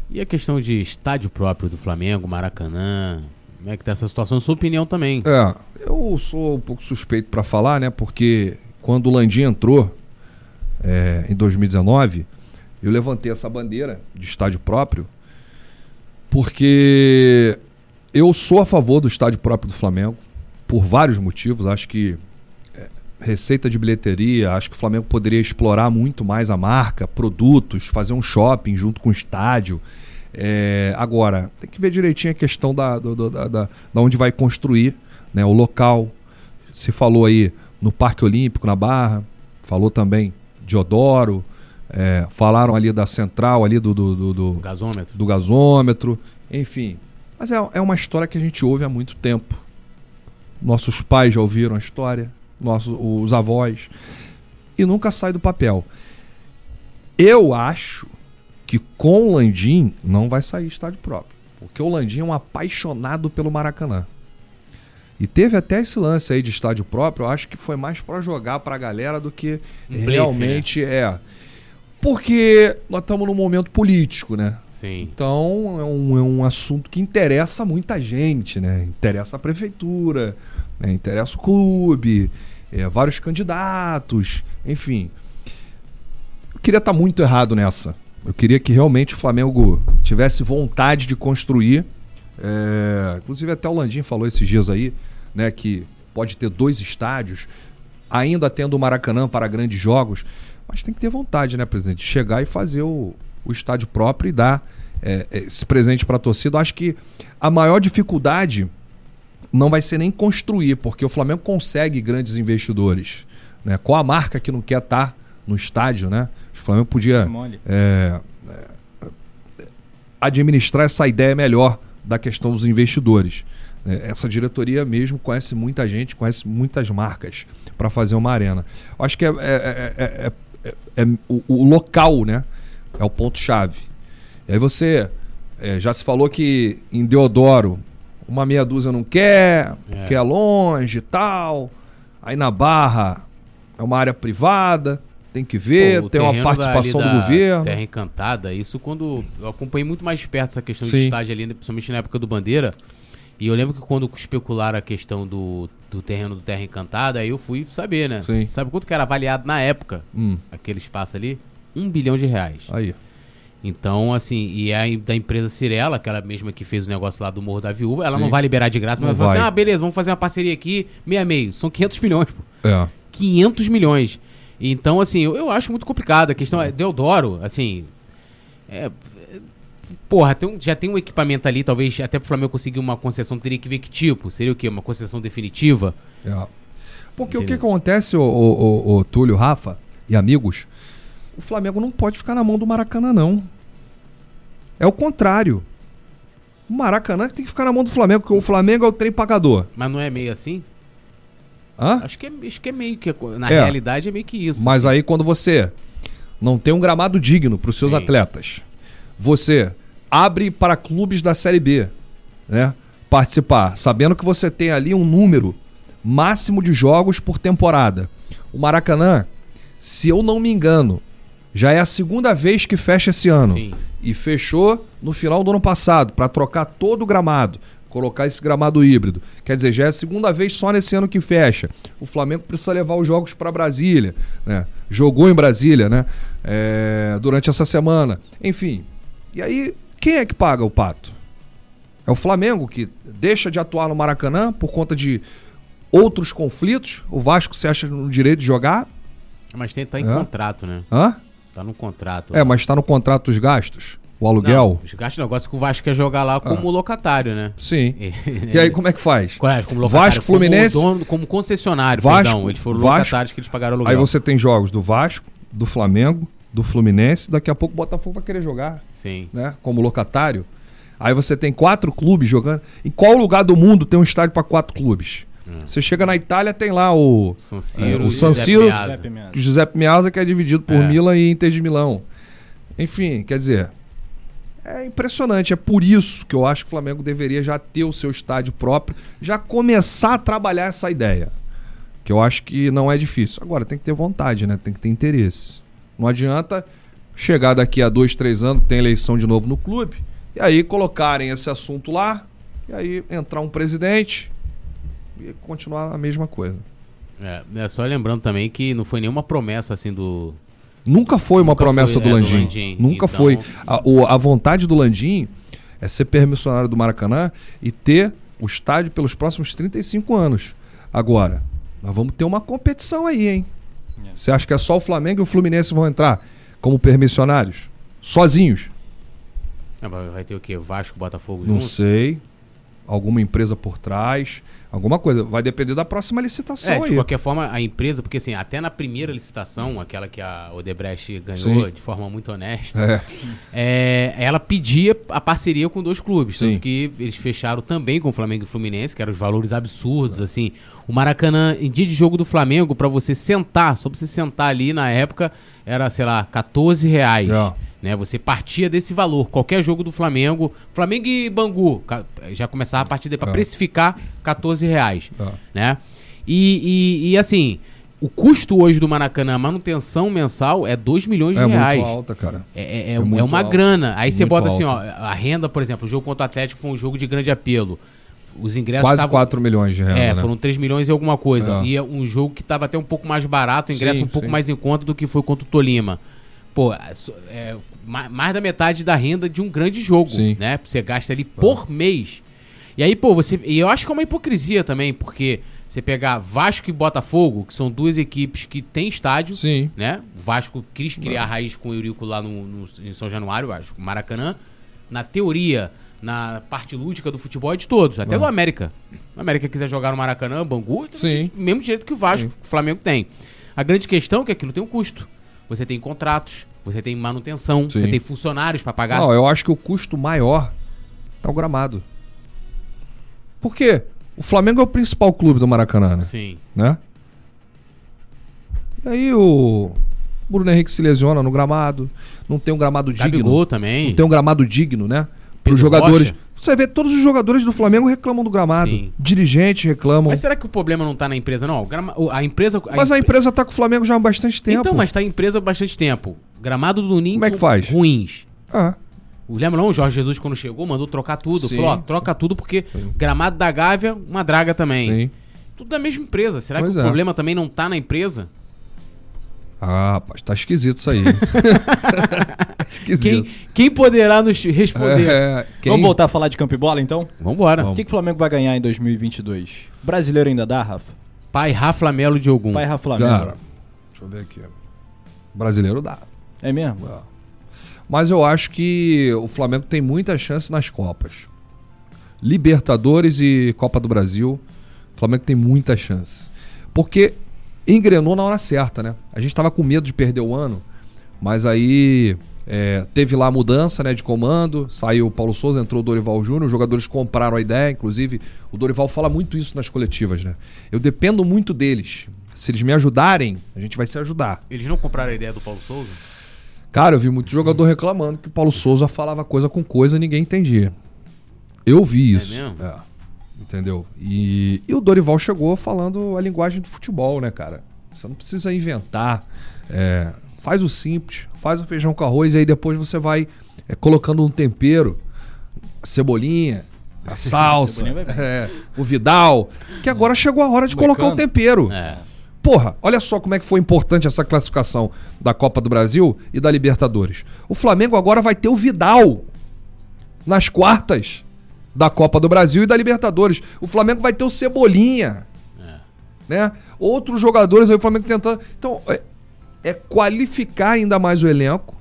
Speaker 3: E a questão de estádio próprio do Flamengo, Maracanã, como é que tá essa situação? Sua opinião também.
Speaker 4: É, eu sou um pouco suspeito para falar, né? Porque quando o Landim entrou é, em 2019, eu levantei essa bandeira de estádio próprio, porque eu sou a favor do estádio próprio do Flamengo, por vários motivos. Acho que receita de bilheteria, acho que o Flamengo poderia explorar muito mais a marca, produtos, fazer um shopping junto com o estádio. É, agora, tem que ver direitinho a questão da, do, da, da, da, onde vai construir, né, o local. Se falou aí no Parque Olímpico, na Barra, falou também de Odoro, é, falaram ali da central, ali do, do, do, do
Speaker 3: gasômetro.
Speaker 4: do gasômetro, enfim. Mas é, é uma história que a gente ouve há muito tempo. Nossos pais já ouviram a história, nossos, os avós, e nunca sai do papel. Eu acho que com o Landim não vai sair estádio próprio. Porque o Landim é um apaixonado pelo Maracanã. E teve até esse lance aí de estádio próprio, eu acho que foi mais para jogar para a galera do que um realmente né? é. Porque nós estamos num momento político, né?
Speaker 3: Sim.
Speaker 4: Então é um, é um assunto que interessa muita gente, né? Interessa a prefeitura, né? interessa o clube, é, vários candidatos, enfim. Eu queria estar tá muito errado nessa. Eu queria que realmente o Flamengo tivesse vontade de construir. É, inclusive até o Landim falou esses dias aí, né, que pode ter dois estádios, ainda tendo o Maracanã para grandes jogos, mas tem que ter vontade, né, presidente? Chegar e fazer o, o estádio próprio e dar é, esse presente para a torcida. Eu acho que a maior dificuldade não vai ser nem construir, porque o Flamengo consegue grandes investidores. Né? Qual a marca que não quer estar tá no estádio, né? O Flamengo podia é, é, administrar essa ideia melhor da questão dos investidores. É, essa diretoria mesmo conhece muita gente, conhece muitas marcas para fazer uma arena. Eu acho que é, é, é o, o, local, né? É o ponto-chave. E aí você já se falou que em Deodoro uma meia dúzia não quer, é. quer longe e tal. Aí na Barra é uma área privada, tem que ver, Pô, tem uma participação do governo.
Speaker 3: Terra Encantada, isso quando. Eu acompanhei muito mais de perto essa questão Sim. de estágio ali, principalmente na época do Bandeira. E eu lembro que quando especularam a questão do, do terreno do Terra Encantada, aí eu fui saber, né? Sim. Sabe quanto que era avaliado na época, hum. aquele espaço ali? Um bilhão de reais.
Speaker 4: Aí.
Speaker 3: Então, assim, e a da empresa Cirela, aquela mesma que fez o negócio lá do Morro da Viúva, ela Sim. não vai liberar de graça, mas ela fala assim: ah, beleza, vamos fazer uma parceria aqui, meia meio. São 500 milhões, pô.
Speaker 4: É.
Speaker 3: 500 milhões. Então, assim, eu, eu acho muito complicado. A questão é, Deodoro, assim. É, porra, tem um, já tem um equipamento ali, talvez até pro Flamengo conseguir uma concessão, teria que ver que tipo. Seria o quê? Uma concessão definitiva?
Speaker 4: É. Porque Entendeu? o que acontece, o, o, o, o Túlio, Rafa e amigos, o Flamengo não pode ficar na mão do Maracanã, não. É o contrário. O Maracanã tem que ficar na mão do Flamengo, porque o Flamengo é o trem pagador.
Speaker 3: Mas não é meio assim?
Speaker 4: Hã?
Speaker 3: Acho que é, acho que é meio que. Na é, realidade é meio que isso.
Speaker 4: Mas assim. aí quando você não tem um gramado digno para os seus Sim. atletas, você abre para clubes da Série B, né? Participar, sabendo que você tem ali um número máximo de jogos por temporada. O Maracanã, se eu não me engano, já é a segunda vez que fecha esse ano. Sim. E fechou no final do ano passado, para trocar todo o gramado, colocar esse gramado híbrido. Quer dizer, já é a segunda vez só nesse ano que fecha. O Flamengo precisa levar os jogos para Brasília, né? Jogou em Brasília, né? É, durante essa semana. Enfim. E aí, quem é que paga o pato? É o Flamengo que deixa de atuar no Maracanã por conta de outros conflitos. O Vasco se acha no direito de jogar.
Speaker 3: Mas tem, tá em
Speaker 4: É.
Speaker 3: contrato, né?
Speaker 4: Hã?
Speaker 3: Tá no contrato.
Speaker 4: É, mas está no contrato dos gastos. O aluguel.
Speaker 3: Não, os gastos negócio que o Vasco quer jogar lá como locatário, né?
Speaker 4: Sim. [laughs]
Speaker 3: E
Speaker 4: aí, como é que faz?
Speaker 3: Coragem, como locatário.
Speaker 4: Vasco, Fluminense.
Speaker 3: Como, dono, como concessionário,
Speaker 4: Vasco,
Speaker 3: perdão. Eles foram
Speaker 4: Vasco.
Speaker 3: locatários que eles pagaram aluguel.
Speaker 4: Aí você tem jogos do Vasco, do Flamengo, do Fluminense. Daqui a pouco o Botafogo vai querer jogar,
Speaker 3: Sim.
Speaker 4: né? Como locatário. Aí você tem quatro clubes jogando. Em qual lugar do mundo tem um estádio para quatro clubes? Você chega na Itália, tem lá o
Speaker 3: San
Speaker 4: É,
Speaker 3: Siro,
Speaker 4: o
Speaker 3: e
Speaker 4: San
Speaker 3: Giuseppe
Speaker 4: Siro-
Speaker 3: Meazza,
Speaker 4: que é dividido por
Speaker 3: É.
Speaker 4: Milan e Inter de Milão. Enfim, quer dizer, é impressionante. É por isso que eu acho que o Flamengo deveria já ter o seu estádio próprio, já começar a trabalhar essa ideia. Que eu acho que não é difícil. Agora, tem que ter vontade, né? Tem que ter interesse. Não adianta chegar daqui a dois, três anos, tem eleição de novo no clube, e aí colocarem esse assunto lá, e aí entrar um presidente continuar a mesma coisa.
Speaker 3: É, é, só lembrando também que não foi nenhuma promessa assim do.
Speaker 4: Nunca foi uma
Speaker 3: Nunca
Speaker 4: promessa
Speaker 3: foi,
Speaker 4: do
Speaker 3: é, do
Speaker 4: Landim.
Speaker 3: Landim.
Speaker 4: Nunca
Speaker 3: Então-
Speaker 4: foi. A, o- a vontade do Landim é ser permissionário do Maracanã e ter o estádio pelos próximos 35 anos. Agora, nós vamos ter uma competição aí, hein?
Speaker 1: É.
Speaker 4: Você acha que é só o Flamengo e o Fluminense vão entrar como permissionários? Sozinhos?
Speaker 3: Ah, vai vai ter o quê? Vasco, Botafogo
Speaker 4: Não
Speaker 3: junto?
Speaker 4: sei. Alguma empresa por trás. Alguma coisa. Vai depender da próxima licitação
Speaker 3: É, de
Speaker 4: aí.
Speaker 3: qualquer forma, a empresa, porque assim, até na primeira licitação, aquela que a Odebrecht ganhou
Speaker 4: Sim.
Speaker 3: de forma muito honesta,
Speaker 4: É.
Speaker 3: é, ela pedia a parceria com dois clubes.
Speaker 4: Sim.
Speaker 3: Tanto que eles fecharam também com o Flamengo e o Fluminense, que eram os valores absurdos, assim. O Maracanã, em dia de jogo do Flamengo, pra você sentar, só pra você sentar ali na época, era, sei lá, 14 reais.
Speaker 4: É.
Speaker 3: Né? Você partia desse valor. Qualquer jogo do Flamengo, Flamengo e Bangu, já começava a partir daí pra
Speaker 4: É.
Speaker 3: precificar 14 reais
Speaker 4: É.
Speaker 3: né? E, e, e, assim, o custo hoje do Maracanã, a manutenção mensal é 2 milhões de
Speaker 4: É
Speaker 3: reais.
Speaker 4: muito alta, cara.
Speaker 3: É, é- é-
Speaker 4: É
Speaker 3: é uma grana. Aí você bota assim, ó, a renda, por exemplo, o jogo contra o Atlético foi um jogo de grande apelo. Os ingressos
Speaker 4: Quase
Speaker 3: estavam-
Speaker 4: 4 milhões de reais.
Speaker 3: É,
Speaker 4: né?
Speaker 3: foram 3 milhões e alguma coisa.
Speaker 4: É.
Speaker 3: E é um jogo que tava até um pouco mais barato, o ingresso
Speaker 4: Sim,
Speaker 3: um pouco
Speaker 4: sim.
Speaker 3: mais em conta do que foi contra o Tolima. Pô, é, é, mais da metade da renda de um grande jogo,
Speaker 4: Sim.
Speaker 3: né? Você gasta ali por mês. E aí, pô, você. E eu acho que é uma hipocrisia também, porque você pegar Vasco e Botafogo, que são duas equipes que têm estádio,
Speaker 4: Sim.
Speaker 3: né? O Vasco quis criar a raiz com o Eurico lá no, no- em São Januário, Vasco, Maracanã. Na teoria, na parte lúdica do futebol é de todos, até
Speaker 4: Ah.
Speaker 3: do América. O América quiser jogar no Maracanã, Bangu,
Speaker 4: Sim.
Speaker 3: mesmo direito que o Vasco,
Speaker 4: Sim.
Speaker 3: o Flamengo tem. A grande questão é que aquilo tem um custo. Você tem contratos, você tem manutenção,
Speaker 4: Sim.
Speaker 3: você tem funcionários pra pagar.
Speaker 4: Não, eu acho que o custo maior é o gramado. Por quê? O Flamengo é o principal clube do Maracanã, né?
Speaker 3: Sim.
Speaker 4: né? E aí o Bruno Henrique se lesiona no gramado, não tem um gramado digno.
Speaker 3: Gabigol também.
Speaker 4: Não tem um gramado digno, né? Para os jogadores. Você vê, todos os jogadores do Flamengo reclamam do gramado.
Speaker 3: Sim.
Speaker 4: Dirigentes reclamam.
Speaker 3: Mas
Speaker 4: Mas,
Speaker 3: será que o problema não tá na empresa, não? A empresa.
Speaker 4: a
Speaker 3: empre-
Speaker 4: empresa tá com o Flamengo já há bastante tempo.
Speaker 3: Então, mas tá em empresa há bastante tempo. Gramado do Ninho
Speaker 4: Como é que faz?
Speaker 3: ruins.
Speaker 4: Ah,
Speaker 3: O- Lembra não? O Jorge Jesus, quando chegou, mandou trocar tudo.
Speaker 4: Sim.
Speaker 3: Falou, ó, troca tudo porque gramado da Gávea, uma draga também.
Speaker 4: sim.
Speaker 3: Tudo da mesma empresa. Será
Speaker 4: Pois
Speaker 3: que o
Speaker 4: é.
Speaker 3: problema também não tá na empresa?
Speaker 4: Ah, rapaz, tá esquisito isso aí. [laughs]
Speaker 3: Quem,
Speaker 4: esquisito.
Speaker 3: quem poderá nos responder?
Speaker 4: É, quem-
Speaker 1: Vamos voltar a falar de campo e bola, então?
Speaker 3: Vambora.
Speaker 1: O que, que o Flamengo vai ganhar em 2022? Brasileiro ainda dá, Rafa?
Speaker 3: Pai Rafa Melo de Ogum.
Speaker 1: Pai Rafa Flamengo.
Speaker 4: Cara, deixa eu ver aqui. Brasileiro dá.
Speaker 1: É mesmo?
Speaker 4: Mas eu acho que o Flamengo tem muita chance nas Copas. Libertadores e Copa do Brasil, o Flamengo tem muita chance. Porque engrenou na hora certa, né? A gente tava com medo de perder o ano, mas aí é, teve lá a mudança né, de comando, saiu o Paulo Souza, entrou o Dorival Júnior, os jogadores compraram a ideia, inclusive o Dorival fala muito isso nas coletivas, né? Eu dependo muito deles. Se eles me ajudarem, a gente vai se ajudar.
Speaker 3: Eles não compraram a ideia do Paulo Souza?
Speaker 4: Cara, eu vi muito jogador reclamando que o Paulo Souza falava coisa com coisa e ninguém entendia. Eu vi isso.
Speaker 3: mesmo?
Speaker 4: É. Entendeu? E, e o Dorival chegou falando a linguagem do futebol, né, cara? Você não precisa inventar. É, faz o simples, faz o feijão com arroz e aí depois você vai é, colocando um tempero, a cebolinha, a [laughs] salsa,
Speaker 1: Cebolinha
Speaker 4: é, o Vidal. Que agora chegou a hora de colocar o tempero.
Speaker 3: É.
Speaker 4: Porra, olha só como é que foi importante essa classificação da Copa do Brasil e da Libertadores. O Flamengo agora vai ter o Vidal nas quartas. Da Copa do Brasil e da Libertadores. O Flamengo vai ter o Cebolinha. Né? Outros jogadores aí o Flamengo tentando. Então, é, é qualificar ainda mais o elenco.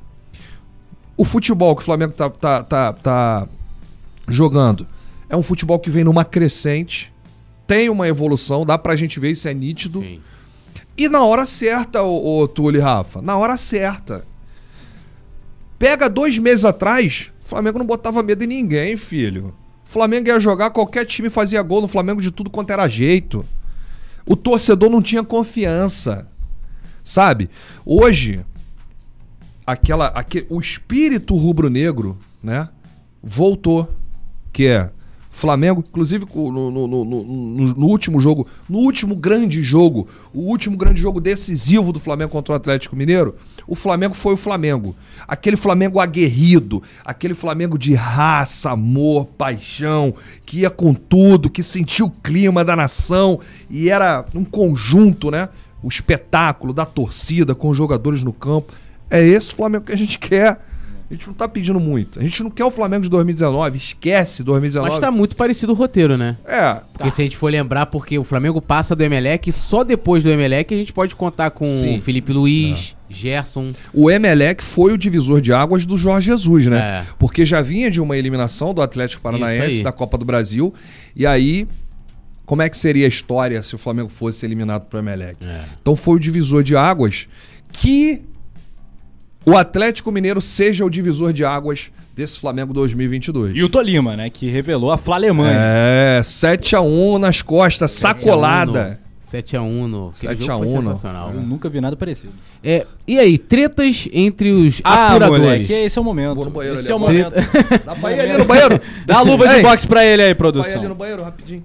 Speaker 4: O futebol que o Flamengo tá, tá, tá, tá jogando é um futebol que vem numa crescente, tem uma evolução, dá pra gente ver, isso é nítido.
Speaker 3: Sim.
Speaker 4: E na hora certa, ô, ô Túlio e Rafa, na hora certa. Pega dois meses atrás, o Flamengo não botava medo em ninguém, filho. O Flamengo ia jogar, qualquer time fazia gol no Flamengo de tudo quanto era jeito. O torcedor não tinha confiança. Sabe? Hoje, aquela, aque- o espírito rubro-negro, né? Voltou. Que é Flamengo, inclusive no- no- no- no último jogo, no último grande jogo, o último grande jogo decisivo do Flamengo contra o Atlético Mineiro, o Flamengo foi o Flamengo. Aquele Flamengo aguerrido, aquele Flamengo de raça, amor, paixão, que ia com tudo, que sentia o clima da nação e era um conjunto, né? O espetáculo da torcida com os jogadores no campo. É esse Flamengo que a gente quer. A gente não tá pedindo muito. A gente não quer o Flamengo de 2019. Esquece 2019.
Speaker 3: Mas tá muito parecido o roteiro, né?
Speaker 4: É.
Speaker 3: Porque se a gente for lembrar, porque o Flamengo passa do Emelec, só depois do Emelec a gente pode contar com
Speaker 4: Sim.
Speaker 3: o Felipe Luiz, Gerson.
Speaker 4: O Emelec foi o divisor de águas do Jorge Jesus, né?
Speaker 3: É.
Speaker 4: Porque já vinha de uma eliminação do Atlético Paranaense da Copa do Brasil. E aí, como é que seria a história se o Flamengo fosse eliminado pro Emelec?
Speaker 3: É.
Speaker 4: Então foi o divisor de águas que o Atlético Mineiro seja o divisor de águas desse Flamengo 2022.
Speaker 1: E o Tolima, né? Que revelou a Fla Alemanha.
Speaker 4: É, 7x1 nas costas, sacolada.
Speaker 3: 7x1 no. aquele
Speaker 4: 7 a
Speaker 3: jogo foi
Speaker 4: 1 no-
Speaker 3: sensacional.
Speaker 1: Eu nunca vi nada parecido.
Speaker 3: É, e aí, tretas entre os
Speaker 1: Ah,
Speaker 3: apuradores.
Speaker 1: moleque, esse é o momento.
Speaker 4: Vou no banheiro
Speaker 1: esse
Speaker 4: ali
Speaker 1: é o momento.
Speaker 4: Dá pra ir ali no banheiro?
Speaker 1: Dá a luva de boxe pra ele aí,
Speaker 4: Vai ali
Speaker 1: produção.
Speaker 4: no banheiro, rapidinho.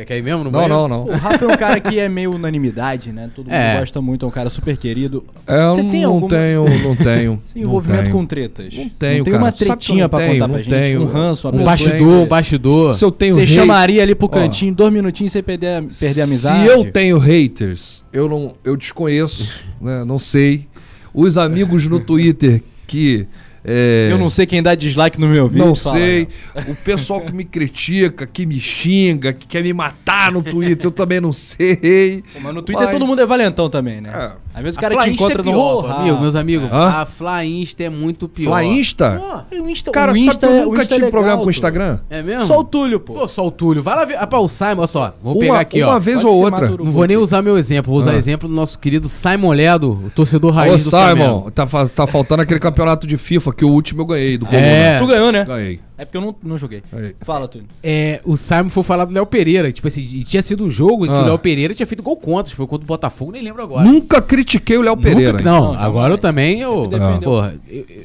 Speaker 3: Você quer ir mesmo no
Speaker 4: Não,
Speaker 3: banheiro?
Speaker 4: não, não.
Speaker 1: O Rafa é um cara que é meio unanimidade, né? Todo mundo
Speaker 3: É.
Speaker 1: gosta muito, é um cara super querido.
Speaker 4: É, eu
Speaker 1: Você tem
Speaker 4: não
Speaker 1: alguma-
Speaker 4: tenho, não tenho. [laughs]
Speaker 1: Tem
Speaker 4: não
Speaker 1: envolvimento
Speaker 4: tenho.
Speaker 1: com tretas.
Speaker 4: Não tenho,
Speaker 1: Não tem
Speaker 4: cara.
Speaker 1: uma
Speaker 4: Sabe que eu
Speaker 1: tretinha
Speaker 4: não
Speaker 1: pra
Speaker 4: tenho?
Speaker 1: contar pra
Speaker 4: Não
Speaker 1: gente?
Speaker 4: tenho.
Speaker 1: Um ranço, uma
Speaker 3: Um
Speaker 1: pessoa...
Speaker 3: bastidor, um bastidor.
Speaker 4: Se eu tenho
Speaker 1: Você
Speaker 4: hate-
Speaker 1: chamaria ali pro
Speaker 4: Ó,
Speaker 1: cantinho, dois minutinhos sem perder, a- perder a amizade?
Speaker 4: Se eu tenho haters, eu não, eu desconheço, né? Não sei. Os amigos no Twitter que é,
Speaker 1: Eu não sei quem dá dislike no meu vídeo.
Speaker 4: não
Speaker 1: fala,
Speaker 4: sei.
Speaker 1: né?
Speaker 4: O pessoal que me critica, que me xinga, que quer me matar no Twitter, eu também não sei.
Speaker 1: Pô, Mas no Twitter
Speaker 4: Mas-
Speaker 1: todo mundo é valentão também, né?
Speaker 4: É.
Speaker 1: Às vezes o
Speaker 3: A
Speaker 1: cara te
Speaker 3: Insta
Speaker 1: encontra
Speaker 3: é
Speaker 1: no
Speaker 3: pior,
Speaker 1: Roha.
Speaker 3: amigo, meus amigos.
Speaker 4: Hã?
Speaker 3: A Fla Insta é muito pior.
Speaker 4: Fla Insta?
Speaker 3: Pô,
Speaker 1: O Insta,
Speaker 4: Cara,
Speaker 1: o
Speaker 4: sabe
Speaker 1: Insta
Speaker 4: que eu
Speaker 1: é- o
Speaker 4: nunca
Speaker 1: é
Speaker 4: tive
Speaker 1: legal,
Speaker 4: problema com o. Instagram?
Speaker 3: É mesmo?
Speaker 1: Só o Túlio, pô.
Speaker 3: Pô, só o Túlio. Vai lá ver. Rapaz, o Simon, olha só. Vou
Speaker 4: Uma,
Speaker 3: pegar aqui,
Speaker 4: uma
Speaker 3: ó.
Speaker 4: vez
Speaker 1: Quase
Speaker 4: ou outra.
Speaker 1: o
Speaker 3: Não vou nem usar meu exemplo, vou usar
Speaker 4: Ah.
Speaker 3: exemplo do nosso querido Simon Ledo, o torcedor
Speaker 4: Ô,
Speaker 3: raiz do Flamengo.
Speaker 4: Simon, tá, tá faltando aquele campeonato de FIFA que o último eu ganhei do Coluna.
Speaker 3: É.
Speaker 1: Tu ganhou, né?
Speaker 4: Ganhei.
Speaker 1: É porque eu não, não joguei.
Speaker 4: Ganhei.
Speaker 1: Fala, Túlio.
Speaker 3: É, o Simon foi falar do Léo Pereira. Tipo assim, e tinha sido um jogo em que
Speaker 4: Ah.
Speaker 3: o Léo Pereira tinha feito gol contra. Foi contra o Botafogo, nem lembro agora.
Speaker 4: Nunca critiquei o Léo
Speaker 3: Nunca-
Speaker 4: Pereira.
Speaker 3: não,
Speaker 1: Não,
Speaker 3: agora eu também. Eu, porra,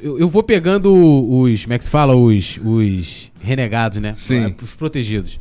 Speaker 3: eu, eu- vou pegando os. Como é que se fala? Os, os renegados, né?
Speaker 4: Sim.
Speaker 3: Os protegidos.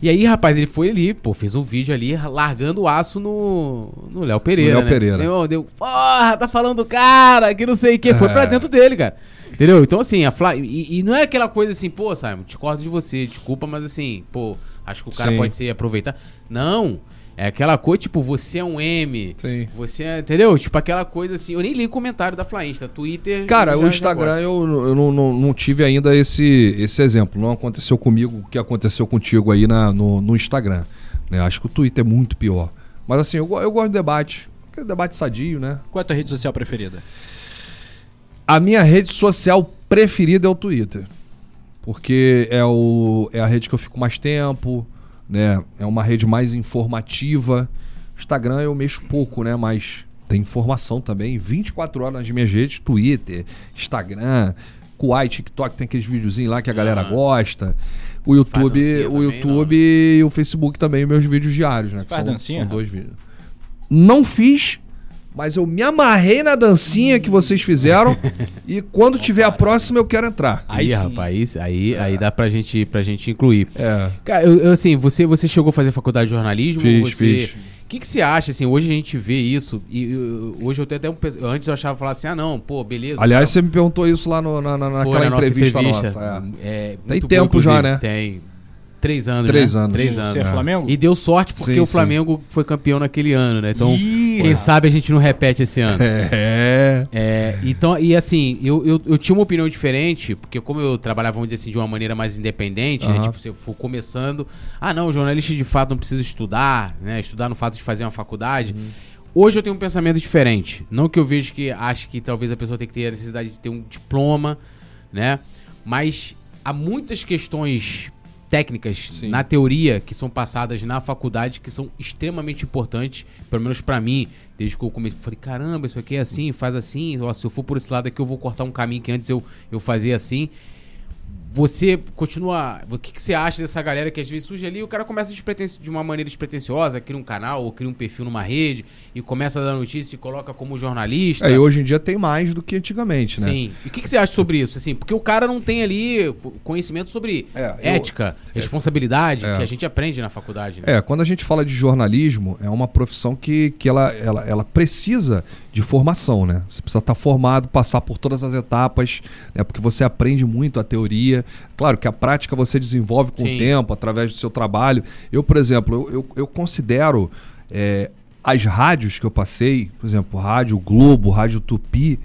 Speaker 3: E aí, rapaz, ele foi ali, pô, fez um vídeo ali largando o aço no no Léo Pereira.
Speaker 4: No Léo
Speaker 3: né?
Speaker 4: Pereira.
Speaker 3: Deu, deu, porra, tá falando do cara, que não sei o que. Foi
Speaker 4: É.
Speaker 3: pra dentro dele, cara. Entendeu? Então, assim, a Fla... e, e não é aquela coisa assim, pô, Simon, discordo de você, desculpa, mas assim, pô, acho que o cara
Speaker 4: Sim.
Speaker 3: pode ser aproveitar. Não. É aquela coisa, tipo, você é um M.
Speaker 4: Sim.
Speaker 3: Você é, entendeu? Tipo aquela coisa assim. Eu nem li o comentário da Flainsta. Twitter.
Speaker 4: Cara,
Speaker 3: já-
Speaker 4: o
Speaker 3: já
Speaker 4: Instagram eu, eu não, não- não tive ainda esse, esse exemplo. Não aconteceu comigo o que aconteceu contigo aí na, no, no Instagram. né? Acho que o Twitter é muito pior. Mas assim, eu, eu gosto de debate. Aquele debate sadio, né?
Speaker 1: Qual é a tua rede social preferida?
Speaker 4: A minha rede social preferida é o Twitter. Porque é, o, é a rede que eu fico mais tempo, né? É uma rede mais informativa. Instagram eu mexo pouco, né? Mas tem informação também. 24 horas nas minhas redes, Twitter, Instagram, Kuai, TikTok, tem aqueles videozinhos lá que a galera
Speaker 3: Aham.
Speaker 4: gosta. O YouTube, o
Speaker 3: também,
Speaker 4: YouTube e o Facebook também, meus vídeos diários, né? Que
Speaker 1: faz
Speaker 4: são,
Speaker 1: dancinha,
Speaker 4: são dois vídeos. Não fiz, mas eu me amarrei na dancinha que vocês fizeram. e quando tiver a próxima, eu quero entrar.
Speaker 3: Aí,
Speaker 1: sim.
Speaker 3: rapaz, aí, aí dá pra gente, pra gente incluir.
Speaker 4: É.
Speaker 3: Cara, eu, eu, assim, você, você chegou a fazer faculdade de jornalismo?
Speaker 4: Fiz,
Speaker 3: você...
Speaker 4: fiz.
Speaker 3: O que, que você acha, assim, hoje a gente vê isso, e eu- hoje eu tenho até um... Antes eu achava falar assim, ah não, pô, beleza.
Speaker 4: Aliás,
Speaker 3: tá-
Speaker 4: você me perguntou isso lá no- na, na- naquela
Speaker 3: na nossa
Speaker 4: entrevista, nossa. é.
Speaker 3: É,
Speaker 4: Tem tempo
Speaker 3: boa,
Speaker 4: já, né?
Speaker 3: Tem. Três anos,
Speaker 4: Três
Speaker 3: né?
Speaker 4: anos.
Speaker 3: Três
Speaker 1: Ser
Speaker 3: anos.
Speaker 4: é.
Speaker 1: Flamengo?
Speaker 3: E deu sorte porque
Speaker 4: Sim,
Speaker 3: o
Speaker 4: sim.
Speaker 3: Flamengo foi campeão naquele ano, né? Então,
Speaker 1: Ih,
Speaker 3: quem sabe a gente não repete esse ano.
Speaker 4: É.
Speaker 3: É, então, e assim, eu, eu, eu tinha uma opinião diferente, porque como eu trabalhava, vamos dizer assim, de uma maneira mais independente, né?
Speaker 4: Aham.
Speaker 3: Tipo, se eu for começando, ah, não, o jornalista de fato não precisa estudar, né? Estudar no fato de fazer uma faculdade.
Speaker 4: Uhum.
Speaker 3: Hoje eu tenho um pensamento diferente. Não que eu vejo que acho que talvez a pessoa tenha que ter a necessidade de ter um diploma, né? Mas há muitas questões técnicas
Speaker 4: Sim.
Speaker 3: na teoria que são passadas na faculdade que são extremamente importantes, pelo menos pra mim, desde que eu comecei, falei, caramba, isso aqui é assim, faz assim, ó, se eu for por esse lado aqui eu vou cortar um caminho que antes eu, eu fazia assim. Você continua. O que, que você acha dessa galera que às vezes surge ali e o cara começa de uma maneira despretensiosa, cria um canal ou cria um perfil numa rede e começa a dar notícia e coloca como jornalista?
Speaker 4: É, e hoje em dia tem mais do que antigamente, né?
Speaker 3: Sim. E o que, que você acha sobre isso? Assim, porque o cara não tem ali conhecimento sobre
Speaker 4: É, eu-
Speaker 3: ética, responsabilidade,
Speaker 4: É.
Speaker 3: que a gente aprende na faculdade, né?
Speaker 4: É, quando a gente fala de jornalismo, é uma profissão que, que ela, ela, ela precisa de formação, né? Você precisa estar formado, passar por todas as etapas, né? porque você aprende muito a teoria. Claro que a prática você desenvolve com
Speaker 3: Sim.
Speaker 4: o tempo, através do seu trabalho. Eu, por exemplo, eu, eu, eu considero é, as rádios que eu passei, por exemplo, Rádio Globo, Rádio Tupi,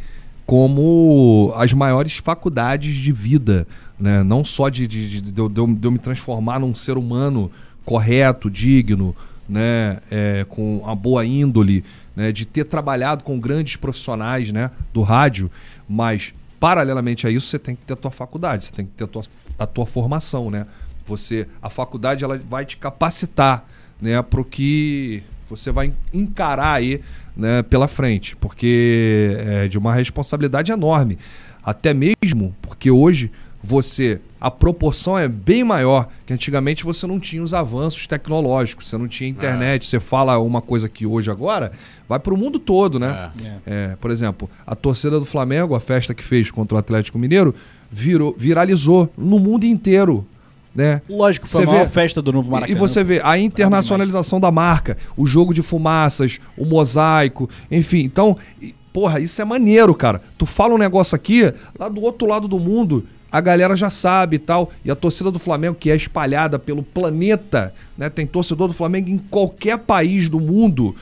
Speaker 4: como as maiores faculdades de vida, né? Não só de, de, de, de eu, de eu- de eu me transformar num ser humano correto, digno, né? É, com a boa índole, né? de ter trabalhado com grandes profissionais né? do rádio, mas paralelamente a isso você tem que ter a tua faculdade, você tem que ter a tua, a tua formação, né? Você, a faculdade ela vai te capacitar, né, para o que você vai encarar aí, né, pela frente, porque é de uma responsabilidade enorme, até mesmo porque hoje você a proporção é bem maior que antigamente você não tinha os avanços tecnológicos, você não tinha internet, você fala uma coisa que hoje agora vai para o mundo todo, né? É, por exemplo, a torcida do Flamengo, a festa que fez contra o Atlético Mineiro, virou, viralizou no mundo inteiro. Né?
Speaker 1: Lógico, foi
Speaker 4: Você
Speaker 1: a
Speaker 4: vê-
Speaker 1: festa do novo Maracanã.
Speaker 4: E você vê a internacionalização da marca, o jogo de fumaças, o mosaico, enfim. Então, porra, isso é maneiro, cara. Tu fala um negócio aqui, lá do outro lado do mundo, a galera já sabe e tal. E a torcida do Flamengo, que é espalhada pelo planeta, né? Tem torcedor do Flamengo em qualquer país do mundo.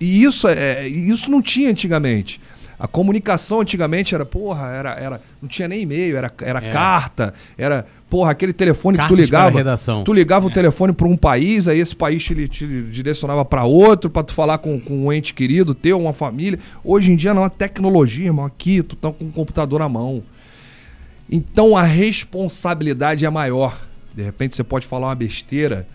Speaker 4: E, isso, é, isso não tinha antigamente. A comunicação antigamente era, porra, era, era, não tinha nem e-mail, era, era
Speaker 3: É.
Speaker 4: carta, era, porra, aquele telefone que tu
Speaker 3: Cartas para a
Speaker 4: ligava.
Speaker 3: redação.
Speaker 4: Tu ligava o telefone para um país, aí esse país te, te direcionava para outro, para tu falar com, com um ente querido teu, uma família. Hoje em dia não, a tecnologia, irmão, aqui tu tá com o computador na mão. Então a responsabilidade é maior. De repente você pode falar uma besteira,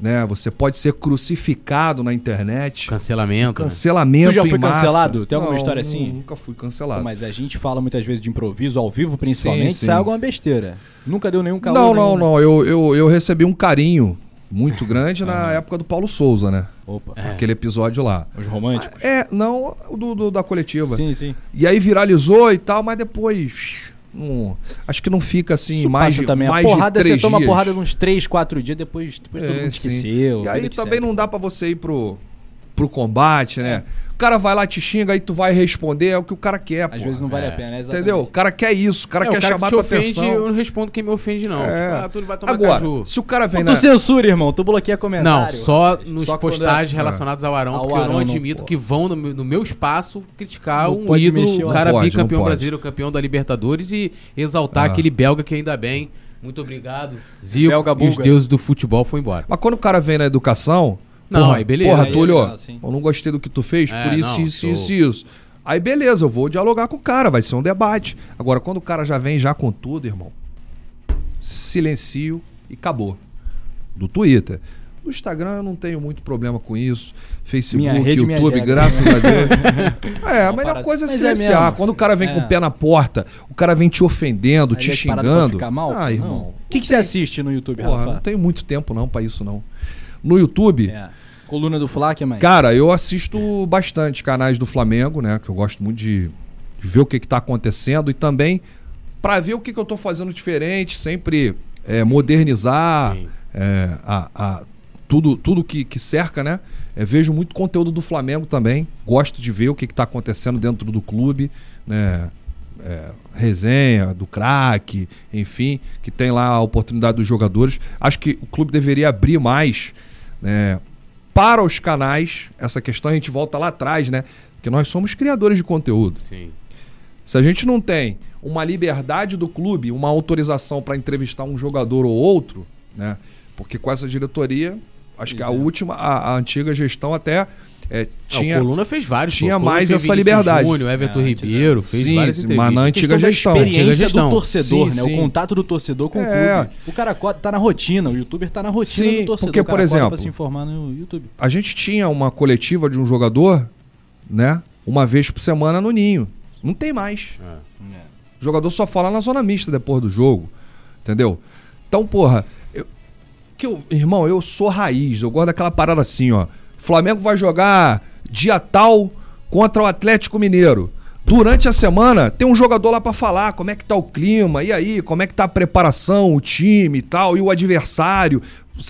Speaker 4: né? Você pode ser crucificado na internet.
Speaker 3: Cancelamento. né?
Speaker 4: Cancelamento
Speaker 1: Tu já foi cancelado? Tem alguma
Speaker 4: Não,
Speaker 1: história assim?
Speaker 4: Nunca fui cancelado.
Speaker 1: Mas a gente fala muitas vezes de improviso, ao vivo principalmente,
Speaker 4: Sim, sim.
Speaker 1: sai alguma besteira. Nunca deu nenhum calor.
Speaker 4: Não, não,
Speaker 1: nenhum.
Speaker 4: não. Eu, eu, eu recebi um carinho muito grande na [laughs] época do Paulo Souza, né?
Speaker 1: Opa,
Speaker 3: É.
Speaker 4: Aquele episódio lá.
Speaker 1: os românticos.
Speaker 4: É, não, o do, do- da coletiva.
Speaker 1: Sim, sim.
Speaker 4: E aí viralizou e tal, mas depois. Não- acho que não fica assim
Speaker 1: Isso
Speaker 4: mais
Speaker 1: passa também.
Speaker 4: mais
Speaker 1: a porrada, você toma
Speaker 4: dias.
Speaker 1: porrada uns 3, 4 dias, depois, depois todo
Speaker 4: É,
Speaker 1: mundo
Speaker 4: sim.
Speaker 1: esqueceu.
Speaker 4: E aí também não dá pra você ir pro, pro combate, né? O cara vai lá, te xinga, aí tu vai responder, é o que o cara quer,
Speaker 1: Às
Speaker 4: porra.
Speaker 1: vezes não vale
Speaker 3: É.
Speaker 1: a pena, né? Exatamente.
Speaker 4: Entendeu? O cara quer isso, o cara
Speaker 3: É,
Speaker 4: quer
Speaker 3: o cara
Speaker 4: chamar
Speaker 3: que te
Speaker 4: tua
Speaker 3: ofende,
Speaker 4: atenção.
Speaker 3: eu não respondo quem me ofende, não.
Speaker 4: É.
Speaker 3: Tipo, ah, tu vai tomar
Speaker 4: Agora,
Speaker 3: caju.
Speaker 4: se o cara vem na...
Speaker 1: tu censura, irmão. Tu bloqueia
Speaker 3: Não,
Speaker 1: comentário.
Speaker 3: só
Speaker 1: rapaz.
Speaker 3: nos
Speaker 1: Só quando é-
Speaker 3: postagens relacionados ao Arão,
Speaker 1: Ao
Speaker 3: porque eu não
Speaker 1: Arão, não
Speaker 3: admito
Speaker 1: pode.
Speaker 3: que vão no meu, no meu espaço criticar
Speaker 1: Não
Speaker 3: um ídolo,
Speaker 1: mexer,
Speaker 3: o
Speaker 1: não
Speaker 3: cara
Speaker 4: pode,
Speaker 3: bicampeão
Speaker 4: não
Speaker 3: brasileiro, campeão da Libertadores e exaltar
Speaker 4: Ah.
Speaker 3: aquele belga que ainda bem. Muito obrigado. Zico
Speaker 1: Belga
Speaker 3: e os deuses do futebol foi embora.
Speaker 4: Mas quando o cara vem na educação.
Speaker 3: Não,
Speaker 4: porra,
Speaker 3: aí beleza.
Speaker 4: Porra, Túlio,
Speaker 1: legal, sim.
Speaker 4: eu não gostei do que tu fez,
Speaker 3: É,
Speaker 4: por isso,
Speaker 3: não,
Speaker 4: isso, isso, isso. Aí beleza, eu vou dialogar com o cara, vai ser um debate. Agora, quando o cara já vem já com tudo, irmão, silencio e acabou. Do Twitter. No Instagram eu não tenho muito problema com isso. Facebook,
Speaker 1: Minha rede,
Speaker 4: YouTube, graças a Deus. [laughs] é, a melhor coisa é
Speaker 1: Mas é
Speaker 4: silenciar.
Speaker 1: mesmo.
Speaker 4: Quando o cara vem com
Speaker 1: É.
Speaker 4: o pé na porta, o cara vem te ofendendo,
Speaker 1: Aí
Speaker 4: te xingando.
Speaker 1: Ficar mal?
Speaker 4: Ah, irmão.
Speaker 1: O que, que você assiste no YouTube,
Speaker 4: Porra,
Speaker 1: Rafa?
Speaker 4: não tenho muito tempo não pra isso não. No YouTube,
Speaker 1: É. Coluna do Fla, que mais?
Speaker 4: cara, eu assisto bastante canais do Flamengo, né? Que eu gosto muito de, de ver o que, que tá acontecendo e também pra ver o que, que eu tô fazendo diferente, sempre é, modernizar é, a, a- tudo, tudo que, que cerca, né? É, vejo muito conteúdo do Flamengo também. Gosto de ver o que, que tá acontecendo dentro do clube, né? é, resenha, do craque, enfim, que tem lá a oportunidade dos jogadores. Acho que o clube deveria abrir mais né, para os canais essa questão. A gente volta lá atrás, né? Porque nós somos criadores de conteúdo.
Speaker 3: Sim.
Speaker 4: Se a gente não tem uma liberdade do clube, uma autorização para entrevistar um jogador ou outro, né? Porque com essa diretoria, acho que a
Speaker 1: é.
Speaker 4: última, a, a antiga gestão até é,
Speaker 3: Tinha, o Coluna fez vários.
Speaker 4: tinha
Speaker 3: pô.
Speaker 4: Mais essa liberdade.
Speaker 3: Júnior, Everton
Speaker 1: É,
Speaker 3: Ribeiro, fez
Speaker 4: Sim,
Speaker 3: várias
Speaker 4: sim, mas na antiga gestão.
Speaker 1: experiência
Speaker 3: Antiga gestão.
Speaker 1: do torcedor,
Speaker 4: Sim,
Speaker 1: né?
Speaker 4: sim.
Speaker 1: O contato do torcedor com
Speaker 4: É.
Speaker 1: o clube. O cara tá na rotina, o youtuber tá na rotina
Speaker 4: Sim,
Speaker 1: do torcedor.
Speaker 4: porque,
Speaker 1: o cara
Speaker 4: por exemplo,
Speaker 1: pra se informar no YouTube.
Speaker 4: A gente tinha uma coletiva de um jogador, né? Uma vez por semana no ninho. Não tem mais. O jogador só fala na zona mista depois do jogo. Entendeu? Então, porra, que eu, irmão, eu sou raiz. Eu gosto daquela parada assim, ó. Flamengo vai jogar dia tal contra o Atlético Mineiro. Durante a semana, tem um jogador lá pra falar como é que tá o clima, e aí, como é que tá a preparação, o time e tal, e o adversário.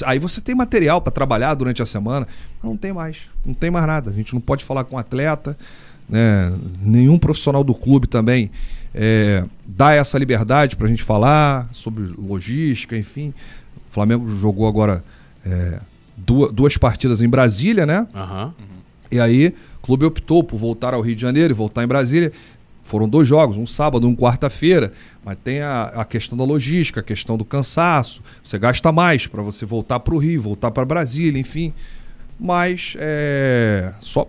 Speaker 4: Aí você tem material pra trabalhar durante a semana. Não tem mais. Não tem mais nada. A gente não pode falar com o atleta, né? Nenhum profissional do clube também é, dá essa liberdade pra gente falar sobre logística, enfim. O Flamengo jogou agora é, duas, duas partidas em Brasília, né?
Speaker 3: Aham.
Speaker 4: E aí, o clube optou por voltar ao Rio de Janeiro e voltar em Brasília. Foram dois jogos, um sábado, um quarta-feira, mas tem a, a questão da logística, a questão do cansaço. Você gasta mais para você voltar para o Rio, voltar para Brasília, enfim. Mas é, só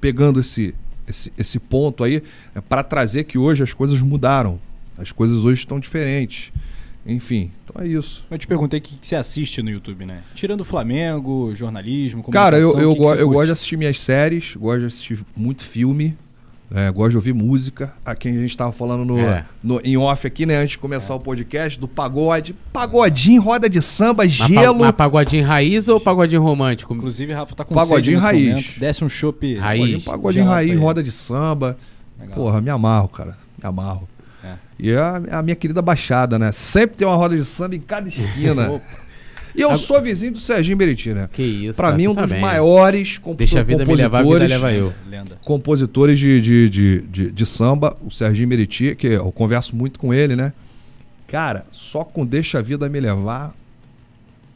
Speaker 4: pegando esse, esse, esse ponto aí, é para trazer que hoje as coisas mudaram. As coisas hoje estão diferentes. Enfim, então é isso.
Speaker 1: Eu te perguntei o que, que você assiste no YouTube, né? Tirando o Flamengo, jornalismo,
Speaker 4: Cara, eu, eu,
Speaker 1: que que
Speaker 4: go-
Speaker 1: você
Speaker 4: eu gosto de assistir minhas séries, gosto de assistir muito filme, é, gosto de ouvir música. Aqui a gente tava falando no,
Speaker 3: É.
Speaker 4: no- em off aqui, né, antes de começar o podcast, do pagode. Pagodinho, roda de samba,
Speaker 3: Mas, pa-
Speaker 4: gelo.
Speaker 3: mas pagodinho raiz ou pagodinho romântico?
Speaker 1: Inclusive, Rafa tá com
Speaker 4: Pagodinho raiz.
Speaker 1: momento. Desce um chopp.
Speaker 3: Raiz.
Speaker 4: Pagodinho, pagodinho raiz, roda de samba.
Speaker 1: Legal.
Speaker 4: Porra, me amarro, cara. Me amarro. E a, a minha querida Baixada, né? Sempre tem uma roda de samba em cada esquina. [laughs] E eu sou vizinho do Serginho Meriti, né?
Speaker 3: Que isso.
Speaker 4: Pra
Speaker 3: tá-
Speaker 4: mim, um
Speaker 3: tá
Speaker 4: dos
Speaker 3: bem.
Speaker 4: maiores comp
Speaker 3: Deixa a vida me levar, a vida
Speaker 4: compositores-
Speaker 3: leva eu.
Speaker 1: Lenda.
Speaker 4: compositores de, de, de, de, de samba, o Serginho Meriti, que eu converso muito com ele, né? Cara, só com Deixa a Vida Me Levar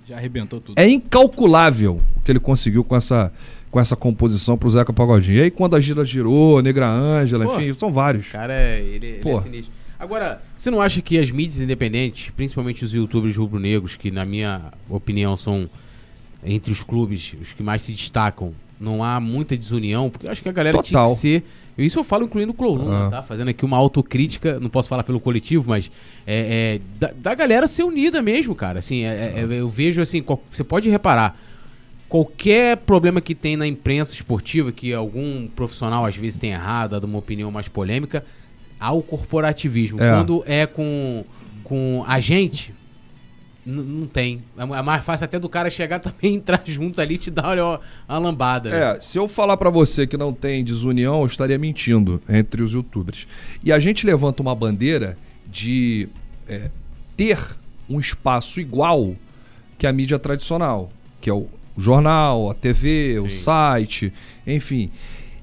Speaker 1: Já arrebentou tudo.
Speaker 4: é incalculável o que ele conseguiu com essa, com essa composição pro Zeca Pagodinho. E aí quando a Gira girou, Negra Ângela,
Speaker 3: Pô.
Speaker 4: enfim, são vários.
Speaker 3: Cara, é- ele, ele
Speaker 4: Pô.
Speaker 3: é sinistro. Agora, você não acha que as mídias independentes, principalmente os youtubers rubro-negros, que na minha opinião são entre os clubes os que mais se destacam, não há muita desunião? Porque eu acho que a galera tinha
Speaker 4: Total.
Speaker 3: que ser. Isso eu falo incluindo o Coluna,
Speaker 4: Ah.
Speaker 3: tá? Fazendo aqui uma autocrítica, não posso falar pelo coletivo, mas é, é, da, da galera ser unida mesmo, cara. Assim, é- é- eu vejo assim, qual- você pode reparar. Qualquer problema que tem na imprensa esportiva, que algum profissional às vezes tem errado, dado uma opinião mais polêmica, há o corporativismo.
Speaker 4: É.
Speaker 3: Quando é com, com a gente, não tem. É é mais fácil até do cara chegar [laughs] também, entrar junto ali e te dar olha, uma lambada. né?
Speaker 4: É, se eu falar pra você que não tem desunião, eu estaria mentindo entre os youtubers. E a gente levanta uma bandeira de é, ter um espaço igual que a mídia tradicional, que é o jornal, a TV, o
Speaker 3: Sim.
Speaker 4: site, enfim.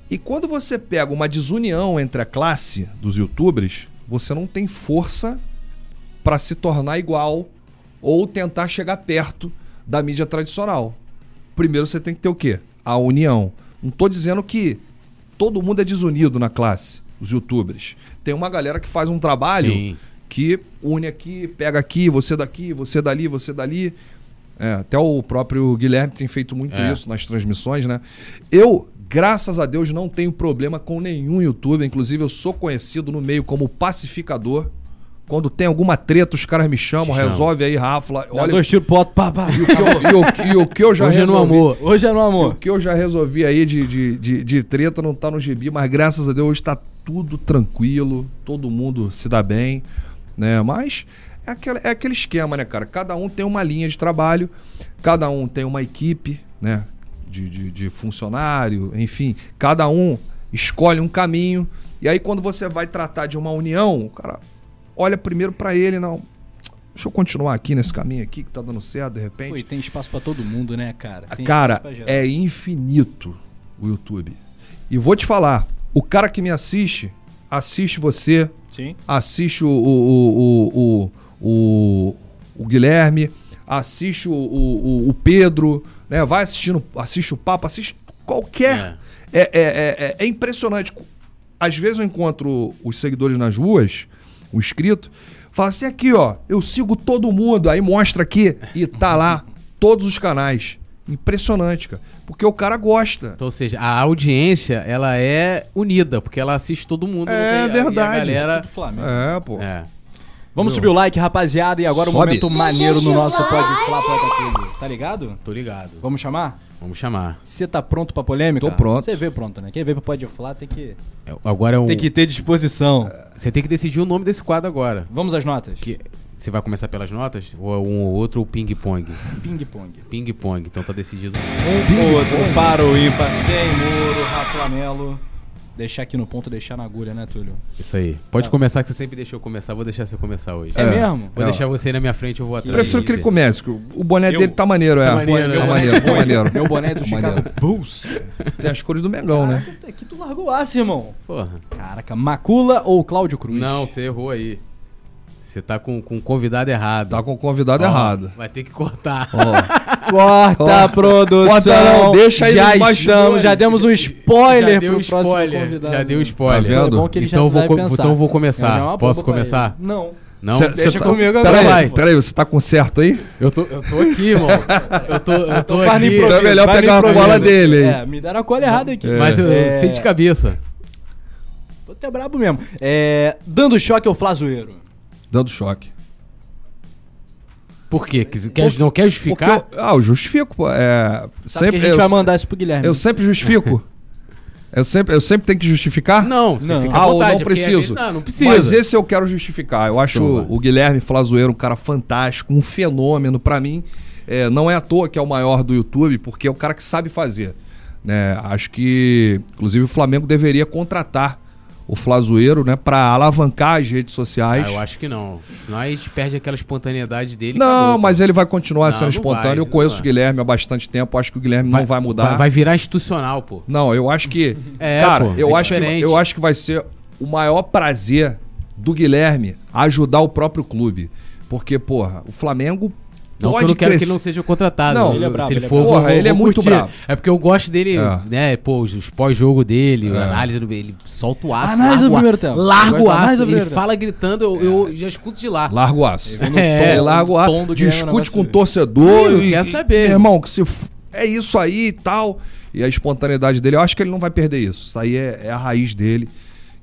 Speaker 4: E quando você pega uma desunião entre a classe dos youtubers, você não tem força para se tornar igual ou tentar chegar perto da mídia tradicional. Primeiro você tem que ter o quê? A união. Não tô dizendo que todo mundo é desunido na classe, os youtubers. Tem uma galera que faz um trabalho
Speaker 3: Sim.
Speaker 4: que une aqui, pega aqui, você daqui, você dali, você dali. É, até o próprio Guilherme tem feito muito
Speaker 3: É.
Speaker 4: isso nas transmissões, né? Eu, graças a Deus, não tenho problema com nenhum youtuber. Inclusive, eu sou conhecido no meio como pacificador. Quando tem alguma treta, os caras me chamam,
Speaker 3: Chamam.
Speaker 4: resolve aí, Rafa. Olha,
Speaker 1: dois tiros pro alto, pá, pá.
Speaker 4: e o que eu, e o- e o que eu já
Speaker 3: Hoje é no
Speaker 4: resolvi,
Speaker 3: amor.
Speaker 1: Hoje é no
Speaker 4: o
Speaker 1: amor.
Speaker 4: que eu já resolvi aí de, de, de, de treta não tá no gibi, mas graças a Deus hoje tá tudo tranquilo, todo mundo se dá bem, né? Mas é aquele, é aquele esquema, né, cara? Cada um tem uma linha de trabalho, cada um tem uma equipe, né? De, de, de funcionário, enfim, cada um escolhe um caminho. E aí, quando você vai tratar de uma união, o cara olha primeiro pra ele, não. Deixa eu continuar aqui nesse caminho aqui que tá dando certo, de repente.
Speaker 1: Pô, e tem espaço pra todo mundo, né, cara? Tem
Speaker 4: Cara, é infinito o YouTube. E vou te falar, o cara que me assiste assiste você,
Speaker 1: Sim.
Speaker 4: assiste o, o, o, o, o, o Guilherme, assiste o, o, o Pedro, né? Vai assistindo, assiste o Papo, assiste qualquer. É, é, é, é- é impressionante. Às vezes eu encontro os seguidores nas ruas, o inscrito, fala assim: aqui, ó, eu sigo todo mundo, aí mostra aqui e tá lá todos os canais. Impressionante, cara. Porque o cara gosta.
Speaker 3: Então, ou seja, a audiência, ela é unida, porque ela assiste todo mundo.
Speaker 4: É
Speaker 3: não tem- e a
Speaker 4: verdade.
Speaker 3: galera...
Speaker 1: Do Flamengo.
Speaker 4: É, pô.
Speaker 3: É.
Speaker 1: Vamos subir o like, rapaziada, e agora o
Speaker 4: Sobe.
Speaker 1: momento maneiro no nosso Pode Flá, Pode. Tá ligado?
Speaker 3: Tô ligado.
Speaker 1: Vamos chamar?
Speaker 3: Vamos chamar.
Speaker 1: Você tá pronto pra polêmica?
Speaker 4: Tô pronto.
Speaker 1: Você vê pronto, né? Quem vê pro Pode Flá tem que,
Speaker 3: É, Agora é um...
Speaker 1: tem que ter disposição.
Speaker 3: Você tem que decidir o nome desse quadro agora.
Speaker 1: Vamos às notas?
Speaker 3: Que... Você vai começar pelas notas? Ou é um ou outro ou ping-pong?
Speaker 1: Ping-pong.
Speaker 3: Ping-pong, então tá decidido.
Speaker 1: Um outro para o ímpar, sem muro, Rafa Melo. Deixar aqui no ponto, deixar na agulha, né, Túlio?
Speaker 3: Isso aí. Pode começar, que você sempre deixou eu começar. Vou deixar você começar hoje.
Speaker 1: É,
Speaker 4: É.
Speaker 1: mesmo?
Speaker 3: Vou
Speaker 4: É.
Speaker 3: deixar você aí na minha frente, eu vou atrás.
Speaker 4: Prefiro que ele comece, que o boné
Speaker 1: Eu-
Speaker 4: dele tá maneiro, é.
Speaker 3: Tá maneiro,
Speaker 1: Meu
Speaker 3: né?
Speaker 4: Tá maneiro, tá maneiro.
Speaker 1: Meu boné é do Chicago
Speaker 4: maneiro.
Speaker 1: Bulls.
Speaker 4: Tem as cores do Mengão, né?
Speaker 1: Caraca, Aqui tu largou aço, irmão.
Speaker 3: Porra.
Speaker 1: Caraca, Macula ou Cláudio Cruz?
Speaker 3: Não, você errou aí. Você tá com, com o convidado errado.
Speaker 4: Tá com o convidado
Speaker 3: Ó,
Speaker 4: errado.
Speaker 3: Vai ter que cortar.
Speaker 4: Ó. [laughs]
Speaker 1: Corta a produção.
Speaker 4: corta não, deixa aí
Speaker 1: já
Speaker 4: bastidores.
Speaker 1: estamos, já demos um spoiler pro próximo
Speaker 3: spoiler.
Speaker 1: convidado.
Speaker 3: Já deu spoiler.
Speaker 4: Tá vendo?
Speaker 1: É bom que ele
Speaker 3: Então vou então vou começar.
Speaker 1: É
Speaker 3: Posso começar?
Speaker 1: ele. Não.
Speaker 3: Não?
Speaker 4: Cê-
Speaker 1: Deixa
Speaker 4: cê tá-
Speaker 1: comigo agora.
Speaker 4: Peraí, você tá com certo aí?
Speaker 3: Eu tô, eu tô aqui, irmão. Eu tô, eu tô aqui.
Speaker 4: Então é melhor pegar a cola dele aí.
Speaker 1: É, me deram a cola errada aqui.
Speaker 3: Mas eu, eu
Speaker 1: É,
Speaker 3: sei de cabeça.
Speaker 1: Tô até brabo mesmo. É, dando choque ao Flazoeiro.
Speaker 4: Dando choque.
Speaker 3: Por quê? Quer, não quer
Speaker 4: Porque
Speaker 3: justificar?
Speaker 4: eu, ah, eu justifico, pô. É,
Speaker 1: Sabe
Speaker 4: sempre,
Speaker 1: que a gente
Speaker 4: eu,
Speaker 1: vai mandar isso pro Guilherme.
Speaker 4: eu sempre justifico. [laughs] eu, sempre, eu sempre tenho que justificar?
Speaker 3: Não, você
Speaker 1: Não.
Speaker 3: fica à
Speaker 4: Ah,
Speaker 3: vontade.
Speaker 4: não preciso.
Speaker 3: vezes- Não, não precisa.
Speaker 4: Mas esse eu quero justificar. Eu acho
Speaker 3: Então
Speaker 4: o Guilherme Flazoeiro um cara fantástico, um fenômeno. Pra mim, é, não é à toa que é o maior do YouTube, porque é o cara que sabe fazer. Né? Acho que, inclusive, o Flamengo deveria contratar o Flazoeiro né, para alavancar as redes sociais.
Speaker 3: Ah, eu acho que não. Senão a gente perde aquela espontaneidade dele.
Speaker 4: Não,
Speaker 3: acabou,
Speaker 4: mas ele vai continuar
Speaker 3: Não,
Speaker 4: sendo
Speaker 3: não
Speaker 4: espontâneo.
Speaker 3: vai,
Speaker 4: eu conheço
Speaker 3: vai.
Speaker 4: o Guilherme há bastante tempo. Acho que o Guilherme não vai mudar.
Speaker 3: Vai, vai virar institucional, pô.
Speaker 4: Não, eu acho que. [laughs]
Speaker 3: É,
Speaker 4: cara,
Speaker 3: pô,
Speaker 4: eu,
Speaker 3: é
Speaker 4: acho que,
Speaker 3: diferente.
Speaker 4: eu acho que vai ser o maior prazer do Guilherme ajudar o próprio clube. Porque, porra, o Flamengo
Speaker 3: Não que eu
Speaker 4: pode
Speaker 3: não quero que ele não seja contratado.
Speaker 4: Não,
Speaker 1: ele é brabo,
Speaker 3: se ele
Speaker 1: ele é
Speaker 3: for,
Speaker 1: brabo.
Speaker 3: eu vou-
Speaker 4: Porra, ele é muito
Speaker 3: curtir.
Speaker 4: brabo.
Speaker 3: É porque eu gosto dele,
Speaker 4: É.
Speaker 3: né? Pô, os, pós-jogo dele, a análise do. Ele solta o aço.
Speaker 1: Análise do primeiro tempo.
Speaker 3: Larga o
Speaker 1: análise
Speaker 3: aço. Ele fala gritando, eu, eu já escuto de lá.
Speaker 4: Larga o aço.
Speaker 3: É.
Speaker 4: Ele larga o aço,
Speaker 1: é
Speaker 4: discute com o torcedor.
Speaker 3: Ih,
Speaker 4: e-
Speaker 3: quer saber.
Speaker 4: Irmão, que se é isso aí e tal. E a espontaneidade dele, eu acho que ele não vai perder isso. Isso aí é, é a raiz dele.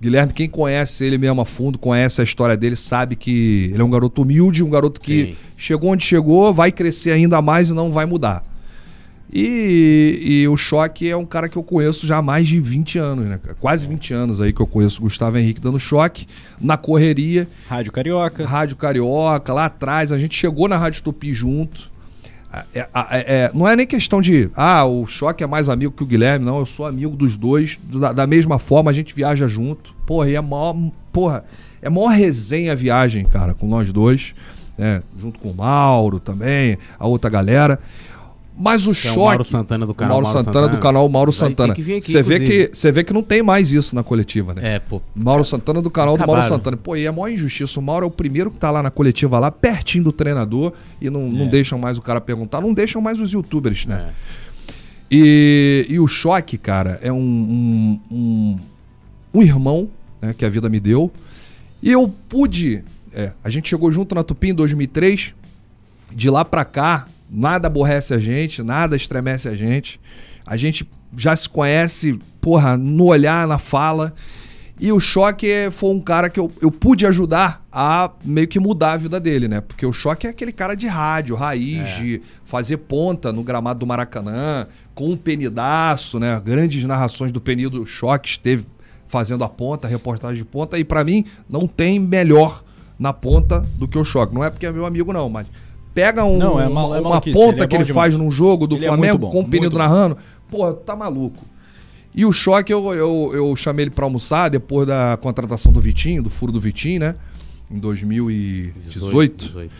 Speaker 4: Guilherme, quem conhece ele mesmo a fundo, conhece a história dele, sabe que ele é um garoto humilde, um garoto que
Speaker 3: Sim.
Speaker 4: chegou onde chegou, vai crescer ainda mais e não vai mudar. E, e o Choque é um cara que eu conheço já há mais de 20 anos, né? Quase 20 anos aí que eu conheço o Gustavo Henrique dando choque na correria.
Speaker 1: Rádio Carioca.
Speaker 4: Rádio Carioca, lá atrás, a gente chegou na Rádio Tupi junto. É, é, é, é, não é nem questão de, ah, o Choque é mais amigo que o Guilherme, não, eu sou amigo dos dois, da, da mesma forma, a gente viaja junto. Porra, e é maior, porra, é maior resenha a viagem, cara, com nós dois, né, junto com o Mauro também, a outra galera. Mas o
Speaker 3: Que é o
Speaker 4: choque.
Speaker 3: Mauro Santana do canal
Speaker 4: Mauro
Speaker 3: Mauro
Speaker 4: Santana, do
Speaker 3: Santana.
Speaker 4: canal Mauro Santana. Você vê que você vê que não tem mais isso na coletiva, né?
Speaker 3: É, pô.
Speaker 4: Mauro Santana do canal do Mauro
Speaker 3: Acabaram.
Speaker 4: Santana. Pô, e é a maior injustiça. O Mauro é o primeiro que tá lá na coletiva, lá pertinho do treinador, e não, não
Speaker 3: É.
Speaker 4: deixam mais o cara perguntar, não deixam mais os youtubers, né?
Speaker 3: É.
Speaker 4: E, e o choque, cara, é um, um, um, um irmão né, que a vida me deu. E eu pude. é, a gente chegou junto na Tupi em 2003. De lá pra cá, nada aborrece a gente, nada estremece a gente. A gente já se conhece, porra, no olhar, na fala. E o Choque foi um cara que eu, eu pude ajudar a meio que mudar a vida dele, né? Porque o Choque é aquele cara de rádio, raiz, de fazer ponta no gramado do Maracanã, com o Penidaço, né? Grandes narrações do Penido o Choque esteve fazendo a ponta, reportagem de ponta. E pra mim, não tem melhor na ponta do que o Choque. Não é porque é meu amigo, não, mas pega um-
Speaker 1: Não, é mal- é
Speaker 4: uma ponta
Speaker 1: ele é
Speaker 4: que ele
Speaker 1: demais.
Speaker 4: faz num jogo do
Speaker 1: Ele é
Speaker 4: Flamengo
Speaker 1: bom,
Speaker 4: com o Penido narrando. Pô, tá maluco. E o choque, eu, eu, eu chamei ele pra almoçar depois da contratação do Vitinho, do furo do Vitinho, né? Em 2018.
Speaker 3: 18.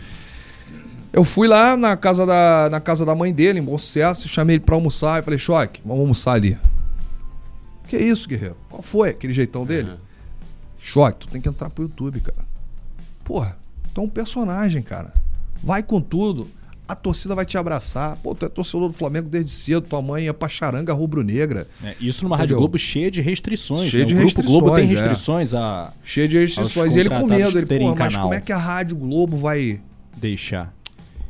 Speaker 4: Eu fui lá na casa, da, na casa da mãe dele, em Bom Sucesso, e chamei ele pra almoçar. E falei, Choque, vamos almoçar ali. Que isso, guerreiro? Qual foi aquele jeitão dele?
Speaker 3: Aham.
Speaker 4: Choque, tu tem que entrar pro YouTube, cara. Porra, tu é um personagem, cara. Vai com tudo. A torcida vai te abraçar. Pô, tu é torcedor do Flamengo desde cedo, tua mãe é pacharanga rubro-negra.
Speaker 1: É, isso numa
Speaker 4: Entendeu?
Speaker 1: Rádio Globo cheia de restrições.
Speaker 4: Cheia
Speaker 1: né?
Speaker 4: de
Speaker 1: o Grupo Globo tem
Speaker 4: restrições, é.
Speaker 1: a
Speaker 4: Cheio de restrições. E ele com medo. Ele, pô, mas
Speaker 1: canal.
Speaker 4: como é que a Rádio Globo vai.
Speaker 1: deixar.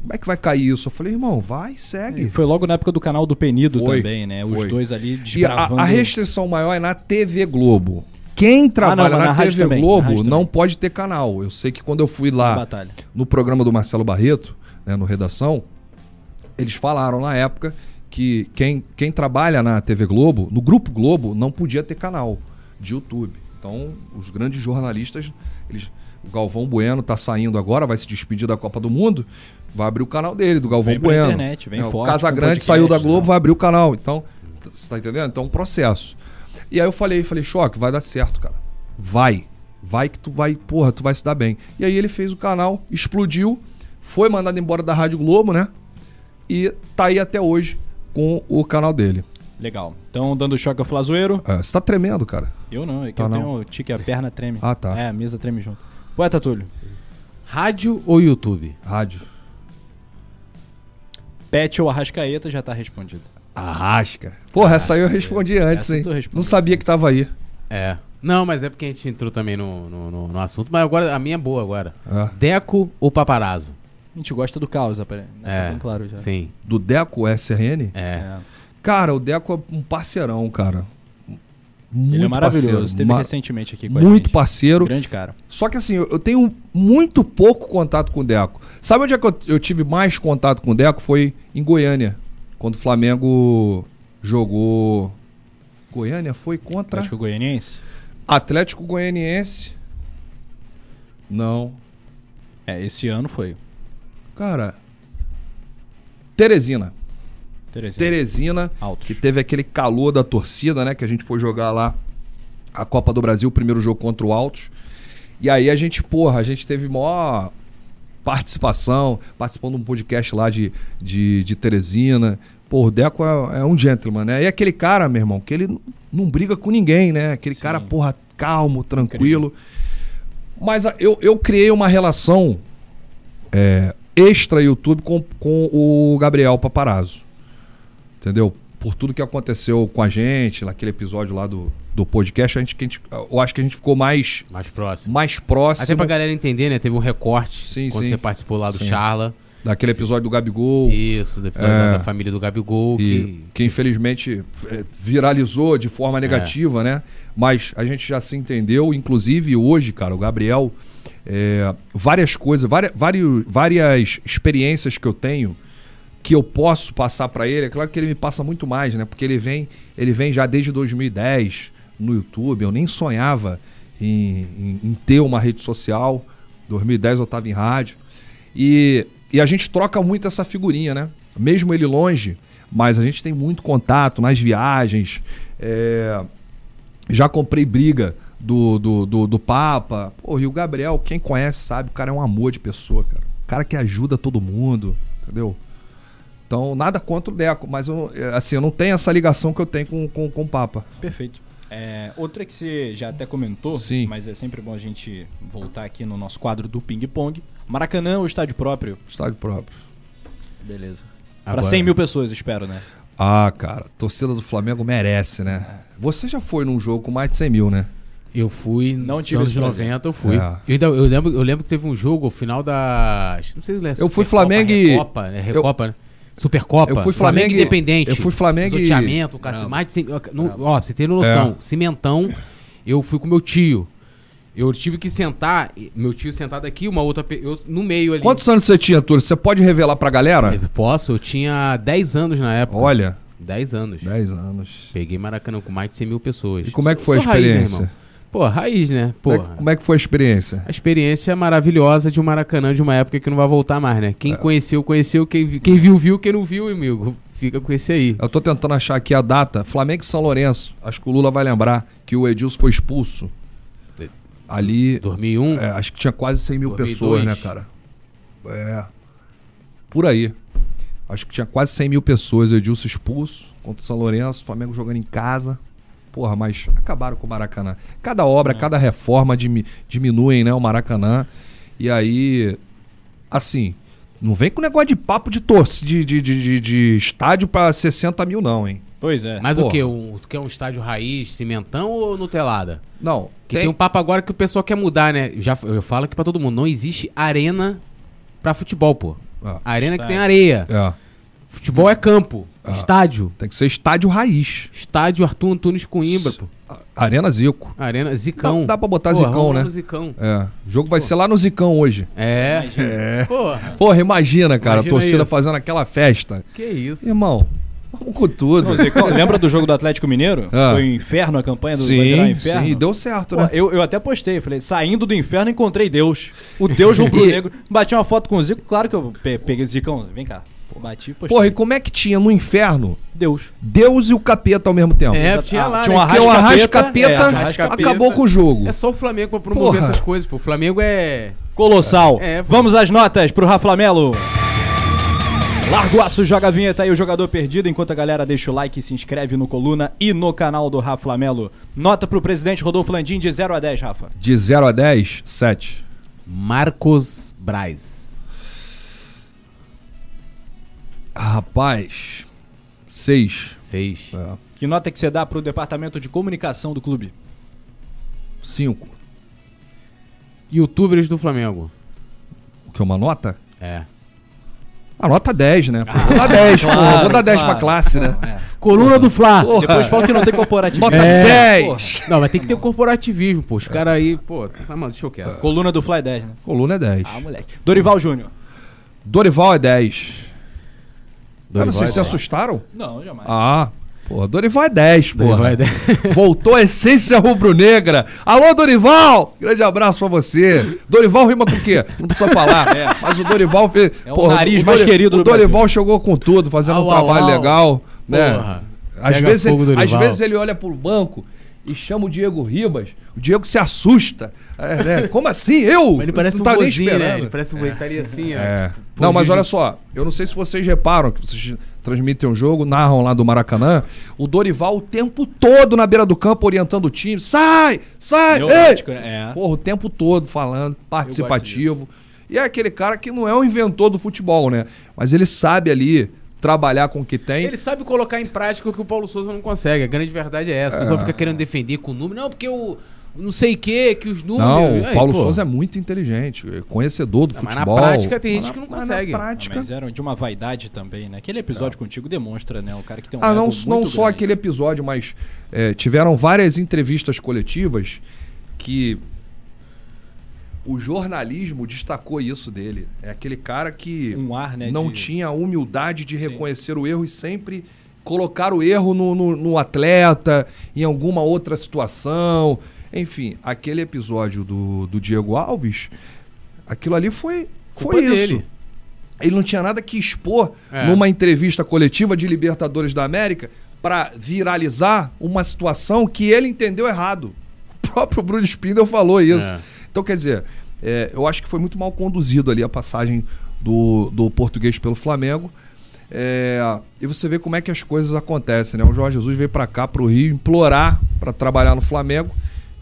Speaker 4: Como é que vai cair isso? Eu falei, irmão, vai, segue.
Speaker 1: E foi logo na época do canal do Penido
Speaker 4: Foi,
Speaker 1: também, né? Os
Speaker 4: foi.
Speaker 1: dois ali
Speaker 4: E a,
Speaker 1: desbravando.
Speaker 4: a restrição maior é na TV Globo. Quem trabalha
Speaker 1: Ah, mas
Speaker 4: na,
Speaker 1: na
Speaker 4: TV
Speaker 1: também, na
Speaker 4: Globo
Speaker 1: rádio
Speaker 4: não pode ter canal. Eu sei que quando eu fui
Speaker 1: na
Speaker 4: lá no programa do Marcelo Barreto, né, no Redação, eles falaram na época que quem, quem trabalha na TV Globo, no Grupo Globo, não podia ter canal de YouTube. Então, os grandes jornalistas, eles, o Galvão Bueno tá saindo agora, vai se despedir da Copa do Mundo, vai abrir o canal dele, do Galvão
Speaker 1: Vem
Speaker 4: Bueno.
Speaker 1: internet, vem
Speaker 4: É, o
Speaker 1: forte
Speaker 4: Casa
Speaker 1: com
Speaker 4: Grande
Speaker 1: podcast,
Speaker 4: saiu da
Speaker 1: né?
Speaker 4: Globo, vai abrir o canal. Então, você tá entendendo? Então, é um processo. E aí eu falei, falei, Choque, vai dar certo, cara. Vai. Vai que tu vai, porra, tu vai se dar bem. E aí ele fez o canal, explodiu, foi mandado embora da Rádio Globo, né? E tá aí até hoje com o canal dele.
Speaker 1: Legal. Então, dando choque ao Flazoeiro.
Speaker 4: É, você tá tremendo, cara.
Speaker 1: Eu não, é que
Speaker 4: Tá
Speaker 1: eu
Speaker 4: não.
Speaker 1: tenho o tique, a perna treme.
Speaker 4: Ah, tá.
Speaker 1: É, a mesa treme junto. Poeta Túlio.
Speaker 3: Rádio ou YouTube?
Speaker 4: Rádio.
Speaker 1: Pet ou Arrascaeta já tá respondido.
Speaker 4: Arrasca. Porra, essa aí eu respondi antes,
Speaker 1: Essa
Speaker 4: hein? Não sabia que tava aí.
Speaker 3: É. Não, mas é porque a gente entrou também no, no, no- no assunto. Mas agora a minha é boa agora.
Speaker 4: É.
Speaker 3: Deco ou paparazzo?
Speaker 1: A gente gosta do caos, né? Tá
Speaker 3: É.
Speaker 1: bem claro já.
Speaker 3: Sim.
Speaker 4: Do Deco SRN?
Speaker 3: É.
Speaker 1: É.
Speaker 4: Cara, o Deco é um parceirão, cara. Muito
Speaker 1: Ele é maravilhoso.
Speaker 4: parceiro.
Speaker 1: Esteve
Speaker 4: Ma-
Speaker 1: recentemente aqui com a
Speaker 4: Muito
Speaker 1: gente.
Speaker 4: parceiro.
Speaker 1: Grande cara.
Speaker 4: Só que assim, eu eu tenho muito pouco contato com o Deco. Sabe onde é que eu, eu tive mais contato com o Deco? Foi em Goiânia. Quando o Flamengo jogou. Goiânia foi contra
Speaker 1: Atlético Goianiense?
Speaker 4: Atlético Goianiense. Não.
Speaker 1: É, esse ano foi.
Speaker 4: Cara. Teresina. Teresina,
Speaker 1: Altos.
Speaker 4: que teve aquele calor da torcida, né? Que a gente foi jogar lá a Copa do Brasil, o primeiro jogo contra o Altos. E aí a gente, porra, a gente teve maior participação, participando de um podcast lá de, de, de Teresina. Pô, o Deco é, é um gentleman, né? E aquele cara, meu irmão, que ele não briga com ninguém, né? Aquele
Speaker 1: Sim.
Speaker 4: cara, porra, calmo, tranquilo. Mas a- eu, eu criei uma relação é, extra YouTube com, com o Gabriel Paparazzo. Entendeu? Por tudo que aconteceu com a gente, naquele episódio lá do, do podcast, a gente, a gente- eu acho que a gente ficou mais,
Speaker 3: Mais próximo.
Speaker 4: mais próximo
Speaker 3: Até pra galera entender, né? Teve um recorte
Speaker 4: Sim,
Speaker 3: quando
Speaker 4: sim.
Speaker 3: você participou lá do
Speaker 4: Sim.
Speaker 3: Charla.
Speaker 4: Daquele episódio do Gabigol.
Speaker 3: Isso, do episódio
Speaker 4: É.
Speaker 3: da- família do Gabigol. Que,
Speaker 4: que infelizmente é, viralizou de forma negativa, né? Mas a gente já se entendeu, inclusive hoje, cara, o Gabriel, é, várias coisas, várias, vários, várias experiências que eu tenho que eu posso passar pra ele, é claro que ele me passa muito mais, né? Porque ele vem, ele vem já desde 2010 no YouTube, eu nem sonhava em, em- em ter uma rede social. 2010 eu tava em rádio. E, e a gente troca muito essa figurinha, né? Mesmo ele longe, mas a gente tem muito contato nas viagens. é, já comprei briga do, do, do, do Papa. Pô, e o Gabriel, quem conhece sabe, o cara é um amor de pessoa, cara. O cara que ajuda todo mundo, entendeu? Então, nada contra o Deco, mas eu, é, assim, eu não tenho essa ligação que eu tenho com, com, com o Papa.
Speaker 1: Perfeito. É, outra que você já até comentou,
Speaker 4: Sim.
Speaker 1: mas é sempre bom a gente voltar aqui no nosso quadro do ping-pong. Maracanã ou estádio próprio?
Speaker 4: Estádio próprio.
Speaker 1: Beleza. Pra 100 mil pessoas, espero, né?
Speaker 4: Ah, cara, torcida do Flamengo merece, né? Você já foi num jogo com mais de 100 mil, né?
Speaker 3: Eu fui
Speaker 1: Não
Speaker 3: nos
Speaker 1: tive
Speaker 3: anos
Speaker 1: esse prazer.
Speaker 3: 90, eu fui.
Speaker 4: É.
Speaker 3: Eu, ainda- eu lembro, eu lembro que teve um jogo, o final da. Não sei se é
Speaker 4: Eu fui
Speaker 3: Supercopa,
Speaker 4: Flamengo e-
Speaker 3: Recopa, né? Recopa, né? Supercopa.
Speaker 4: Eu fui Flamengo e-
Speaker 3: Independente.
Speaker 4: eu fui Flamengo e-
Speaker 3: Pisoteamento, cara, mais de 100, não, Ó, pra você ter noção.
Speaker 4: É.
Speaker 3: Cimentão, eu fui com meu tio. Eu tive que sentar, meu tio sentado aqui, uma outra. Eu, no meio ali.
Speaker 4: Quantos anos você tinha, Túlio? Você pode revelar pra galera?
Speaker 3: Eu Posso? Eu tinha 10 anos na época.
Speaker 4: Olha,
Speaker 3: 10 anos.
Speaker 4: 10 anos.
Speaker 3: Peguei Maracanã com mais de 100 mil pessoas.
Speaker 4: E como é que
Speaker 3: Sou-
Speaker 4: foi a
Speaker 3: sou raiz, né,
Speaker 4: experiência?
Speaker 3: Pô, raiz, né?
Speaker 4: Como é, como é que foi a experiência?
Speaker 3: A experiência maravilhosa de um Maracanã de uma época que não vai voltar mais, né?
Speaker 4: É.
Speaker 3: Quem conheceu, conheceu. Quem, quem viu, viu. Quem não viu, amigo, fica com esse aí.
Speaker 4: Eu tô tentando achar aqui a data. Flamengo e São Lourenço. Acho que o Lula vai lembrar que o Edilson foi expulso. Ali,
Speaker 3: 2001.
Speaker 4: é, acho que tinha quase 100 mil
Speaker 3: 2002.
Speaker 4: pessoas, né, cara? É. Por aí. Acho que tinha quase 100 mil pessoas. Edilson expulso contra o São Lourenço. Flamengo jogando em casa. Porra, mas acabaram com o Maracanã. Cada obra, cada reforma dimi- diminuem, né, o Maracanã. E aí, assim, não vem com negócio de papo de torcida, de, de, de, de- de estádio pra 60 mil, não, hein?
Speaker 1: Pois é.
Speaker 3: Mas o
Speaker 4: Porra.
Speaker 3: quê? Um, tu quer um estádio raiz, cimentão ou Nutelada?
Speaker 4: Não.
Speaker 3: Que tem... um papo agora que o pessoal quer mudar, né? Já, eu falo aqui pra todo mundo, não existe arena pra futebol, pô.
Speaker 4: Ah,
Speaker 3: Arena que
Speaker 1: Estádio.
Speaker 3: tem areia.
Speaker 4: é,
Speaker 3: Futebol é campo. Estádio.
Speaker 4: tem que ser estádio raiz.
Speaker 3: Estádio Arthur Antunes Coimbra, pô.
Speaker 4: Arena Zico.
Speaker 3: Arena Zicão.
Speaker 4: Dá- dá pra botar
Speaker 3: Porra,
Speaker 4: Zicão, né?
Speaker 3: Zicão.
Speaker 4: É. O jogo vai ser lá no Zicão hoje.
Speaker 3: É. Porra.
Speaker 4: Porra, imagina, cara,
Speaker 3: Imagina
Speaker 4: a torcida
Speaker 3: isso.
Speaker 4: fazendo aquela festa.
Speaker 3: Que isso.
Speaker 4: Irmão, vamos com tudo.
Speaker 1: Lembra do jogo do Atlético Mineiro?
Speaker 4: Ah.
Speaker 1: Foi o inferno, a campanha do
Speaker 4: Sim,
Speaker 1: inferno?
Speaker 4: sim, deu certo,
Speaker 1: Pô,
Speaker 4: né?
Speaker 1: eu, eu até postei, falei, saindo do inferno encontrei Deus. O Deus [laughs] rubro-negro. Bati uma foto com o Zico, claro que eu pe- peguei Zicão, vem cá. Bati e postei.
Speaker 4: Porra, e como é que tinha no inferno
Speaker 1: Deus.
Speaker 4: Deus e o capeta ao mesmo tempo?
Speaker 3: É, tinha
Speaker 1: Ah,
Speaker 3: lá.
Speaker 1: tinha um
Speaker 3: né?
Speaker 4: Porque o
Speaker 1: Arrascaeta,
Speaker 4: Arrascaeta
Speaker 1: é,
Speaker 4: acabou com o jogo.
Speaker 3: É só o Flamengo pra promover
Speaker 4: Porra.
Speaker 3: essas coisas, pô. O Flamengo é.
Speaker 1: Colossal.
Speaker 3: É.
Speaker 1: Vamos às notas pro Raflamelo. Largo aço, joga a vinheta aí, o jogador perdido, enquanto a galera deixa o like e se inscreve no Coluna e no canal do Raflamelo. Nota pro presidente Rodolfo Landim de 0 a 10, Rafa.
Speaker 4: De 0 a 10, 7.
Speaker 3: Marcos Braz.
Speaker 4: Rapaz, 6.
Speaker 3: Seis.
Speaker 1: Que nota que você dá pro departamento de comunicação do clube?
Speaker 4: 5.
Speaker 3: Youtubers do Flamengo.
Speaker 4: O que é uma nota?
Speaker 3: É.
Speaker 4: A nota 10, né? Pô, vou dar 10, pô. Vou dar 10 pra classe, né?
Speaker 1: É.
Speaker 3: Coluna do Fla.
Speaker 4: Porra.
Speaker 1: Depois fala que não tem corporativo.
Speaker 4: Nota
Speaker 3: É.
Speaker 4: 10.
Speaker 3: Não, mas tem que ter o corporativismo, pô. Os caras aí, pô. Ah, mano, deixa eu quieto.
Speaker 1: Coluna do Fly 10, né?
Speaker 4: Coluna é 10.
Speaker 1: Ah, moleque. Dorival Júnior.
Speaker 4: Dorival é 10. Ah,
Speaker 3: Dorival
Speaker 4: vocês
Speaker 3: é
Speaker 4: se assustaram?
Speaker 1: Não, jamais.
Speaker 4: Ah, pô, Dorival é 10, pô.
Speaker 3: Dorival é dez. [laughs]
Speaker 4: Voltou a essência rubro-negra. Alô, Dorival! Grande abraço pra você. Dorival rima com o quê? Não precisa falar. Mas o Dorival fez.
Speaker 1: É o nariz mais
Speaker 4: Dori-
Speaker 1: querido
Speaker 4: O
Speaker 1: do Brasil.
Speaker 4: Dorival chegou com tudo, fazendo
Speaker 3: Au,
Speaker 4: um
Speaker 3: au,
Speaker 4: trabalho
Speaker 3: au.
Speaker 4: legal. Né?
Speaker 3: Porra.
Speaker 4: Às
Speaker 3: Pega
Speaker 4: vezes, ele, às vezes ele olha pro banco e chama o Diego Ribas. O Diego se assusta. É, né? Como assim? Eu?
Speaker 3: Mas ele parece um
Speaker 4: não tá nem
Speaker 3: vozinho, né? Ele parece um vozinho, estaria assim, ó.
Speaker 4: É. Não, mas olha só, eu não sei se vocês reparam que vocês transmitem um jogo, narram lá do Maracanã, o Dorival o tempo todo na beira do campo orientando o time, sai, sai, ei!
Speaker 1: né? É.
Speaker 4: Porra, o tempo todo falando, participativo. E é aquele cara que não é um inventor do futebol, né? Mas ele sabe ali trabalhar com o que tem.
Speaker 3: Ele sabe colocar em prática o que o Paulo Souza não consegue. A grande verdade é essa. O pessoal fica querendo defender com o número. Não, porque o não sei o que, que os números.
Speaker 4: Não, o Paulo. Souza é muito inteligente, é conhecedor do
Speaker 3: Não, mas
Speaker 4: futebol.
Speaker 3: na prática tem gente
Speaker 4: Mas
Speaker 3: que não
Speaker 4: mas
Speaker 3: consegue.
Speaker 4: Na prática,
Speaker 1: mas eram de uma vaidade também, né? Aquele episódio contigo demonstra, né? O cara que tem um
Speaker 4: Ah, não, não só
Speaker 1: grande.
Speaker 4: aquele episódio, mas é, tiveram várias entrevistas coletivas que o jornalismo destacou isso dele. É aquele cara que
Speaker 1: Um ar, né,
Speaker 4: não
Speaker 1: de-
Speaker 4: tinha a humildade de reconhecer o erro e sempre colocar o erro no, no- no atleta, em alguma outra situação. Enfim, aquele episódio do, do Diego Alves, aquilo ali foi,
Speaker 3: Culpa
Speaker 4: foi isso.
Speaker 3: dele.
Speaker 4: Ele não tinha nada que expor
Speaker 3: É.
Speaker 4: numa entrevista coletiva de Libertadores da América para viralizar uma situação que ele entendeu errado. O próprio Bruno Spindel falou isso.
Speaker 3: É.
Speaker 4: Então, quer dizer, é, eu acho que foi muito mal conduzido ali a passagem do, do português pelo Flamengo. É, e você vê como é que as coisas acontecem, né? O Jorge Jesus veio para cá, para o Rio, implorar para trabalhar no Flamengo.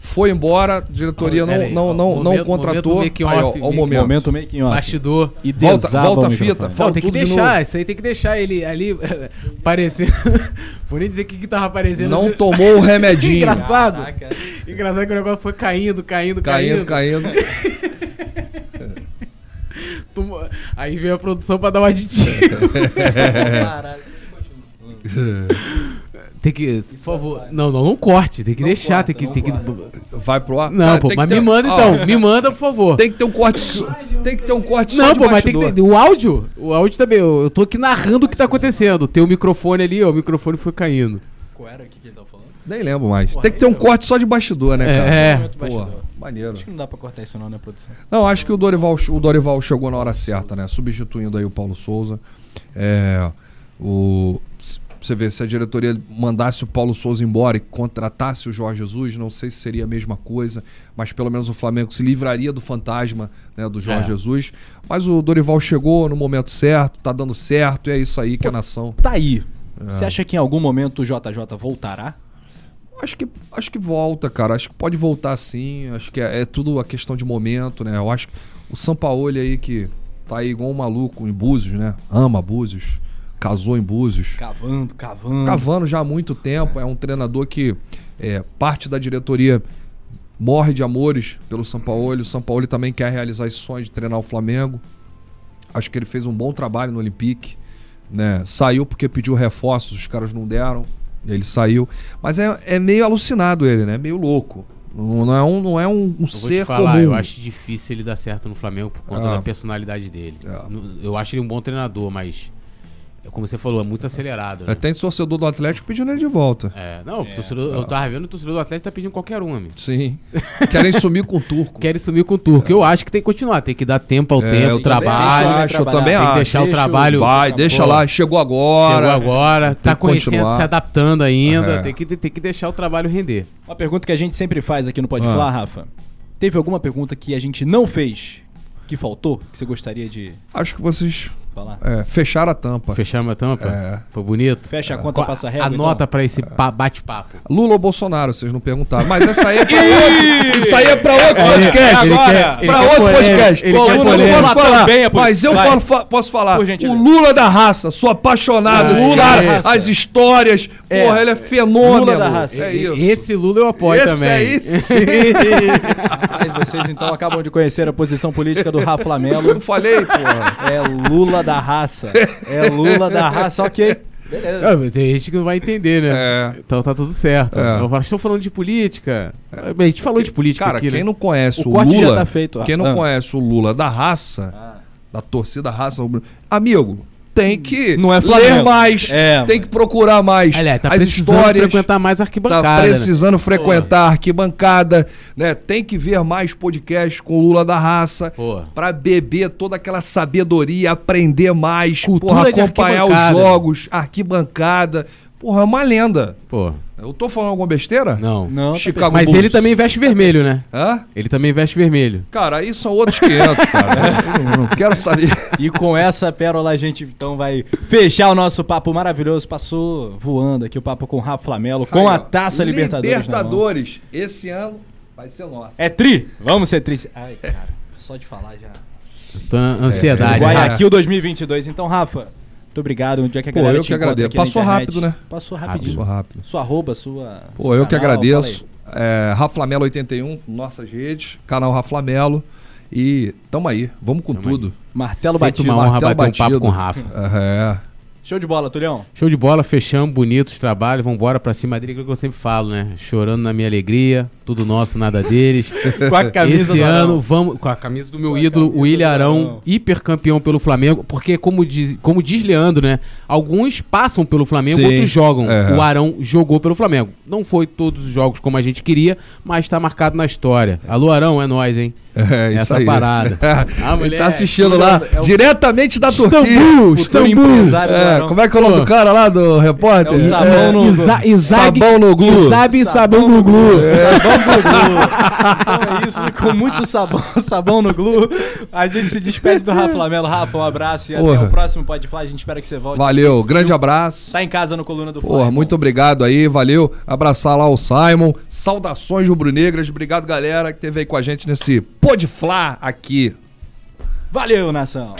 Speaker 4: Foi embora, a diretoria não, não, não, não
Speaker 3: momento-
Speaker 4: contratou.
Speaker 3: momento
Speaker 4: Aí, ó, o momento.
Speaker 1: Momento meio que off.
Speaker 3: Bastidor.
Speaker 1: E
Speaker 4: Volta- volta a fita. Fala
Speaker 3: Não, tem que deixar, isso aí tem que deixar ele ali [laughs] parecendo. [laughs] Vou nem dizer o que, que tava aparecendo.
Speaker 4: Não tomou o [laughs] remedinho.
Speaker 3: Engraçado.
Speaker 1: Caraca.
Speaker 3: Engraçado que o negócio foi caindo, caindo,
Speaker 4: Caindo,
Speaker 3: caindo.
Speaker 4: caindo.
Speaker 3: Aí veio a produção pra dar um aditivo. Tem que, por favor. Não, não, não corte. Tem que deixar, tem que. Tem que...
Speaker 4: Vai pro ar?
Speaker 3: Não,
Speaker 4: Cara,
Speaker 3: pô, mas
Speaker 4: que
Speaker 3: me
Speaker 4: ter-
Speaker 3: manda então. Me manda, por favor.
Speaker 4: Tem que ter um corte. Tem que ter um corte só
Speaker 3: Não,
Speaker 4: de
Speaker 3: pô, mas tem que ter. O áudio, o áudio também. Eu, eu tô aqui narrando o que tá acontecendo. Tem o microfone ali, ó. O microfone foi caindo.
Speaker 1: Qual era o que que ele tava falando?
Speaker 4: Nem lembro mais. Tem que ter um corte só de bastidor, né, cara?
Speaker 3: É.
Speaker 4: Porra,
Speaker 1: bastidor.
Speaker 4: maneiro.
Speaker 1: Acho que não dá pra cortar isso não, né, produção?
Speaker 4: Não, acho que o Dorival, o Dorival chegou na hora certa, né? Substituindo aí o Paulo Souza. É, o, s- você vê, se a diretoria mandasse o Paulo Souza embora e contratasse o Jorge Jesus, não sei se seria a mesma coisa, mas pelo menos o Flamengo se livraria do fantasma né, do Jorge
Speaker 3: É.
Speaker 4: Jesus. Mas o Dorival chegou no momento certo, tá dando certo, e é isso aí que a nação.
Speaker 1: Tá aí. Você acha que em algum momento o JJ voltará?
Speaker 4: Acho que, acho que volta, cara. Acho que pode voltar sim. Acho que é, é tudo a questão de momento, né? Eu acho que o Sampaoli aí que tá aí igual um maluco em Búzios, né? Ama Búzios, casou em Búzios.
Speaker 1: Cavando, cavando.
Speaker 4: Cavando já há muito tempo. É um treinador que é, parte da diretoria morre de amores pelo Sampaoli. O Sampaoli também quer realizar esse sonho de treinar o Flamengo. Acho que ele fez um bom trabalho no Olympique. Né? Saiu porque pediu reforços, os caras não deram. Ele saiu. Mas é, é meio alucinado ele, né? Meio louco. Não, não é um, não é um, um
Speaker 3: Eu vou
Speaker 4: ser
Speaker 3: te falar,
Speaker 4: comum.
Speaker 3: eu acho difícil ele dar certo no Flamengo por conta
Speaker 4: Ah.
Speaker 3: da personalidade dele.
Speaker 4: É.
Speaker 3: Eu acho ele um bom treinador, mas, é como você falou, é muito acelerado. Né?
Speaker 4: É, Tem torcedor do Atlético pedindo ele de volta.
Speaker 3: É, não, o torcedor, eu tava vendo o torcedor do Atlético tá pedindo qualquer um, amigo.
Speaker 4: Sim. Querem sumir com o turco.
Speaker 3: Querem sumir com o Turco. Eu acho que tem que continuar, tem que dar tempo ao
Speaker 4: É,
Speaker 3: tempo,
Speaker 4: eu
Speaker 3: o
Speaker 4: também
Speaker 3: trabalho.
Speaker 4: acho, eu também
Speaker 3: tem que
Speaker 4: acho.
Speaker 3: deixar o
Speaker 1: Deixa o-
Speaker 3: trabalho.
Speaker 4: Vai, deixa lá. Chegou agora.
Speaker 3: Chegou agora, tá conhecendo,
Speaker 4: continuar.
Speaker 3: se adaptando ainda.
Speaker 4: É.
Speaker 3: Tem, que, tem que deixar o trabalho render.
Speaker 1: Uma pergunta que a gente sempre faz aqui no Pode
Speaker 4: Ah.
Speaker 1: Falar, Rafa. Teve alguma pergunta que a gente não fez, que faltou, que você gostaria de
Speaker 4: Acho que vocês é, fecharam a tampa.
Speaker 3: Fecharam a tampa?
Speaker 4: É.
Speaker 3: Foi bonito?
Speaker 1: Fecha a conta,
Speaker 3: Qual-
Speaker 1: passa a régua,
Speaker 3: Anota
Speaker 1: então?
Speaker 3: pra esse pa- bate-papo.
Speaker 4: Lula ou Bolsonaro, vocês não perguntaram. Mas essa aí é pra [laughs] outro, isso aí é pra outro
Speaker 3: Ele-
Speaker 4: podcast.
Speaker 3: ele
Speaker 1: agora,
Speaker 3: quer- ele
Speaker 4: pra outro
Speaker 3: polêmica,
Speaker 4: podcast.
Speaker 3: ele
Speaker 4: Bom,
Speaker 3: quer
Speaker 4: eu não posso
Speaker 1: Falar também, é por-
Speaker 4: mas eu
Speaker 1: vai.
Speaker 4: posso, fa- posso falar. O Lula da raça, sou apaixonado. Esse
Speaker 1: Lula
Speaker 4: cara, as histórias.
Speaker 1: É.
Speaker 4: Porra, ele é fenômeno.
Speaker 1: Lula da raça.
Speaker 4: É isso.
Speaker 3: Esse Lula eu apoio
Speaker 4: Esse
Speaker 3: também.
Speaker 4: aí [laughs] sim.
Speaker 1: Mas vocês então acabam de conhecer a posição política do Rafa
Speaker 4: Eu
Speaker 1: Lamelo.
Speaker 4: não falei, porra.
Speaker 1: É Lula da raça. É Lula da raça, ok. Beleza.
Speaker 3: Ah, tem gente que não vai entender, né?
Speaker 4: É.
Speaker 3: Então tá tudo certo.
Speaker 4: É.
Speaker 3: Eu falo, estou falando de política. A gente falou de política
Speaker 4: Cara,
Speaker 3: aqui,
Speaker 4: quem
Speaker 3: né?
Speaker 4: não conhece
Speaker 1: O
Speaker 4: o, Lula,
Speaker 1: tá feito,
Speaker 4: quem não
Speaker 1: Ah.
Speaker 4: conhece o Lula da raça, da torcida raça, amigo, tem que
Speaker 1: Não é
Speaker 4: ler mais,
Speaker 1: É,
Speaker 4: tem que procurar mais
Speaker 3: Aliás, tá
Speaker 4: as
Speaker 3: precisando
Speaker 4: histórias.
Speaker 3: frequentar mais arquibancada.
Speaker 4: Tá
Speaker 3: né?
Speaker 4: precisando frequentar a arquibancada, né? Tem que ver mais podcasts com o Lula da raça.
Speaker 3: Pô.
Speaker 4: Pra beber toda aquela sabedoria, aprender mais,
Speaker 3: Cultura
Speaker 4: porra, acompanhar os jogos, arquibancada. Porra, é uma lenda.
Speaker 3: Pô,
Speaker 4: Eu tô falando alguma besteira?
Speaker 3: não.
Speaker 1: Não, tá
Speaker 4: Chicago
Speaker 3: Mas
Speaker 4: Bulls.
Speaker 3: ele também veste vermelho, né?
Speaker 4: Hã?
Speaker 3: Ele também veste vermelho.
Speaker 4: Cara, aí são outros 500, cara. [laughs] Eu não, quero saber.
Speaker 1: E com essa pérola a gente então vai fechar o nosso papo maravilhoso. Passou voando aqui o papo com o Rafa Flamelo, com
Speaker 4: Aí,
Speaker 1: a Taça Libertadores.
Speaker 4: Libertadores. Esse ano vai ser nosso.
Speaker 1: É tri? Vamos ser tri. Ai, cara, só de falar já.
Speaker 3: Tô ansiedade.
Speaker 4: é.
Speaker 1: Guayaquil 2022. Então, Rafa, muito obrigado. Onde é que a
Speaker 4: Pô,
Speaker 1: galera
Speaker 4: eu
Speaker 1: te
Speaker 4: que agradeço. Passou rápido, né?
Speaker 1: Passou rapidinho.
Speaker 4: Passou rápido.
Speaker 1: Sua arroba, sua.
Speaker 4: Pô, eu que
Speaker 1: canal,
Speaker 4: agradeço.
Speaker 1: fala aí.
Speaker 4: É, Raflamelo 81, nossas redes, canal Raflamelo. E tamo aí, vamos com
Speaker 3: Tamo
Speaker 4: tudo.
Speaker 1: Martelo
Speaker 3: Sempre
Speaker 1: batido.
Speaker 3: uma honra
Speaker 4: martelo
Speaker 3: bater um papo
Speaker 4: batido.
Speaker 3: com o Rafa.
Speaker 4: É.
Speaker 1: Show de bola, Tulhão.
Speaker 3: Show de bola, fechamos, bonitos trabalhos, vambora pra cima dele, aquilo que eu sempre falo, né? Chorando na minha alegria, tudo nosso, nada deles. [laughs]
Speaker 1: Com a camisa
Speaker 3: Esse
Speaker 1: do Arão.
Speaker 3: ano, vamos com a camisa do meu
Speaker 1: Com
Speaker 3: ídolo, o William Arão,
Speaker 1: Arão.
Speaker 3: hipercampeão pelo Flamengo, porque como diz, como diz Leandro, né? Alguns passam pelo Flamengo,
Speaker 4: Sim,
Speaker 3: outros jogam.
Speaker 4: é.
Speaker 3: O Arão jogou pelo Flamengo. Não foi todos os jogos como a gente queria, mas tá marcado na história. Alô, Arão, é nós, hein?
Speaker 4: É,
Speaker 3: Essa
Speaker 4: aí.
Speaker 3: parada. [laughs] Ah,
Speaker 4: Ele
Speaker 3: moleque,
Speaker 4: tá assistindo lá,
Speaker 1: é o-
Speaker 4: diretamente da Turquia.
Speaker 3: Istambul,
Speaker 1: empresário do
Speaker 4: É, como é que é o nome do cara lá, do repórter?
Speaker 1: É Sabão no-
Speaker 3: Isa- Isaac-
Speaker 4: Sabão no Glu.
Speaker 3: Isabe Sabão no Glu.
Speaker 1: Sabão no Glu. Então é isso, com muito sabão, [laughs] sabão no Glu. A gente se despede do Rafa Lamelo. Rafa, um abraço e até
Speaker 4: Porra.
Speaker 1: o próximo Pode Falar. A gente espera que você volte.
Speaker 4: Valeu, grande abraço.
Speaker 1: Tá em casa no Coluna do
Speaker 4: Porra, muito obrigado aí, valeu. Abraçar lá o Simon. Saudações rubro-negras. Obrigado, galera, que esteve aí com a gente nesse Pode Flá aqui.
Speaker 1: Valeu, nação.